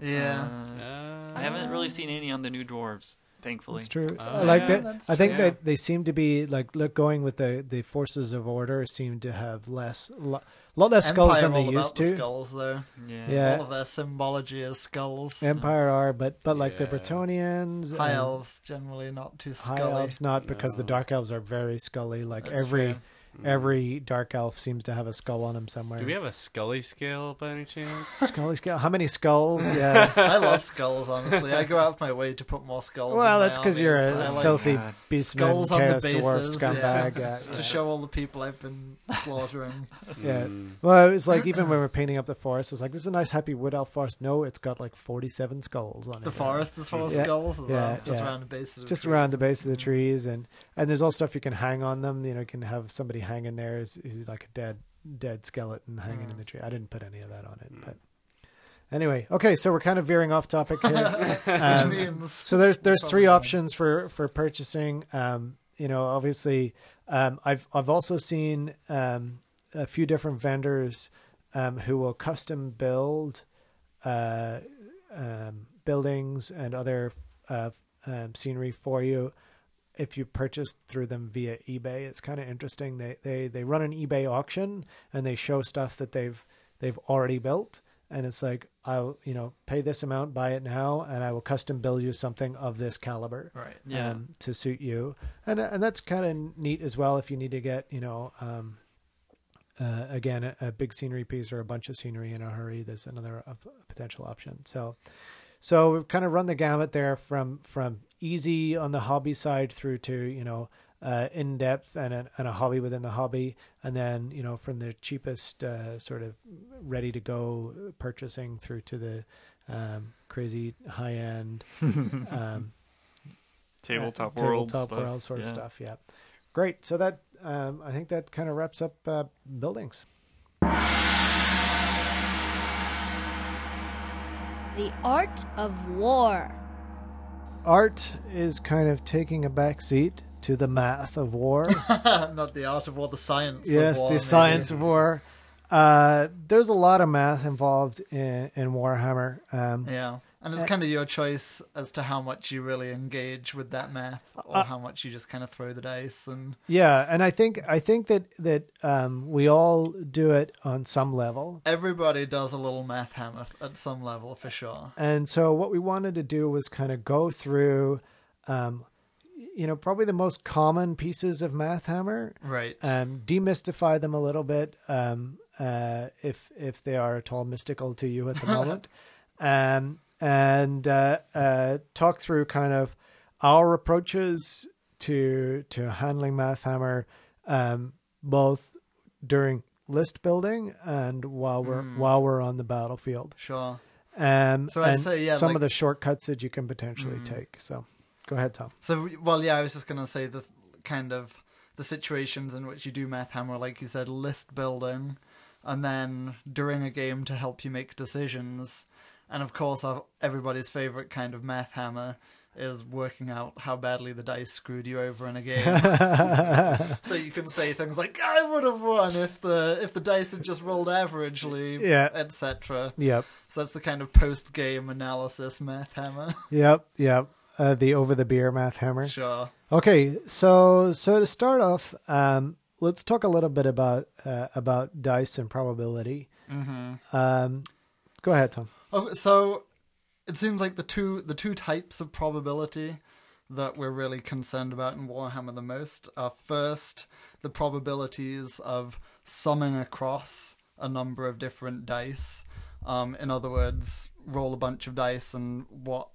Yeah. Uh, I haven't really seen any on the new dwarves, thankfully. It's true. Oh, like yeah, that, I think true. that they seem to be like look going with the the forces of order seem to have less lo, lot less skulls Empire than they all used about the to. skulls, though. Yeah. Yeah. All of their symbology is skulls. Empire are, but but like the Yeah. Bretonnians, High and elves generally not too high elves not because the dark elves are very scully. Like That's every true. Every dark elf seems to have a skull on him somewhere. Do we have a Scully scale by any chance? Scully skull? How many skulls? Yeah. I love skulls, honestly. I go out of my way to put more skulls. well, in that's because because you're a I like filthy God. beastman, skulls on the chaos dwarf, scumbag. yeah, yeah. to show all the people I've been slaughtering. Yeah. Mm. Well, it was like even when we're painting up the forest, it's like this is a nice happy wood elf forest. No, it's got like forty-seven skulls on it. The forest is full of Yeah, skulls as yeah, well, just yeah. around the base of the just trees. around the base of the trees, and and there's all stuff you can hang on them. You know, you can have somebody hanging there is is like a dead dead skeleton hanging in Mm. the tree. I didn't put any of that on it, but anyway, okay. So we're kind of veering off topic here. Um, means so there's there's three options for for purchasing. Um, you know, obviously, um, I've I've also seen um, a few different vendors um, who will custom build uh, um, buildings and other uh, um, scenery for you if you purchase through them via eBay. It's kind of interesting. They they they run an eBay auction and they show stuff that they've they've already built and it's like I'll you know pay this amount, buy it now, and I will custom build you something of this caliber right. Yeah. um, to suit you, and and that's kind of neat as well if you need to get you know um, uh, again a, a big scenery piece or a bunch of scenery in a hurry. There's another uh, potential option. So so we've kind of run the gamut there from from easy on the hobby side through to you know uh, in depth and a, and a hobby within the hobby, and then you know from the cheapest uh, sort of ready to go purchasing through to the um, crazy high end um, tabletop uh, world, tabletop stuff. world sort of stuff. Yeah, great. So that um, I think that kind of wraps up uh, buildings. The art of war. Art is kind of taking a back seat to the math of war. Not the art of war, the science. yes, of war, the maybe. science of war. Uh, there's a lot of math involved in, in Warhammer. Um, Yeah, and it's Uh, kind of your choice as to how much you really engage with that math, or Uh, how much you just kind of throw the dice. And yeah, and I think I think that that um, we all do it on some level. everybody does a little math hammer at some level for sure. And so what we wanted to do was kind of go through, um, you know, probably the most common pieces of Math Hammer, Right. um, demystify them a little bit, um, uh, if if they are at all mystical to you at the moment, um, and uh, uh, talk through kind of our approaches to to handling Math Hammer, um, both during list building and while we're while we're on the battlefield. sure. Um, So I'd and say, yeah, some like- of the shortcuts that you can potentially Mm. take. So go ahead, Tom. So, well, yeah, I was just going to say the kind of the situations in which you do Math Hammer, like you said, list building, and then during a game to help you make decisions. And of course, our, everybody's favorite kind of Math Hammer is working out how badly the dice screwed you over in a game. so you can say things like, "I would have won if the if the dice had just rolled averagely," Yeah. etc. Yep, So that's the kind of post game analysis Math Hammer. yep, yep. Uh, the over the beer math hammer. sure. Okay, so so to start off, um, let's talk a little bit about uh, about dice and probability. Mm-hmm. Um, go ahead, Tom. Oh, so it seems like the two the two types of probability that we're really concerned about in Warhammer the most are first the probabilities of summing across a number of different dice. Um, in other words, roll a bunch of dice and what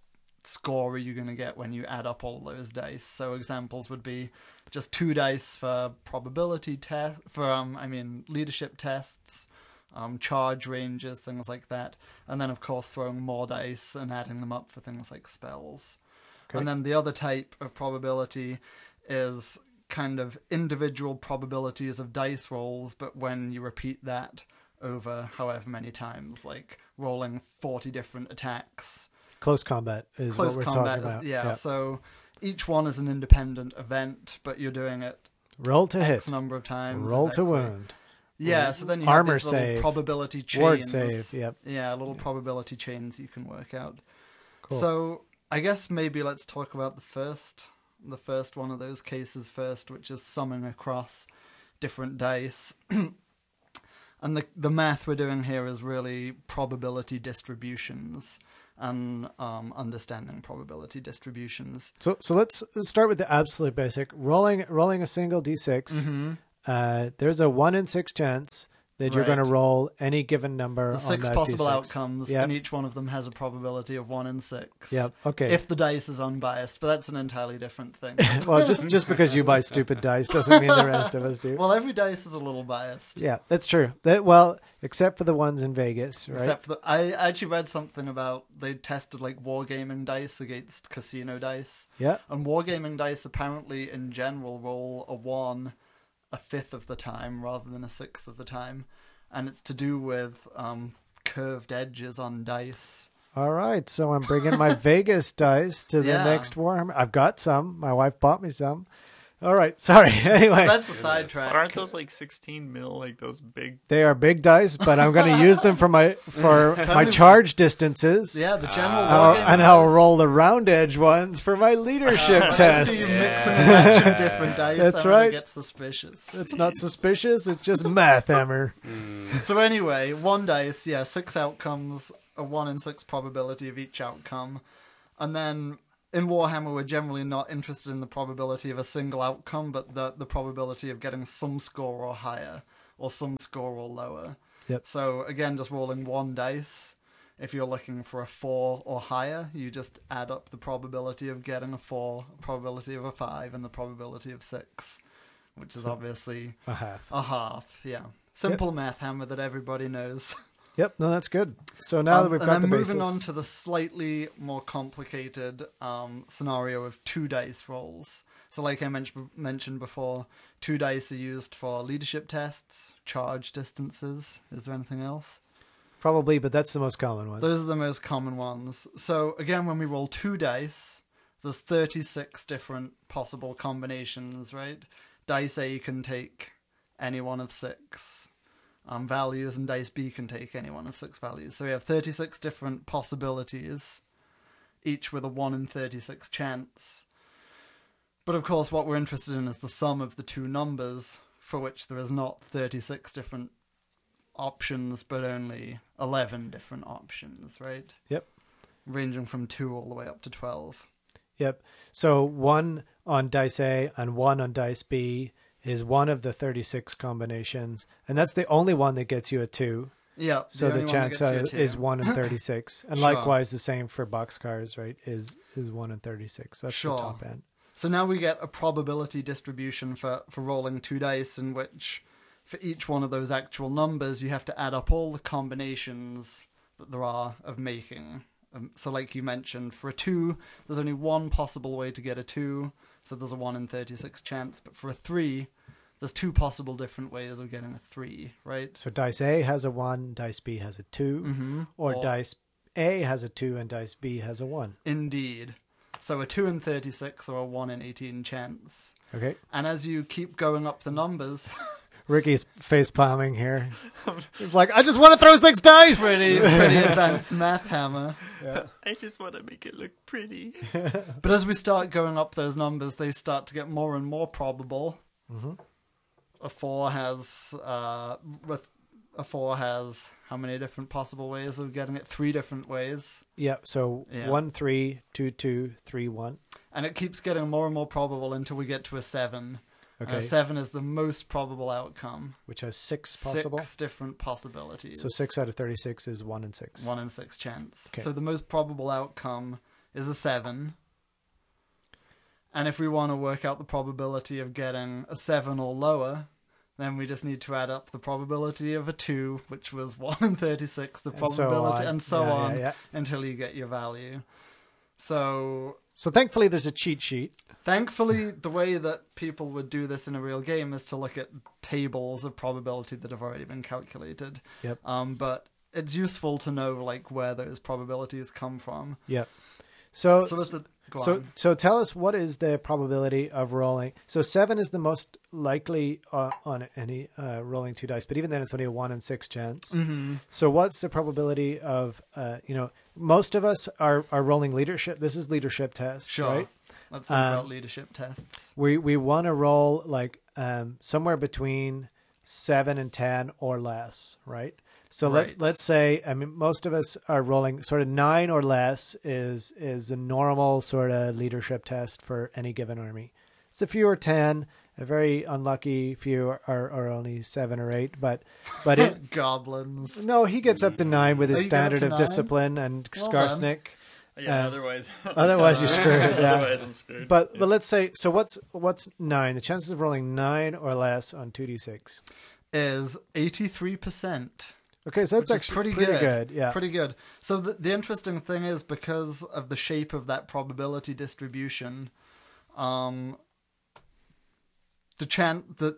score are you going to get when you add up all those dice? So examples would be just two dice for probability test for um I mean leadership tests, um charge ranges, things like that, and then of course throwing more dice and adding them up for things like spells. Okay. And then the other type of probability is kind of individual probabilities of dice rolls, but when you repeat that over however many times, like rolling 40 different attacks Close combat is close what we're combat talking is, about. yeah, so each one is an independent event but you're doing it Roll to hit. number of times Roll to wound. Yeah so then you Armor have these little save. probability chains Ward save. Yep. yeah little probability chains you can work out Cool. so i guess maybe let's talk about the first the first one of those cases first which is summing across different dice and the the math we're doing here is really probability distributions and um, understanding probability distributions So so let's let's start with the absolute basic. Rolling rolling a single d6. Mm-hmm. Uh, there's a one in six chance that you're going to roll any given number. the on six possible d6. outcomes, Yep. and each one of them has a probability of one in six. Yep. Okay. If the dice is unbiased, but that's an entirely different thing. well, just just because you buy stupid dice doesn't mean the rest of us do. well, every dice is a little biased. yeah, that's true. That well, except for the ones in Vegas, right? Except for the, I actually read something about they tested like wargaming dice against casino dice, yeah. and wargaming dice apparently in general roll a one a fifth of the time rather than a sixth of the time, and it's to do with um, curved edges on dice. All right, so I'm bringing my Vegas dice to the Yeah. next Warhammer. I've got some. My wife bought me some. All right, sorry. Anyway, So that's a sidetrack. But aren't those like 16 mil, like those big? they are big dice, but I'm going to use them for my for my charge distances. Yeah, the general uh, I'll- and I'll roll the round edge ones for my leadership I tests. see you mixing and matching different dice. That's I'm right. Get suspicious. It's not suspicious. It's just math hammer. Mm. So anyway, one dice, yeah, six outcomes, a one in six probability of each outcome, and then in Warhammer we're generally not interested in the probability of a single outcome, but the the probability of getting some score or higher, or some score or lower. Yep. So again, just rolling one dice. If you're looking for a four or higher, you just add up the probability of getting a four, probability of a five, and the probability of six, which is obviously A half. a half. Yeah, simple math hammer that everybody knows. Yep. No, that's good. So now that Um, we've and got the moving basis, on to the slightly more complicated um, scenario of two dice rolls. So, like I mentioned mentioned before, two dice are used for leadership tests, charge distances. Is there anything else? probably, but that's the most common one. Those are the most common ones. So again, when we roll two dice, there's 36 different possible combinations, right? Dice A can take any one of six um, values, and dice B can take any one of six values. So we have 36 different possibilities, each with a 1 in 36 chance. But of course, what we're interested in is the sum of the two numbers, for which there is not 36 different options, but only 11 different options, right? Yep. Ranging from 2 all the way up to 12. Yep. So one on dice A and one on dice B is one of the 36 combinations, and that's the only one that gets you a two. Yeah. So the, that chance gets you a uh, is one in 36, and Sure. likewise the same for boxcars, right? Is is one in 36. That's Sure. the top end. So now we get a probability distribution for, for rolling two dice, in which for each one of those actual numbers, you have to add up all the combinations that there are of making. Um, so, like you mentioned, for a two, there's only one possible way to get a two, so there's a one in 36 chance. But for a three, there's two possible different ways of getting a three, right? So dice A has a one, dice B has a 2 Mm-hmm. or dice A has a two and dice B has a one. Indeed. So a 2 in 36 or a 1 in 18 chance. Okay. And as you keep going up the numbers, Ricky's face palming here. He's like, I just want to throw six dice. pretty pretty advanced math hammer. I just want to make it look pretty. But as we start going up those numbers, they start to get more and more probable. Mm-hmm. A four has uh, with a four has how many different possible ways of getting it? Three different ways, Yeah. So Yeah. one, three, two, two, three, one. and it keeps getting more and more probable until we get to a seven. And Okay. a seven is the most probable outcome. Which has six possible. Six different possibilities. So six out of thirty-six is one and six. one in six chance. Okay. So the most probable outcome is a seven. And if we want to work out the probability of getting a seven or lower, then we just need to add up the probability of a two, which was one in thirty-six, the And probability, and so Yeah, yeah, on yeah. until you get your value. So So thankfully, there's a cheat sheet. Thankfully, the way that people would do this in a real game is to look at tables of probability that have already been calculated. Yep. Um, but it's useful to know like where those probabilities come from. Yep. So So with the go so on. so tell us what is the probability of rolling? So seven is the most likely uh, on any uh, rolling two dice, but even then it's only a one in six chance. Mm-hmm. So what's the probability of uh, you know most of us are are rolling leadership. This is leadership test, Sure. right? Let's think Um, about leadership tests. We we want to roll like um, somewhere between seven and ten or less, right? So Right. let let's say I mean most of us are rolling sort of nine or less is is a normal sort of leadership test for any given army. So a few or ten. A very unlucky few are, are only seven or eight, but but it, Goblins. no, he gets up to nine with his you standard of nine? discipline and Well done. Skarsnik. Yeah, Uh, otherwise. Otherwise, you're screwed. Yeah. otherwise, I'm screwed. But but let's say so. What's what's nine? The chances of rolling nine or less on two d six. Is eighty three percent. Okay, so that's actually pretty pretty, good. good. Yeah. Pretty good. So the the interesting thing is because of the shape of that probability distribution, um, the chan the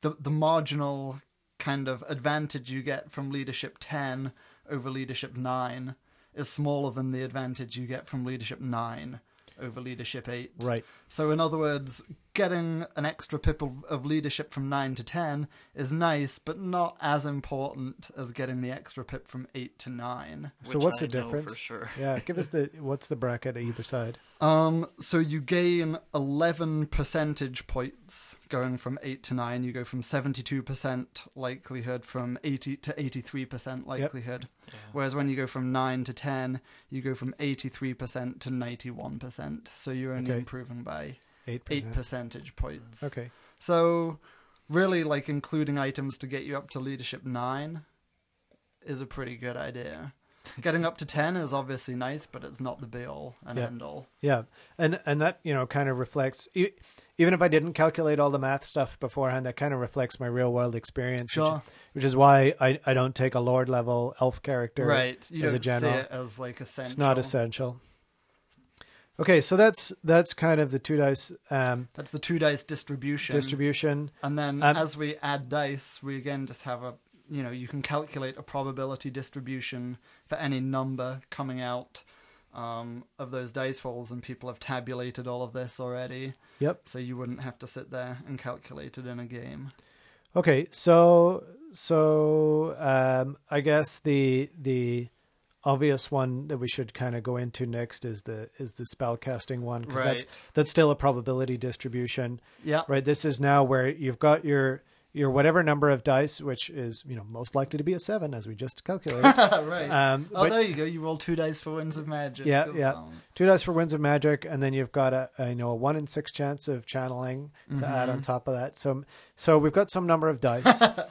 the the marginal kind of advantage you get from leadership ten over leadership nine is smaller than the advantage you get from leadership nine over leadership eight. Right. So, in other words, getting an extra pip of, of leadership from 9 to 10 is nice, but not as important as getting the extra pip from 8 to 9. So Which what's I the difference? for sure? Yeah. Give us the what's the bracket at either side. Um, so you gain 11 percentage points going from 8 to 9. You go from 72% likelihood from 80 to 83% likelihood. Whereas when you go from 9 to 10, you go from 83% to 91%. So you're only Okay. improving by Eight 8 percentage points. Okay. So, really, like including items to get you up to leadership nine is a pretty good idea. Getting up to ten is obviously nice, but it's not the be all and Yeah. end all. Yeah, and and that you know kind of reflects. Even if I didn't calculate all the math stuff beforehand, that kind of reflects my real world experience. which- Sure. Which, is why I, I don't take a lord level elf character. Right. You as a general. see it as like essential. It's not essential. Okay, so that's that's kind of the two dice um, That's the two dice distribution. distribution. And then Um, as we add dice, we again just have a you know, you can calculate a probability distribution for any number coming out um, of those dice rolls, and people have tabulated all of this already. Yep. So you wouldn't have to sit there and calculate it in a game. Okay, so so um, I guess the the obvious one that we should kind of go into next is the is the spell casting one because that's that's still a probability distribution, Yeah. right? This is now where you've got your your whatever number of dice, which is you know most likely to be a seven, as we just calculated. right. um, oh, but- there you go. You roll two dice for Winds of Magic. Yeah, yeah. two dice for winds of magic, and then you've got a, a you know a one in six chance of channeling to add Mm-hmm. on top of that. So so we've got some number of dice, uh,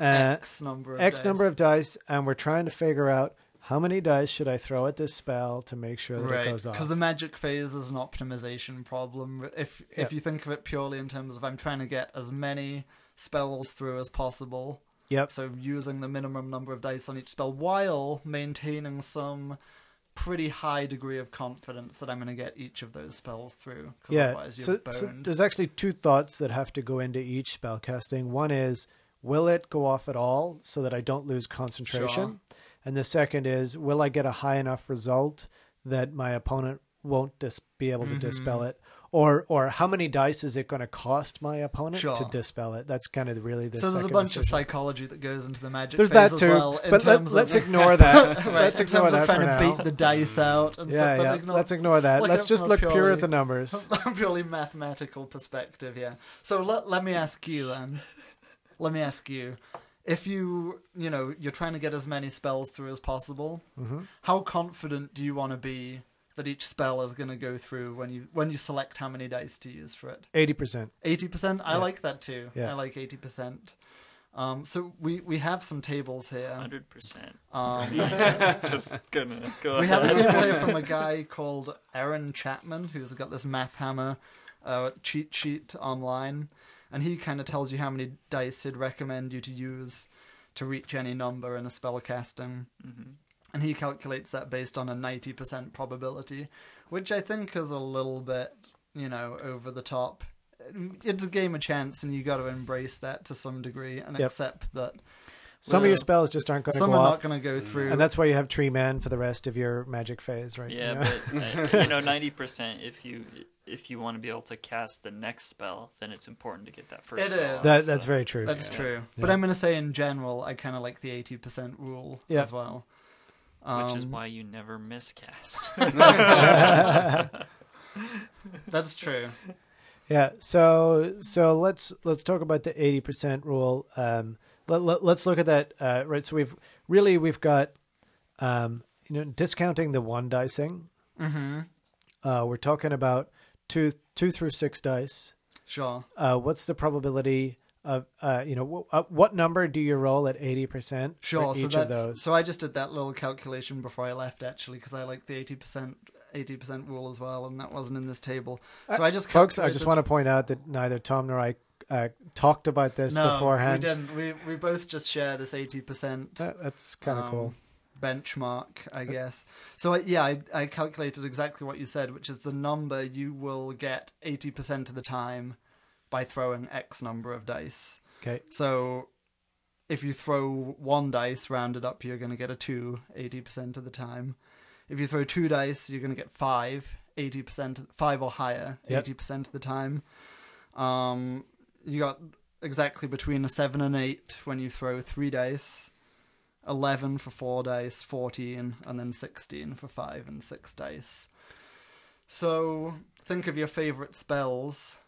X number of X dice. number of dice, and we're trying to figure out how many dice should I throw at this spell to make sure that Right, it goes off. because the magic phase is an optimization problem. If if you think of it purely in terms of I'm trying to get as many spells through as possible, Yep. So using the minimum number of dice on each spell while maintaining some pretty high degree of confidence that I'm going to get each of those spells through. Yeah. otherwise So, you're so there's actually two thoughts that have to go into each spell casting. One is, will it go off at all so that I don't lose concentration? Sure. And the second is, will I get a high enough result that my opponent won't dis- be able to Mm-hmm. dispel it? Or, or how many dice is it going to cost my opponent to dispel it? That's kind of really the so there's a bunch of psychology that goes into the magic There's phase that as too, well. In but let, let's ignore that. right, let's in ignore terms that of trying to now. beat the dice out and yeah, stuff. yeah. ignore- Let's ignore that. look Let's just look pure purely- at the numbers. purely mathematical perspective, yeah. So let let me ask you then. Let me ask you, if you you know you're trying to get as many spells through as possible, Mm-hmm. how confident do you want to be that each spell is going to go through when you when you select how many dice to use for it? Eighty percent. Eighty percent. I Yeah. like that too. Yeah. I like eighty percent. Um, so we we have some tables here. Hundred percent. Um, Just gonna go. we have a ahead. table here from a guy called Aaron Chapman, who's got this Math Hammer uh, cheat sheet online, and he kind of tells you how many dice he'd recommend you to use to reach any number in a spell casting. Mhm. And he calculates that based on a 90% probability, which I think is a little bit, you know, over the top. It's a game of chance, and you got to embrace that to some degree and Yep. accept that Some of your spells just aren't going to some go are not going to go through. And that's why you have Tree Man for the rest of your magic phase, right? Yeah, You know? but uh, you know, ninety percent. If you if you want to be able to cast the next spell, then it's important to get that first. It spell. is. that, So- that's very true. That's Yeah. true. But I'm going to say in general, I kind of like the 80% rule Yeah. as well. Which is Um, why you never miscast. That's true. Yeah. So so let's let's talk about the eighty percent rule. Um, let, let, us look at that. Uh, right. So we've really we've got um, you know discounting the one dicing. Mm-hmm. Uh, we're talking about two two through six dice. Sure. Uh, what's the probability of uh, you know wh- uh, what number do you roll at eighty percent Sure. for So each of those? so I just did that little calculation before I left actually because I like the 80% 80% rule as well, and that wasn't in this table. So I just Uh, Folks, I just want to point out that neither Tom nor I uh, talked about this no, beforehand. we didn't. We we both just share this 80%. That- that's kind of um, cool. benchmark, I guess. So I- yeah, I, I calculated exactly what you said, which is the number you will get eighty percent of the time by throwing X number of dice. Okay. So if you throw one dice rounded up, you're going to get a two 80% of the time. If you throw two dice, you're going to get five 80%, five or higher Yep. 80% of the time. Um, you got exactly between a seven and eight when you throw three dice. 11 for 4 dice, 14, and then 16 for 5 and 6 dice. So, think of your favorite spells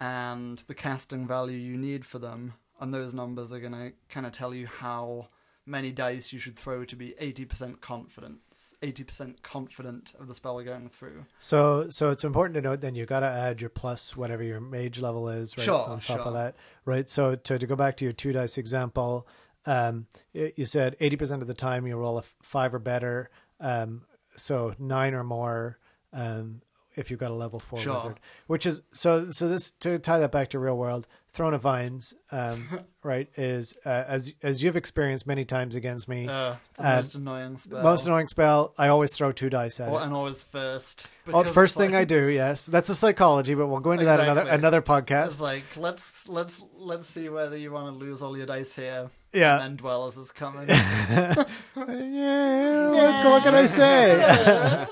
and the casting value you need for them, and those numbers are going to kind of tell you how many dice you should throw to be 80% confidence, 80% confident of the spell going through. So, so it's important to note then you got to add your plus whatever your mage level is right Sure, on top sure. of that, right? So, to, to go back to your two dice example, um, you said eighty percent of the time you roll a five or better, um, so nine or more, um, if you've got a level four Sure. wizard, which is so. So this to tie that back to real world, Throne of Vines, um, right, is uh, as as you've experienced many times against me. Uh, the Um, most annoying spell. most annoying spell. I always throw two dice at Or, it. and always first. Oh, first thing I do, yes, that's a psychology, but we'll go into that another Exactly. another It's like let's let's let's see whether you want to lose all your dice here. Yeah. And then dwellers is coming. yeah, what, what can I say?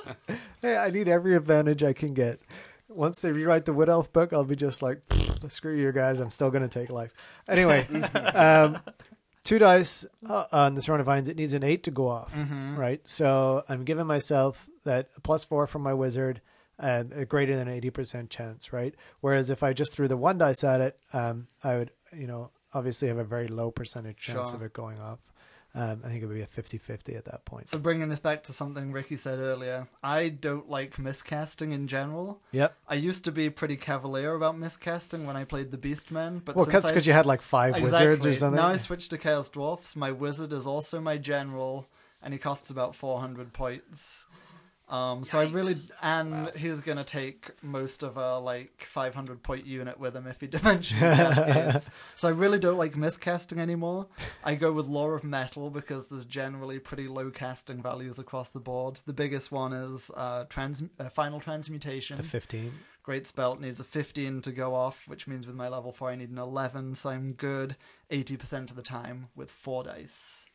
Hey, I need every advantage I can get. Once they rewrite the Wood Elf book, I'll be just like, screw you guys, I'm still going to take life. Anyway, um, two dice uh, on the Throne of Vines, it needs an eight to go off, right? So I'm giving myself that plus four from my wizard, and a greater than 80% chance, right? Whereas if I just threw the one dice at it, um, I would, you know, obviously have a very low percentage chance Sure. of it going off. Um, I think it would be a 50-50 at that point. so bringing this back to something Ricky said earlier, I don't like miscasting in general. Yep. I used to be pretty cavalier about miscasting when I played the Beastmen, but Well, I- because you had like five exactly, wizards or something. Now I switched to Chaos Dwarfs. My wizard is also my general, and he costs about 400 points. Um, so I really, and he's gonna take most of a like 500 point unit with him if he dimension cascades. so I really don't like miscasting anymore. I go with Lore of Metal because there's generally pretty low casting values across the board. The biggest one is uh, trans, uh, Final Transmutation. A 15. Great spell it needs a 15 to go off, which means with my level 4 I need an 11, so I'm good 80% of the time with 4 dice.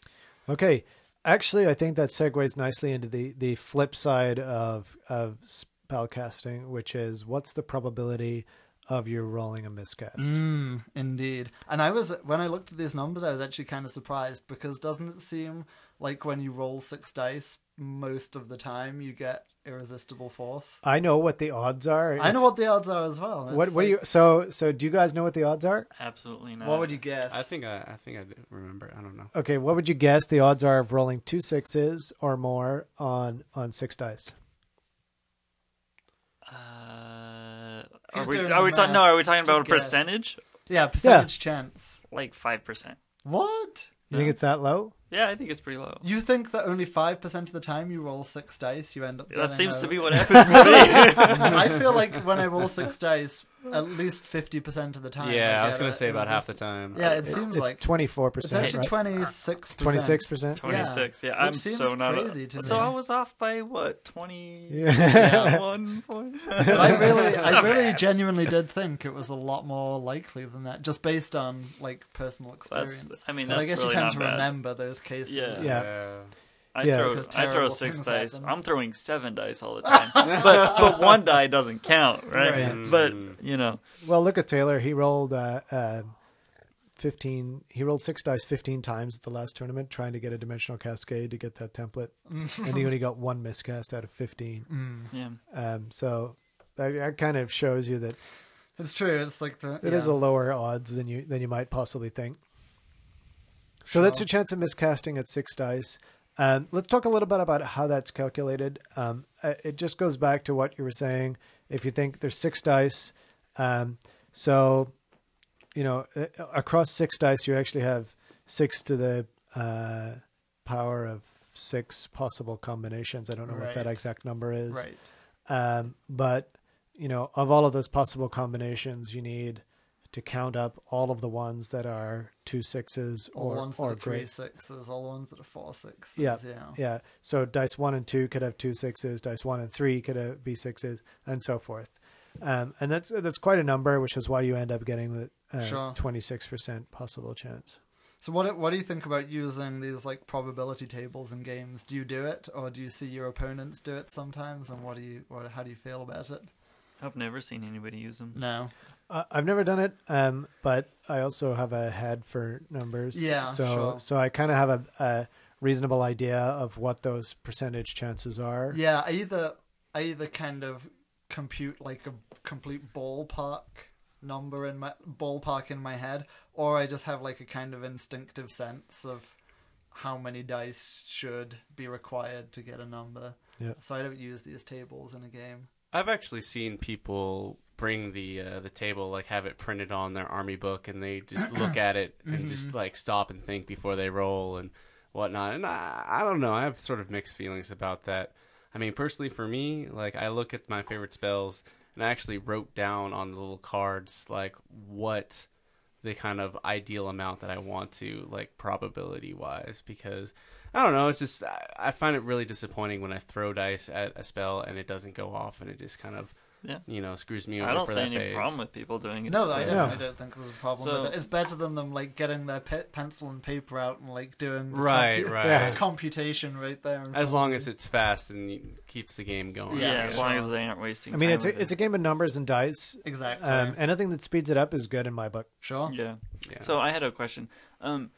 Okay. Actually, I think that segues nicely into the, the flip side of, of spellcasting, which is what's the probability of you rolling a miscast? Mm, indeed. And I was, when I looked at these numbers, I was actually kind of surprised because doesn't it seem like when you roll 6 dice, most of the time you get irresistible force? I know what the odds are. I know what the odds are as well. What, It's what do you, so, so do you guys know what the odds are? Absolutely not. What would you guess? I think I, I think I remember. I don't know. Okay. What would you guess the odds are of rolling two sixes or more on, on six dice? Uh, are we? Are we talking? No, are we talking about a Just guess. percentage? Yeah, percentage chance. Like five percent. What? You think it's that low? Yeah, I think it's pretty low. You think that only 5% of the time you roll 6 dice, you end up That seems a- to be what happens to me. I feel like when I roll 6 dice, at least 50% of the time. yeah, I was gonna say about half the time. Yeah, it seems It's like. 24%. It's percent. actually 26%. Twenty six percent. Twenty six. Yeah, Which I'm seems so not. crazy to so me. I was off by what twenty Yeah. one point. But I really, I really bad. genuinely did think it was a lot more likely than that, just based on like personal That's. experience. I mean, But I guess really you tend to bad. remember those cases. Yeah. Yeah. I Yeah. throw I throw six dice. happen. I'm throwing seven dice all the time, but but one die doesn't count, right? Right. But you know, Well, look at Taylor. He rolled uh, uh, fifteen. He rolled six dice fifteen times at the last tournament, trying to get a dimensional cascade to get that template, and he only got one miscast out of fifteen. yeah. Um, so that, that kind of shows you that It's true. It's like the. it is yeah. a lower odds than you than you might possibly think. So that's your chance of miscasting at six dice. Um, let's talk a little bit about how that's calculated. Um, uh, it just goes back to what you were saying. If you think there's six dice, um, so you know uh, across six dice, you actually have six to the uh, power of six possible combinations. I don't know what that exact number is. Right. Um, but you know, of all of those possible combinations, you need to count up all of the ones that are two sixes All or the ones that or are three great. sixes, all the ones that are four sixes. Yeah, yeah. yeah. So dice one and two could have two sixes. Dice one and three could have, be sixes, and so forth. Um, and that's that's quite a number, which is why you end up getting the Sure. twenty six percent possible chance. So what what do you think about using these like probability tables in games? Do you do it, or do you see your opponents do it sometimes? And what do you, what, how do you feel about it? I've never seen anybody use them. No. Uh, I've never done it, um, but I also have a head for numbers. Yeah, So sure. so I kind of have a, a reasonable idea of what those percentage chances are. Yeah, I either I either kind of compute like a complete ballpark number in my ballpark in my head, or I just have like a kind of instinctive sense of how many dice should be required to get a number. Yeah. So I don't use these tables in a game. I've actually seen people bring the uh, the table, like have it printed on their army book, and they just look at it and just like stop and think before they roll and whatnot. And I, I don't know. I have sort of mixed feelings about that. I mean, personally, for me, like I look at my favorite spells, and I actually wrote down on the little cards like what the kind of ideal amount that I want to like probability wise because I don't know it's just I, I find it really disappointing when I throw dice at a spell and it doesn't go off and it just kind of Yeah. you know screws me over I don't for see that any phase. problem with people doing it. No, I Yeah. definitely don't think there's a problem So- with it. It's better than them like getting their pe- pencil and paper out and like doing the Right, compu- right. Yeah. computation right there. in As front long of as you. it's fast and y- keeps the game going. Yeah, Yeah, as long as they aren't wasting. Time. I mean, time it's with a, it's a game of numbers and dice. exactly Um, anything that speeds it up is good in my book. sure. Yeah. Yeah. So I had a question. Um,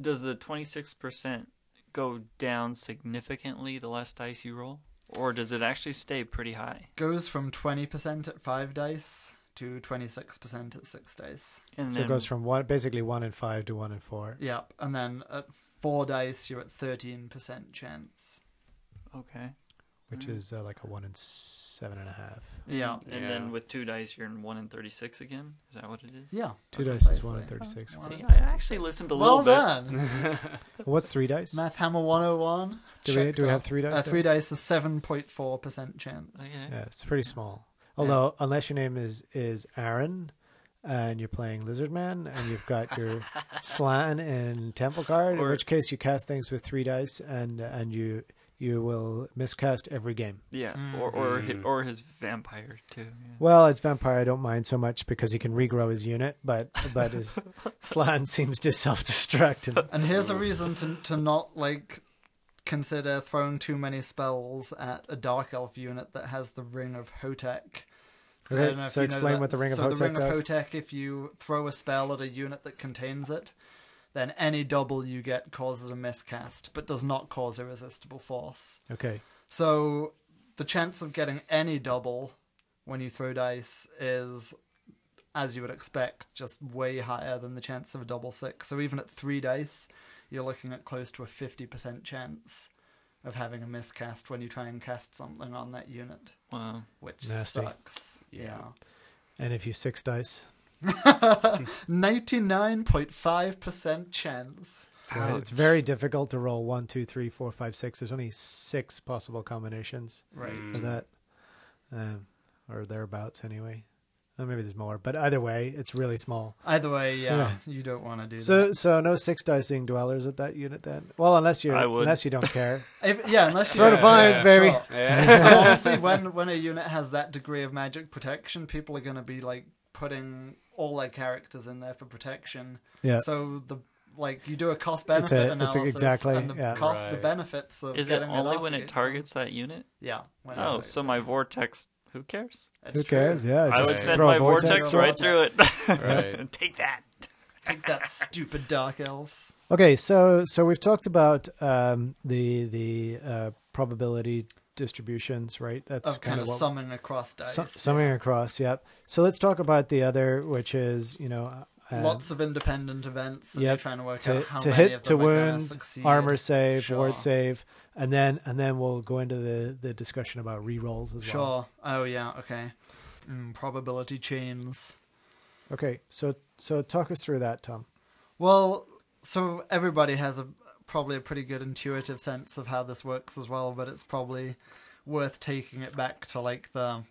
does the twenty six percent go down significantly the less dice you roll, or does it actually stay pretty high? Goes from twenty percent at five dice to twenty six percent at six dice. And So then it goes from one, basically one in five to one in four. Yep, and then at four dice you're at thirteen percent chance. okay. Which is uh, like a one in seven and a half. Yeah. And Yeah. then with two dice, you're in one in thirty-six again. Is that what it is? Yeah. Two dice is one in thirty-six. One See, I actually listened a Well little bit. done. What's three dice? Math Hammer 101. Do we do we have three dice? Uh, there? three dice is 7.4% chance. Okay. Yeah, it's pretty small. Although, unless your name is is Aaron, and you're playing Lizard Man, and you've got your Slann and Temple card, in which case you cast things with three dice, and and you you will miscast every game. Yeah, or or hi- Mm. or his vampire too. Yeah. Well, it's vampire. I don't mind so much because he can regrow his unit, but but his Slann seems to self destruct. And And here's a reason to to not like consider throwing too many spells at a dark elf unit that has the Ring of Hotek. I Okay, don't know if so you know explain what the Ring of Hotek is. so the Ring of Hotek, if you throw a spell at a unit that contains it, then any double you get causes a miscast, but does not cause irresistible force. okay, So the chance of getting any double when you throw dice is, as you would expect, just way higher than the chance of a double six. So even at three dice, you're looking at close to a 50% chance of having a miscast when you try and cast something on that unit, Wow. which Nasty. sucks. Yeah. and if you six dice, 99.5% chance. right, it's very difficult to roll one, two, three, four, five, six. There's only six possible combinations. Right. for that, um, or thereabouts anyway. Or maybe there's more, but either way, it's really small. Either way, yeah, Yeah. you don't want to do So, that. so no six dicing dwellers at that unit then. Well, unless you I unless you don't care. If, yeah, unless you Throw the Yeah, vines, yeah, baby. Sure. Yeah. And honestly, when when a unit has that degree of magic protection, people are going to be like putting all their characters in there for protection. Yeah. So the like you do a cost benefit It's a- it's a- exactly, and the yeah. cost, the benefits of Is it getting only off when it against targets that unit? Yeah. Oh, so my vortex. Who cares? them. Who true. cares? Yeah, I just would send throw my vortex, vortex. through right through it. Right. Take that. Take that stupid dark elves. Okay, so so we've talked about um, the the uh, probability distributions, right? That's Of kind of what summing across dice. su- summing across. Yep. So let's talk about the other, which is you know. Uh, Lots of independent events, you're trying to work to, out how to many hit of to them gonna wound armor save Sure. ward save and then and then we'll go into the the discussion about re-rolls as well Sure. Oh yeah. Okay. Mm, probability chains. okay so so talk us through that tom Well, so everybody has a probably a pretty good intuitive sense of how this works as well, but it's probably worth taking it back to like the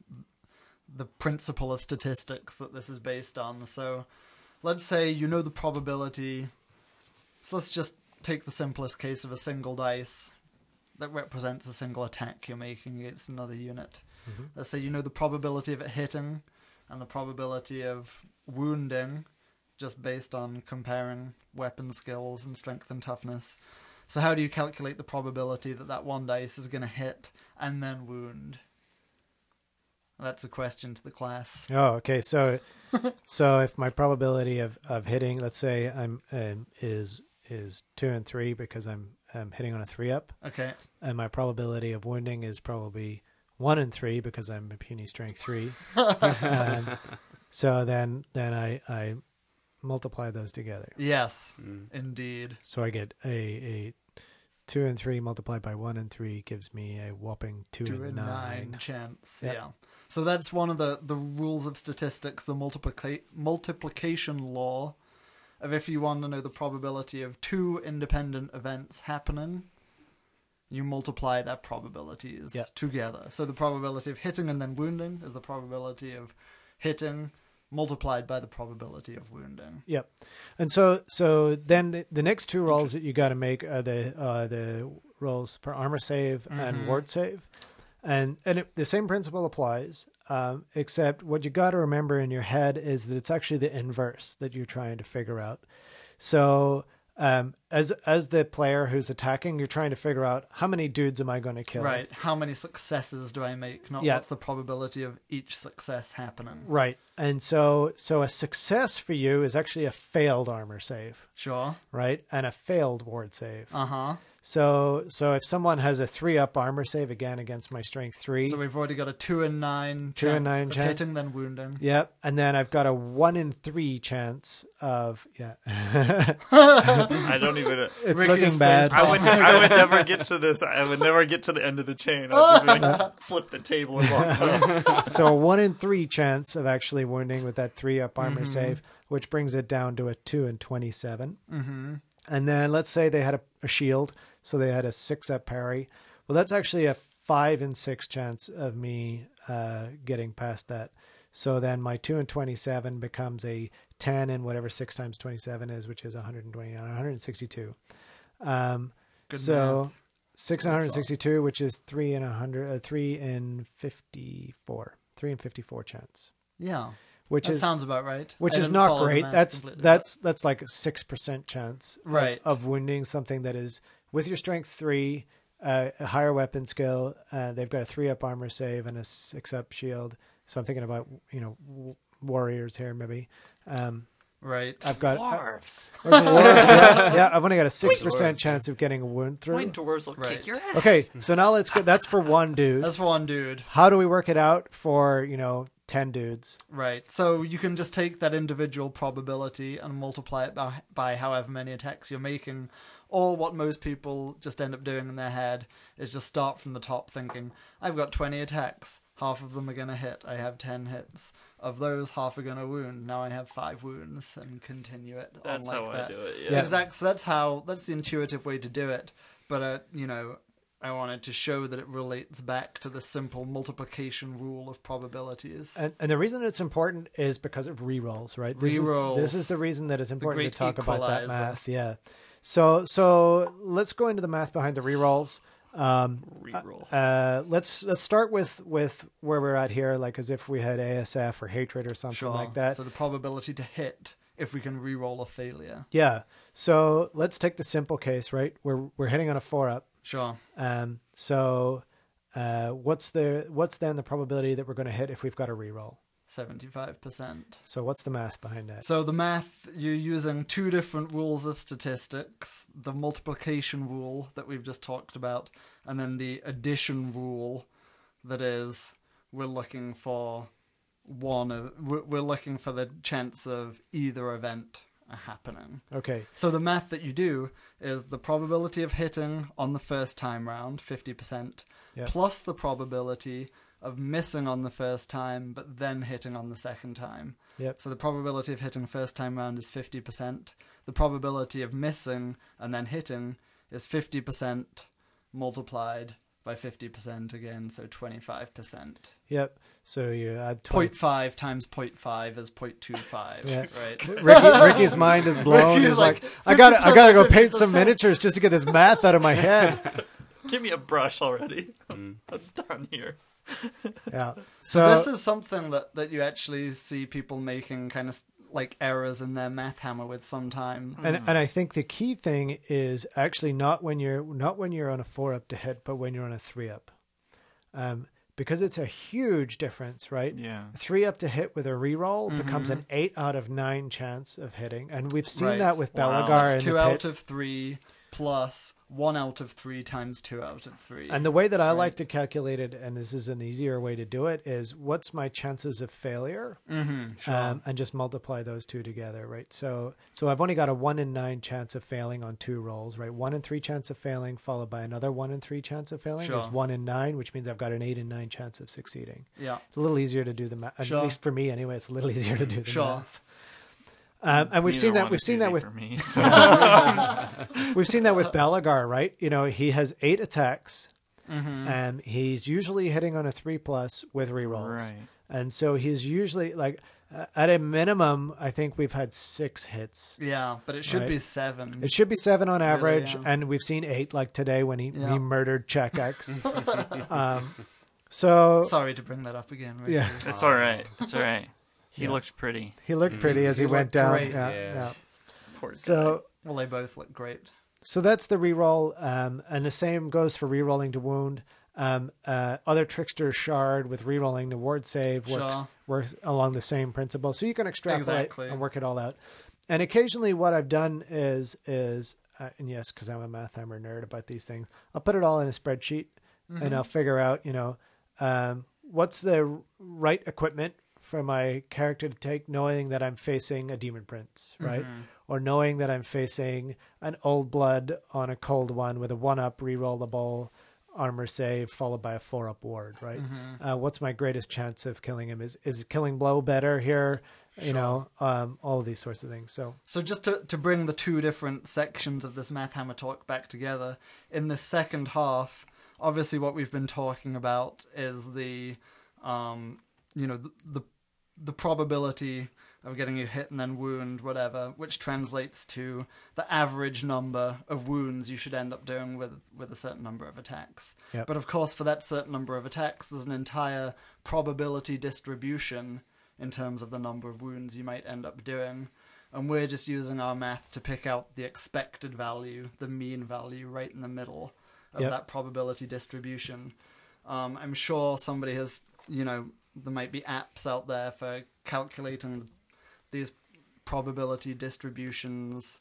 the principle of statistics that this is based on. So, let's say you know the probability. So let's just take the simplest case of a single dice that represents a single attack you're making against another unit. Mm-hmm. Let's say you know the probability of it hitting and the probability of wounding just based on comparing weapon skills and strength and toughness. So how do you calculate the probability that that one dice is going to hit and then wound? That's a question to the class. oh okay so so if my probability of of hitting let's say i'm um, is is two and three because i'm i'm hitting on a three up Okay. and my probability of wounding is probably one and three because i'm a puny strength three um, so then then i i multiply those together Yes, Mm. indeed. So I get a, a two and three multiplied by one and three gives me a whopping two, Two and and nine. nine chance. Yep. Yeah. So that's one of the, the rules of statistics, the multiplica- multiplication law of if you want to know the probability of two independent events happening, you multiply their probabilities Yep. together. So the probability of hitting and then wounding is the probability of hitting multiplied by the probability of wounding. Yep. And so so then the, the next two rolls that you got to make are the uh, the rolls for armor save and Mhm. ward save, and and it, the same principle applies. Um, except what you got to remember in your head is that it's actually the inverse that you're trying to figure out. So um, as as the player who's attacking, you're trying to figure out how many dudes am I going to kill? Right. How many successes do I make? Not Yeah. what's the probability of each success happening. Right. and so so a success for you is actually a failed armor save, Sure. right? And a failed ward save. Uh huh. So so if someone has a three up armor save again against my strength three, So we've already got a two and nine. Two and nine of chance. hitting, then wounding. Yep, and then I've got a one in three chance of yeah. I don't even. it's Ricky's looking bad. I would, I would never get to this. I would never get to the end of the chain. I'd just be like, flip the table and walk so a one in three chance of actually wounding with that three up armor Mm-hmm. save, which brings it down to a two and 27 Mm-hmm. And then let's say they had a, a shield, so they had a six up parry. Well, that's actually a five and six chance of me uh, getting past that. So then my two and 27 becomes a 10 and whatever six times 27 is, which is 120, 162. Um, Good so and 162, which is three and 100, uh, three and 54, three and 54 chance, Yeah. which that is sounds about right. which I is not great. math That's that's that's like a six percent chance of- Right. of, wounding something that is with your strength three, uh, a higher weapon skill. Uh, they've got a three up armor save and a six up shield. So I'm thinking about you know w- warriors here maybe. Um, right. I've got Dwarves. or dwarves, yeah, yeah, I've only got a six percent chance of getting a wound My through. dwarves will Right. kick your ass. Okay, so now let's go. That's for one dude. That's for one dude. How do we work it out for you know ten dudes? Right. So you can just take that individual probability and multiply it by, by however many attacks you're making. Or what most people just end up doing in their head is just start from the top thinking, I've got 20 attacks. Half of them are going to hit. I have 10 hits. Of those, half are going to wound. Now I have five wounds and continue it That's on like how that. I do it. Yeah. Yeah. Exactly. So that's how, that's the intuitive way to do it. But, uh, you know, I wanted to show that it relates back to the simple multiplication rule of probabilities. And, and the reason it's important is because of rerolls, right? This Rerolls. Is, this is the reason that it's important to talk about that math. Yeah. So so let's go into the math behind the rerolls. Um, Reroll. uh, let's let's start with with where we're at here, like as if we had ASF or hatred or something Sure. like that. So the probability to hit if we can re-roll a failure. yeah. So let's take the simple case, right? We're we're hitting on a four up. Sure. Um, so uh, what's the what's then the probability that we're going to hit if we've got a reroll? Seventy-five percent. So what's the math behind that? So the math you're using two different rules of statistics: the multiplication rule that we've just talked about, and then the addition rule, that is, we're looking for one of we're we're looking for the chance of either event happening. Okay. So the math that you do is the probability of hitting on the first time round, 50%, Yep. plus the probability of missing on the first time but then hitting on the second time. Yep. So the probability of hitting first time round is 50%. The probability of missing and then hitting is 50% multiplied by 50% again, so 25%. Yep. So you add 20. 0.5 times 0.5 is 0.25, Yes. right? Ricky, Ricky's mind is blown. Ricky's He's like, like, I got I got to go paint some miniatures just to get this math out of my head. Give me a brush already. Mm. I'm done here. Yeah. So So this is something that, that you actually see people making kind of like errors in their math hammer with sometimes. and and I think the key thing is actually not when you're not when you're on a four up to hit, but when you're on a three up, um, because it's a huge difference, right? Yeah. Three up to hit with a reroll becomes an eight out of nine chance of hitting, and we've seen Right. that with Wow. Belegar That's in two the out pit. of three plus one out of three times two out of three. And the way that I Right. like to calculate it, and this is an easier way to do it, is what's my chances of failure, mm-hmm, sure. um, and just multiply those two together, right? So, so I've only got a one in nine chance of failing on two rolls, right? One in three chance of failing, followed by another one in three chance of failing is one in nine, which means I've got an eight in nine chance of succeeding. yeah. It's a little easier to do the math, Sure. at least for me anyway. It's a little easier to do the Sure. math. Um, and we've Neither seen that. We've seen that with for me. so- We've seen that with Belegar, right? You know, he has eight attacks, Mm-hmm. and he's usually hitting on a three plus with rerolls. Right. And so he's usually like, uh, at a minimum, I think we've had six hits. Yeah, but it should Right. be seven. It should be seven on average, yeah. and we've seen eight, like today when he, Yeah. he murdered Chakax. um, so Sorry to bring that up again. Ricky. Yeah. It's all right. It's all right. He Yeah. looked pretty. he looked pretty as he, He went down. great. Yeah, Yeah. yeah. Poor guy. So Well, they both look great. So that's the reroll, um, and the same goes for rerolling to wound. Um, uh, other Trickster's Shard with rerolling the ward save works Sure. works along the same principle. So you can extrapolate Exactly. and work it all out. And occasionally, what I've done is is uh, and yes, because I'm a math hammer nerd about these things, I'll put it all in a spreadsheet Mm-hmm. and I'll figure out, you know, um, what's the right equipment for my character to take, knowing that I'm facing a demon prince, right? Or knowing that I'm facing an old blood on a cold one with a one up rerollable armor save followed by a four up ward, right? Uh, what's my greatest chance of killing him? Is is killing blow better here? You know, um, all of these sorts of things. So So just to, to bring the two different sections of this Math Hammer talk back together, in the second half, obviously what we've been talking about is the, um, you know, the, the the probability of getting you hit and then wound, whatever, which translates to the average number of wounds you should end up doing with with a certain number of attacks. Yep. But of course, for that certain number of attacks, there's an entire probability distribution in terms of the number of wounds you might end up doing. And we're just using our math to pick out the expected value, the mean value, right in the middle of Yep. that probability distribution. Um, I'm sure somebody has, you know, there might be apps out there for calculating these probability distributions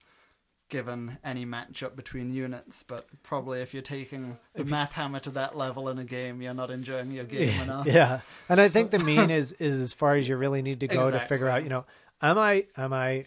given any matchup between units. But probably if you're taking the math hammer to that level in a game, you're not enjoying your game enough. yeah, and I think the mean is is as far as you really need to go to figure out. You know, am I am I,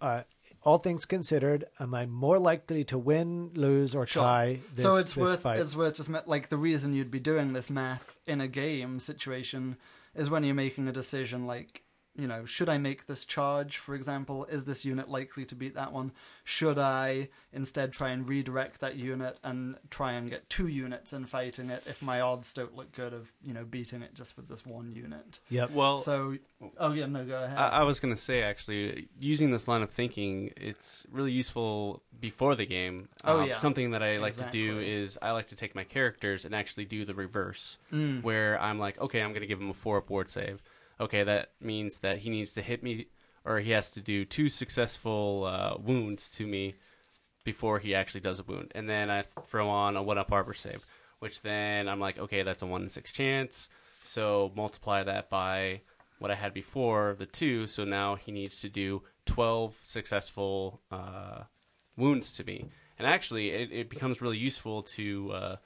uh, all things considered, am I more likely to win, lose, or Sure. tie this, fight? so it's worth fight? it's worth just like the reason you'd be doing this math in a game situation is when you're making a decision like you know should I make this charge for example is this unit likely to beat that one should I instead try and redirect that unit and try and get two units in fighting it if my odds don't look good of you know beating it just with this one unit Yep. Well, so oh yeah no go ahead I, I was going to say actually, using this line of thinking, it's really useful before the game. Oh, Um, yeah. Something that I like to do is I like to take my characters and actually do the reverse, Mm. where I'm like, okay, I'm going to give him a four up ward save. Okay, that means that he needs to hit me, or he has to do two successful uh, wounds to me before he actually does a wound, and then I throw on a one up armor save, which then I'm like, okay, that's a one in six chance. So multiply that by what I had before, the two. So now he needs to do twelve successful uh, wounds to me, and actually, it, it becomes really useful to. Uh,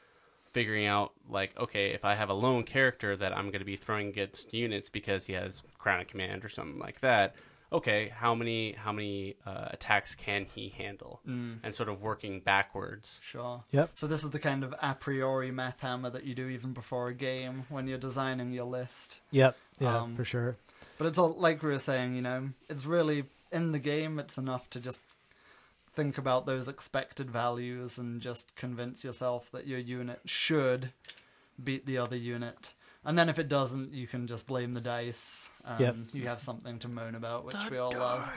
figuring out like okay if i have a lone character that i'm going to be throwing against units because he has crown of command or something like that okay how many how many uh, attacks can he handle and sort of working backwards Sure. Yep. So this is the kind of a priori math hammer that you do even before a game when you're designing your list. Yep. Yeah, Um, for sure. But it's all like we were saying, you know, it's really in the game. It's enough to just think about those expected values and just convince yourself that your unit should beat the other unit. And then if it doesn't, you can just blame the dice. And Yep. you have something to moan about, which we all love.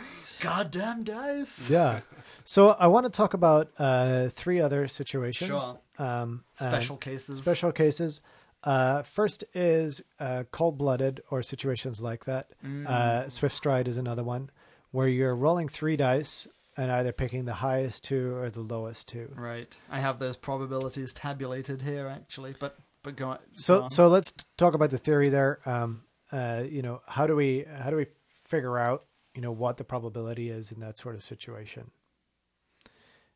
Goddamn dice! Yeah. So I want to talk about uh, three other situations. Sure. Um, Special cases. Special cases. Uh, first is uh, cold blooded or situations like that. Mm. Uh, Swift stride is another one where you're rolling three dice and either picking the highest two or the lowest two. Right. I have those probabilities tabulated here, actually. But but go on. go So on. so let's talk about the theory there. Um, uh, you know, how do we how do we figure out you know what the probability is in that sort of situation?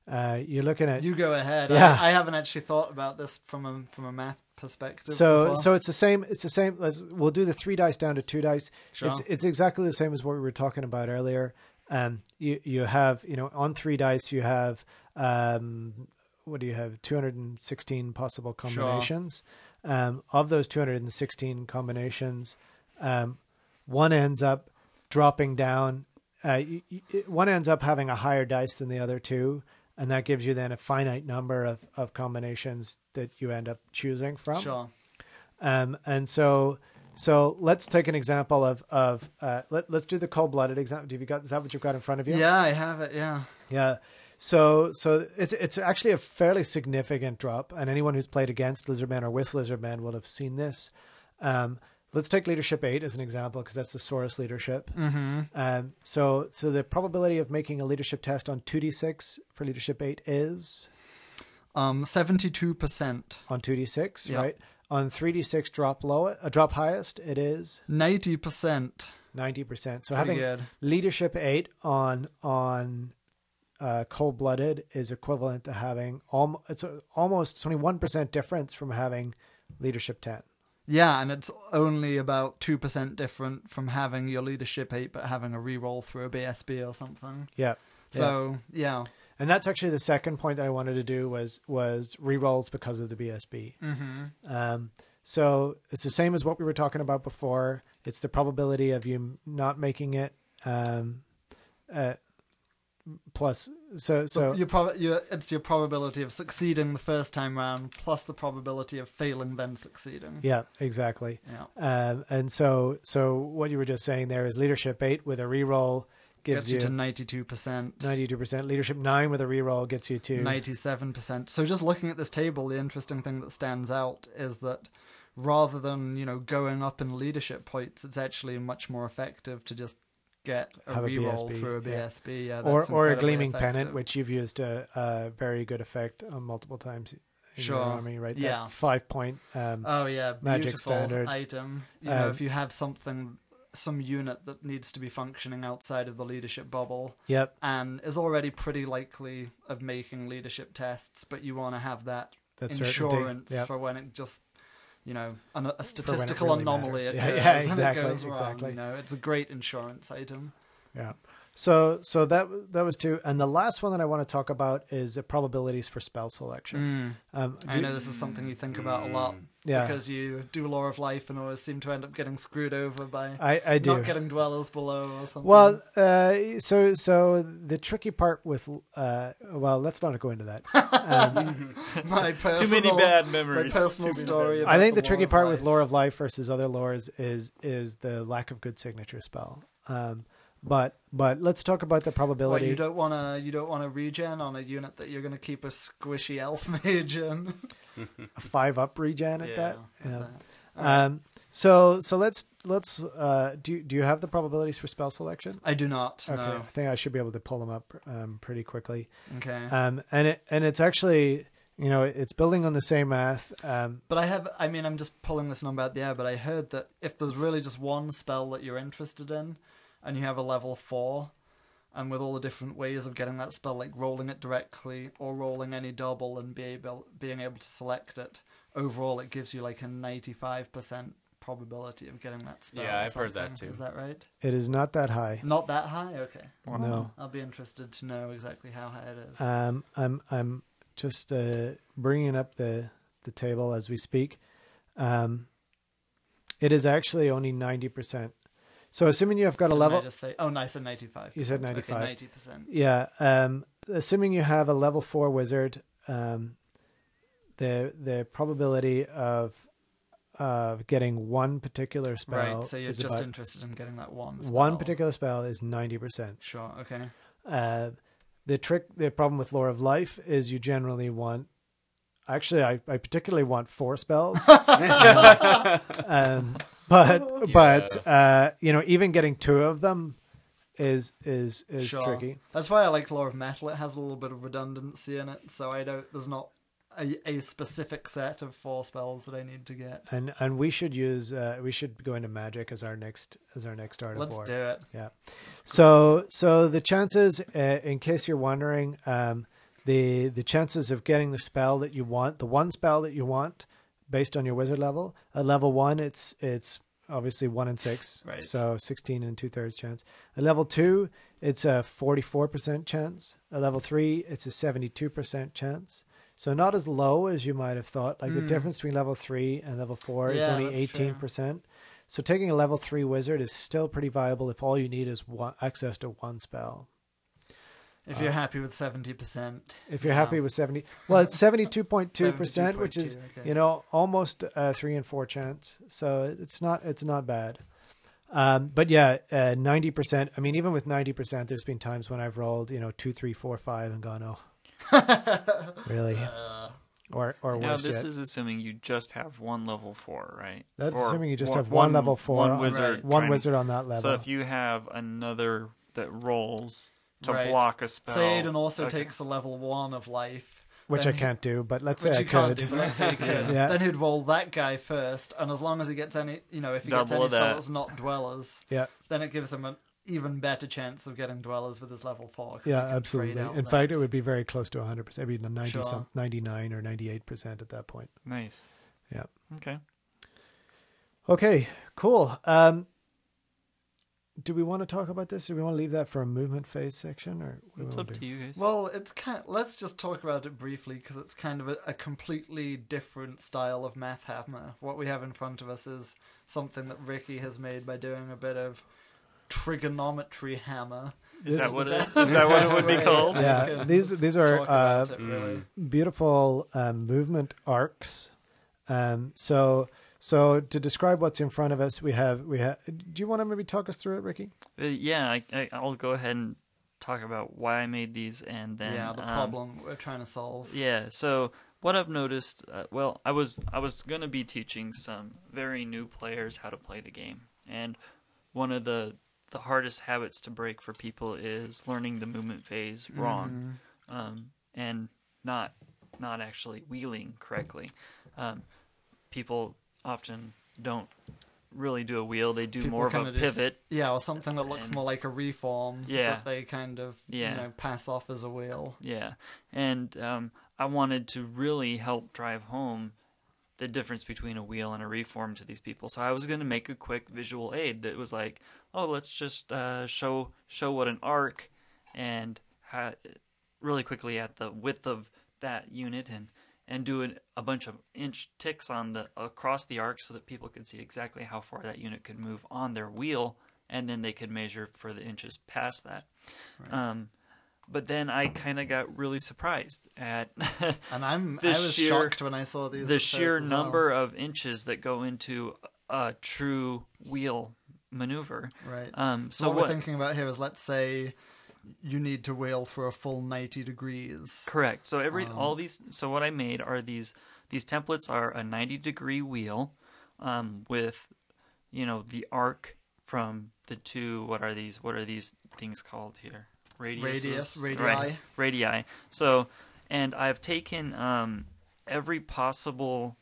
Uh, you're looking at you go ahead. Yeah. I, I haven't actually thought about this from a from a math perspective. so before. so it's the same it's the same let's we'll do the three dice down to two dice Sure. it's it's exactly the same as what we were talking about earlier um you you have you know on three dice you have um what do you have 216 possible combinations um of those 216 combinations um one ends up dropping down uh one ends up having a higher dice than the other two and that gives you then a finite number of, of combinations that you end up choosing from. sure. Um, and so, so let's take an example of of uh, let, let's do the cold blooded example. Have you got is that what you've got in front of you? Yeah, I have it. Yeah. Yeah. So so it's it's actually a fairly significant drop, and anyone who's played against Lizardman or with Lizardman will have seen this. Um, let's take leadership eight as an example because that's the Saurus leadership. Mm-hmm. Um, so so the probability of making a leadership test on two d six for leadership eight is Um, seventy-two percent, on 2d6, Yeah. right? On 3d6 drop low, uh, drop highest, it is ninety percent. 90%. So Pretty having good. leadership 8 on on uh, cold-blooded is equivalent to having alm- it's a, almost it's only 1% difference from having leadership 10. Yeah, and it's only about two percent different from having your leadership eight, but having a reroll through a BSB or something. Yeah. So yeah, And that's actually the second point that I wanted to do was was rerolls because of the BSB. mm-hmm. Um, so it's the same as what we were talking about before. It's the probability of you not making it. Um, uh, plus, so so your prob- your it's your probability of succeeding the first time round plus the probability of failing then succeeding. yeah, exactly. Yeah. Um, and so so what you were just saying there is leadership eight with a reroll gives Gets you you to ninety-two percent. ninety two percent. Leadership nine with a reroll gets you to 97%. So just looking at this table, the interesting thing that stands out is that rather than, you know, going up in leadership points, it's actually much more effective to just get a Have a reroll BSB, through a. BSB. Yeah, or or a gleaming pennant, which you've used a, a very good effect on multiple times in Sure. army, right? That Yeah. five point. Um, Oh yeah, Magic beautiful standard. item. You know, Um, if you have something, some unit that needs to be functioning outside of the leadership bubble yep, and is already pretty likely of making leadership tests, but you want to have that that's insurance Yep. for when it just you know an, a statistical really anomaly occurs Yeah, yeah, and exactly, it goes wrong, exactly. you know it's a great insurance item Yeah. So so that that was two, and the last one that I want to talk about is the probabilities for spell selection. Um, I do- know this is something you think about a lot Yeah. because you do lore of life and always seem to end up getting screwed over by I I do. not getting dwellers below or something. Well, uh, so so the tricky part with uh, well, let's not go into that. Um, my Too many bad memories. my personal story. About I think the, Lore tricky of part with Life. lore of life versus other lores is is the lack of good signature spell. Um, but but let's talk about the probability. you don't want to you don't want to regen on a unit that you're going to keep a squishy elf mage in. a five up regen at that. Yeah, Yeah. at that. Um, so so let's let's uh, do do you have the probabilities for spell selection? I do not. Okay, No. I think I should be able to pull them up um, pretty quickly. Okay. Um, and it and it's actually you know it's building on the same math. Um, But I have, I mean, I'm just pulling this number out the air, but I heard that if there's really just one spell that you're interested in, and you have a level four, and with all the different ways of getting that spell, like rolling it directly or rolling any double and be able, being able to select it, overall it gives you like a 95% probability of getting that spell. Yeah, I've heard that too. Is that right? it is not that high. Not that high? Okay. No. I'll be interested to know exactly how high it is. Um, I'm I'm just uh, bringing up the the table as we speak. Um, it is actually only ninety percent. So assuming you have got a level, I just say, oh, nice, and 95. You said 95. 90%. yeah. Um, assuming you have a level four wizard, um, the the probability of of getting one particular spell Right, so you're just about interested in getting that one. one particular spell is ninety percent. Sure. Okay. Uh, the trick, the problem with lore of life is you generally want. Actually, I, I particularly want four spells. um, but but uh, you know, even getting two of them is is is sure. tricky. That's why I like Lore of Metal. It has a little bit of redundancy in it, so I don't. There's not a, a specific set of four spells that I need to get. And and we should use uh, we should go into magic as our next as our next of Let's war. do it. Yeah. So so the chances, uh, in case you're wondering, um, the the chances of getting the spell that you want, the one spell that you want, based on your wizard level. At level one, it's it's obviously one in six, Right. so sixteen and two thirds chance. At level two, it's a forty four percent chance. At level three, it's a seventy two percent chance. So not as low as you might have thought. Like the Mm. difference between level three and level four is only eighteen percent. So taking a level three wizard is still pretty viable if all you need is one, access to one spell. If you're happy with seventy percent. If you're happy um, with seventy, well, it's seventy-two point two percent, which is okay. you know almost a three and four chance. So it's not it's not bad. Um, but yeah, uh, ninety percent. I mean, even with ninety percent, there's been times when I've rolled you know two, three, four, five, and gone, oh, really, uh, or or Now worse this yet. is assuming you just have one level four, right? That's Or assuming you just one- have one, level four, one on- wizard, one wizard on that level. So if you have another that rolls to Right. block a spell, Say Aiden also okay. takes the level one of life, which I Then- can't do, but let's say I you can't could. do, but let's say you could. Yeah. Then he'd roll that guy first, and as long as he gets any, you know, if he gets any that. spells not dwellers, Yeah, then it gives him an even better chance of getting dwellers with his level four. yeah, absolutely. In that. fact, it would be very close to 100%. Maybe 90 Sure. some, 99 or 98% at that point. Nice. Yeah. Okay. Okay, cool. Um, do we want to talk about this, or do we want to leave that for a movement phase section, or what It's up to to you guys. Well, it's kind. let's just talk about it briefly because it's kind of a, a completely different style of math hammer. What we have in front of us is something that Ricky has made by doing a bit of trigonometry hammer. is this- that what it is? that what it would be called? Yeah, these these are uh, it, really. beautiful um, movement arcs. Um, so so to describe what's in front of us, we have we have. Do you want to maybe talk us through it, Ricky? Uh, yeah, I, I, I'll go ahead and talk about why I made these, and then yeah, the um, problem we're trying to solve. Yeah. So what I've noticed, uh, well, I was I was gonna be teaching some very new players how to play the game, and one of the the hardest habits to break for people is learning the movement phase wrong, um, and not not actually wheeling correctly. Um, people often don't really do a wheel; they do People more of a just- pivot. Yeah, or something that looks And- more like a reform Yeah. that they kind of Yeah. you know pass off as a wheel. Yeah, and um, I wanted to really help drive home the difference between a wheel and a reform to these people. So I was going to make a quick visual aid that was like, oh, let's just uh, show show what an arc and ha- really quickly at the width of that unit and and do an, a bunch of inch ticks on the across the arc so that people could see exactly how far that unit could move on their wheel and then they could measure for the inches past that. Um, but then I kind of got really surprised at And I'm The I was sheer- shocked when I saw these. the sheer as well. number of inches that go into a true wheel maneuver. Right. Um, So so what, what? we're thinking about here is, let's say you need to wheel for a full ninety degrees. Correct. So every Um, all these. So what I made are these. These templates are a ninety degree wheel, um, with, you know, the arc from the two. What are these? What are these things called here? Radiuses? Radius, radii. Right, radii. So, and I've taken um, every possible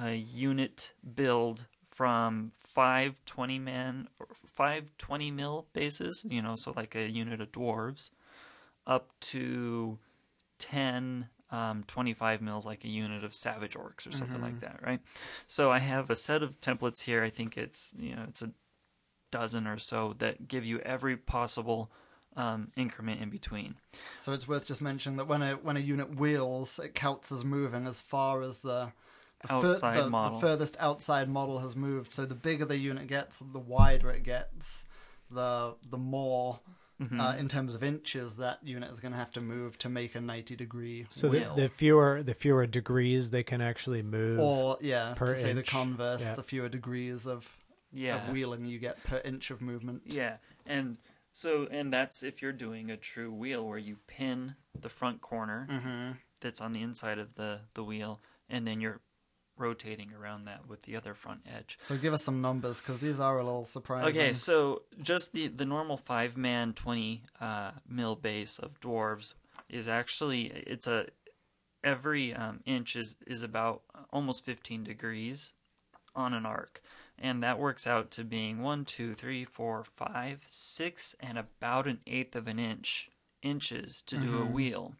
uh, unit build from five 20 man or five 20 mil bases, you know, so like a unit of dwarves, up to 10 um, 25 mils, like a unit of savage orcs or something like that, right? So I have a set of templates here. I think it's you know it's a dozen or so that give you every possible um, increment in between. So it's worth just mentioning that when a when a unit wheels, it counts as moving as far as the, the Outside the, the model. furthest outside model has moved. So the bigger the unit gets, the wider it gets, the the more. Mm-hmm. Uh, in terms of inches, that unit is going to have to move to make a ninety degree So the, wheel. the fewer the fewer degrees they can actually move. or yeah, per to say the converse, Yeah. the fewer degrees of Yeah. of wheeling you get per inch of movement. Yeah, and so and that's if you're doing a true wheel where you pin the front corner Mm-hmm. that's on the inside of the the wheel, and then you're rotating around that with the other front edge. So give us some numbers because these are a little surprising. Okay, so just the the normal five man twenty uh, mil base of dwarves is actually it's a every um, inch is is about almost fifteen degrees on an arc, and that works out to being one, two, three, four, five, six, and about an eighth of an inch inches to do a wheel.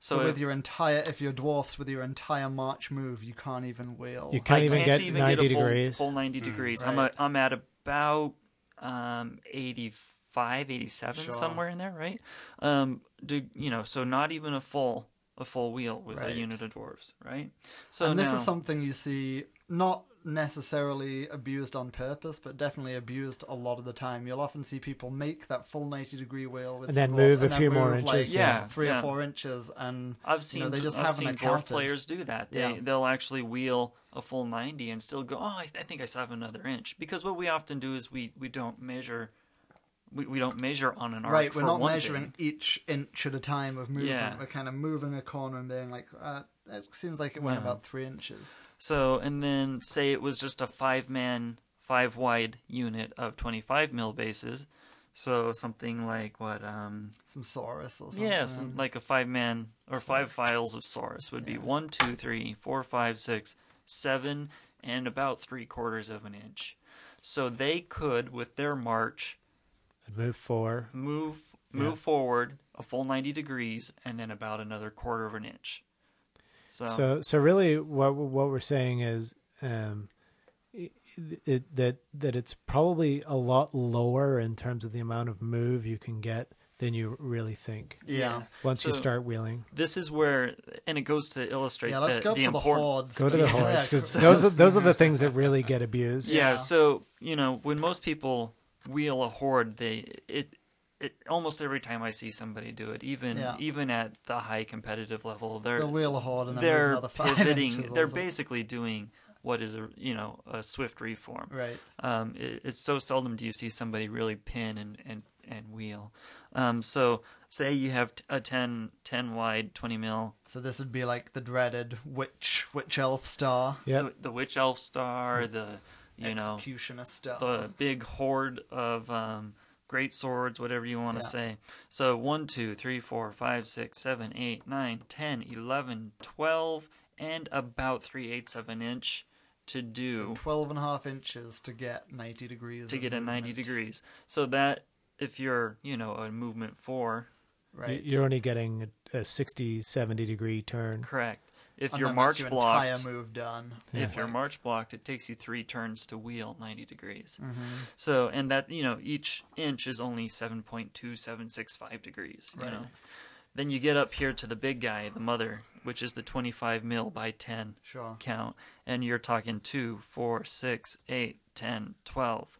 So, So, with if- your entire, if you're dwarfs with your entire march move, you can't even wheel. You can't I even can't get even 90 get a full, degrees. Full 90 degrees. I'm, right. a, I'm at about um, 85, 87, Sure. somewhere in there, right? Um, do you know? So not even a full a full wheel with Right. a unit of dwarves, right? So and this now, is something you see not necessarily abused on purpose, but definitely abused a lot of the time. You'll often see people make that full ninety degree wheel with And then dwarfs move a then few more move, inches, yeah. three Yeah. or four inches, and I've you seen know, they just I've haven't seen dwarf accounted. players do that. They Yeah. they'll actually wheel a full 90 and still go. Oh, I, I think I still have another inch because what we often do is we we don't measure. We, we don't measure on an arc. Right, we're for not one measuring thing. each inch at a time of movement. Yeah. We're kind of moving a corner and being like, uh, it seems like it went Yeah. about three inches. So, and then say it was just a five man, five wide unit of 25 mil bases. So something like what? Um, Some Saurus or something. yeah, some, like a five man or five files of Saurus would be one, two, three, four, five, six, seven, and about three quarters of an inch. So they could, with their march, I'd move four. move move Yeah. forward a full ninety degrees and then about another quarter of an inch. So, So, so really, what what we're saying is um, it, it, that that it's probably a lot lower in terms of the amount of move you can get than you really think Yeah. once you start wheeling. this is where, and it goes to illustrate Yeah, let's the, go the for the important. hordes. Go to the yeah, hordes because 'cause those are, those are the things that really get abused. Yeah, Yeah. so you know when most people wheel a horde, they it it almost every time I see somebody do it, even Yeah. even at the high competitive level, they're They'll wheel a horde and they're pivoting. They're something. basically doing what is a you know a swift reform. Right. Um, it, it's so seldom do you see somebody really pin and and and wheel. Um, so say you have a 10, 10 wide, twenty mil So this would be like the dreaded witch witch elf star. Yep. the, the witch elf star, the you know executioner star. the big horde of um, great swords, whatever you want to Yeah. say. So 1, 2, 3, 4, 5, 6, 7, 8, 9, 10, 11, 12, and about 3 eighths of an inch to do So 12 and a half inches to get 90 degrees. to of get a 90 degrees. So that, if you're, you know, a movement 4, Right. You're only getting a 60, 70 degree turn. correct. If and you're then that's march your blocked, move done. if you're march blocked, it takes you three turns to wheel 90 degrees. mhm. So, and that, you know, each inch is only 7.2765 degrees, you Right. know. Then you get up here to the big guy, the mother, which is the 25 mil by 10 Sure. count. And you're talking 2, 4, 6, 8, 10, 12,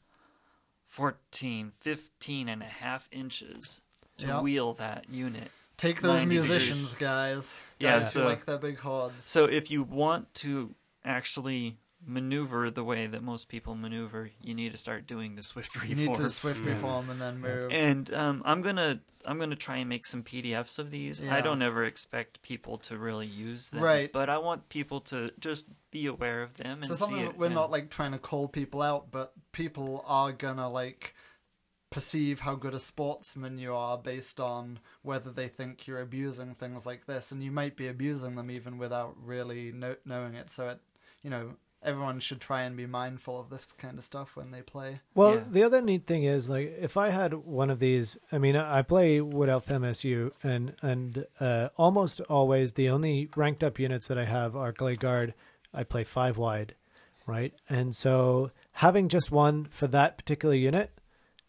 14, 15 and a half inches to Yep. wheel that unit. Take those 90 degrees. musicians, guys. Yeah, Guys so- like their big hordes. So if you want to actually maneuver the way that most people maneuver, you need to start doing the swift reforms. you need to swift Yeah. reform and then move. And um, I'm gonna I'm gonna try and make some PDFs of these. Yeah. I don't ever expect people to really use them, Right. But I want people to just be aware of them and so see something it. we're yeah. not like trying to call people out, but people are gonna like perceive how good a sportsman you are based on whether they think you're abusing things like this, and you might be abusing them even without really know- knowing it. So it, you know, everyone should try and be mindful of this kind of stuff when they play. Well, Yeah. the other neat thing is like if I had one of these, I mean, I play Wood Elf MSU, and and uh, almost always the only ranked up units that I have are Glade Guard. I play five wide, right? And so having just one for that particular unit,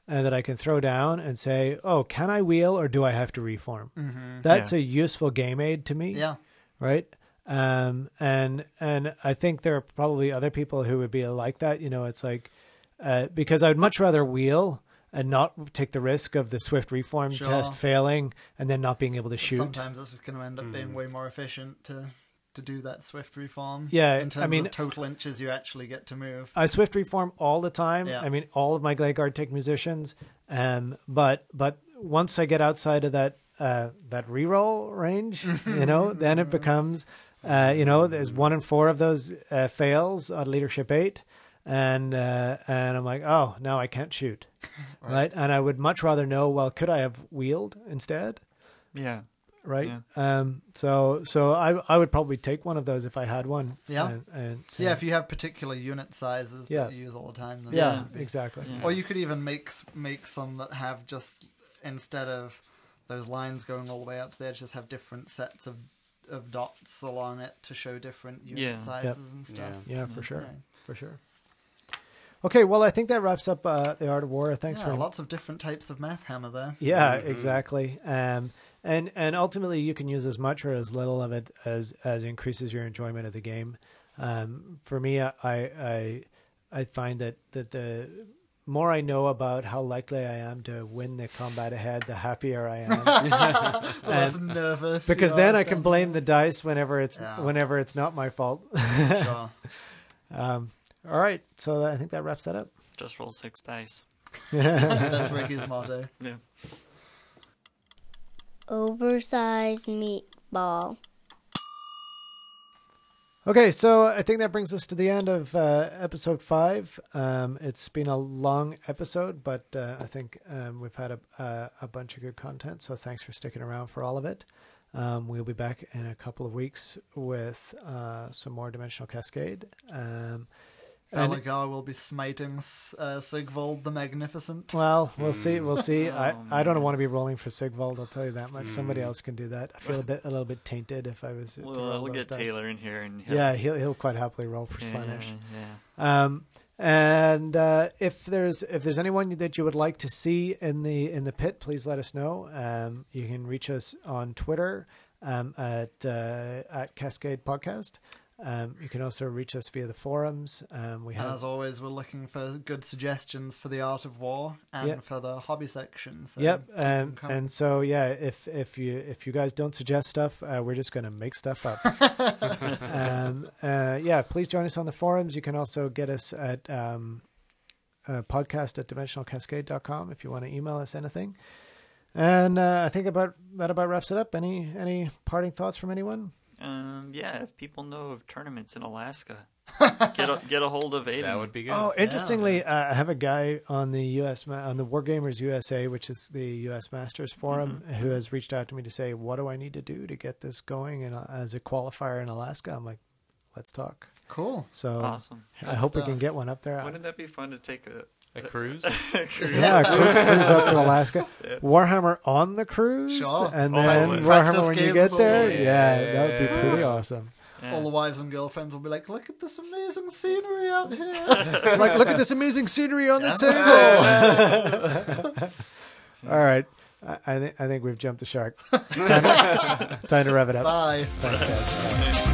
uh, that I can throw down and say, oh, can I wheel or do I have to reform? Mm-hmm. That's Yeah. a useful game aid to me Yeah, right? Um, and and I think there are probably other people who would be like that. You know, it's like uh, because I'd much rather wheel and not take the risk of the Swift reform Sure. test failing and then not being able to but shoot. sometimes this is going to end up being way more efficient to to do that swift reform. Yeah, in terms I mean- of total inches you actually get to move. I Swift reform all the time. Yeah. I mean, all of my Glade Guard take musicians. Um, but but once I get outside of that uh, that reroll range, you know, then it becomes, uh, you know, there's one in four of those uh, fails on leadership eight, and uh, and I'm like, oh, now I can't shoot, right. And I would much rather know, well, could I have wheeled instead? Yeah. Right. Yeah. Um. So so I I would probably take one of those if I had one. Yeah. And, and Yeah, if you have particular unit sizes Yeah. that you use all the time, then yeah, be- exactly. Yeah. Or you could even make make some that have just instead of those lines going all the way up to there, just have different sets of of dots along it to show different unit Yeah. sizes and stuff. Yeah, for sure, Yeah. for sure. Okay, well, I think that wraps up uh, the art of war. Thanks yeah, for lots of different types of math hammer there. yeah, Mhm. exactly. Um, and and ultimately, you can use as much or as little of it as as increases your enjoyment of the game. Um, for me, I I I find that that the more I know about how likely I am to win the combat ahead, the happier I am. Less nervous. because then I can blame the dice whenever it's Yeah. whenever it's not my fault. Sure. um, all right, so I think that wraps that up. Just roll six dice. That's Ricky's motto. Yeah. Oversized meatball. Okay, so I think that brings us to the end of uh, episode five. Um, it's been a long episode, but uh, I think um, we've had a, a, a bunch of good content. So thanks for sticking around for all of it. Um, we'll be back in a couple of weeks with uh, some more Dimensional Cascade. And- Elgar will be smiting uh, Sigvald the Magnificent. well, we'll see. We'll see. I, Oh, I don't want to be rolling for Sigvald. I'll tell you that much. Somebody Mm. else can do that. I feel a bit a little bit tainted if I was. to We'll, we'll get dice. Taylor in here and Yeah, he'll he'll quite happily roll for yeah, Slaanesh. yeah. Um, and uh, if there's if there's anyone that you would like to see in the in the pit, please let us know. Um, you can reach us on Twitter um, at uh, at Cascade Podcast. Um, you can also reach us via the forums. Um, we And as always, we're looking for good suggestions for the art of war and Yep. for the hobby section. So yep, them and and so yeah, if if you if you guys don't suggest stuff, uh, we're just gonna make stuff up. um, uh, yeah, please join us on the forums. You can also get us at um, uh, podcast at dimensionalcascade.com if you want to email us anything. And uh, I think about that about wraps it up. Any any parting thoughts from anyone? Um, yeah, if people know of tournaments in Alaska, get a, get a hold of Aiden. That would be good. Oh, interestingly, uh, I have a guy on the US ma- on the Wargamers USA, which is the US Masters forum, who has reached out to me to say, "What do I need to do to get this going?" And as a qualifier in Alaska, I'm like, "Let's talk." cool. So awesome. I hope we can get one up there. Wouldn't that be fun to take a a cruise. yeah, cru- cruise up to Alaska. Warhammer on the cruise, Sure. and Oh, then yeah. Warhammer when you get there. all- Yeah, Yeah. that would be pretty awesome. Yeah. All the wives and girlfriends will be like, "Look at this amazing scenery out here." like, look at this amazing scenery on the table. All right, I, I think I think we've jumped the shark. Time to, time to rev it up. Bye. Thanks, guys. Bye.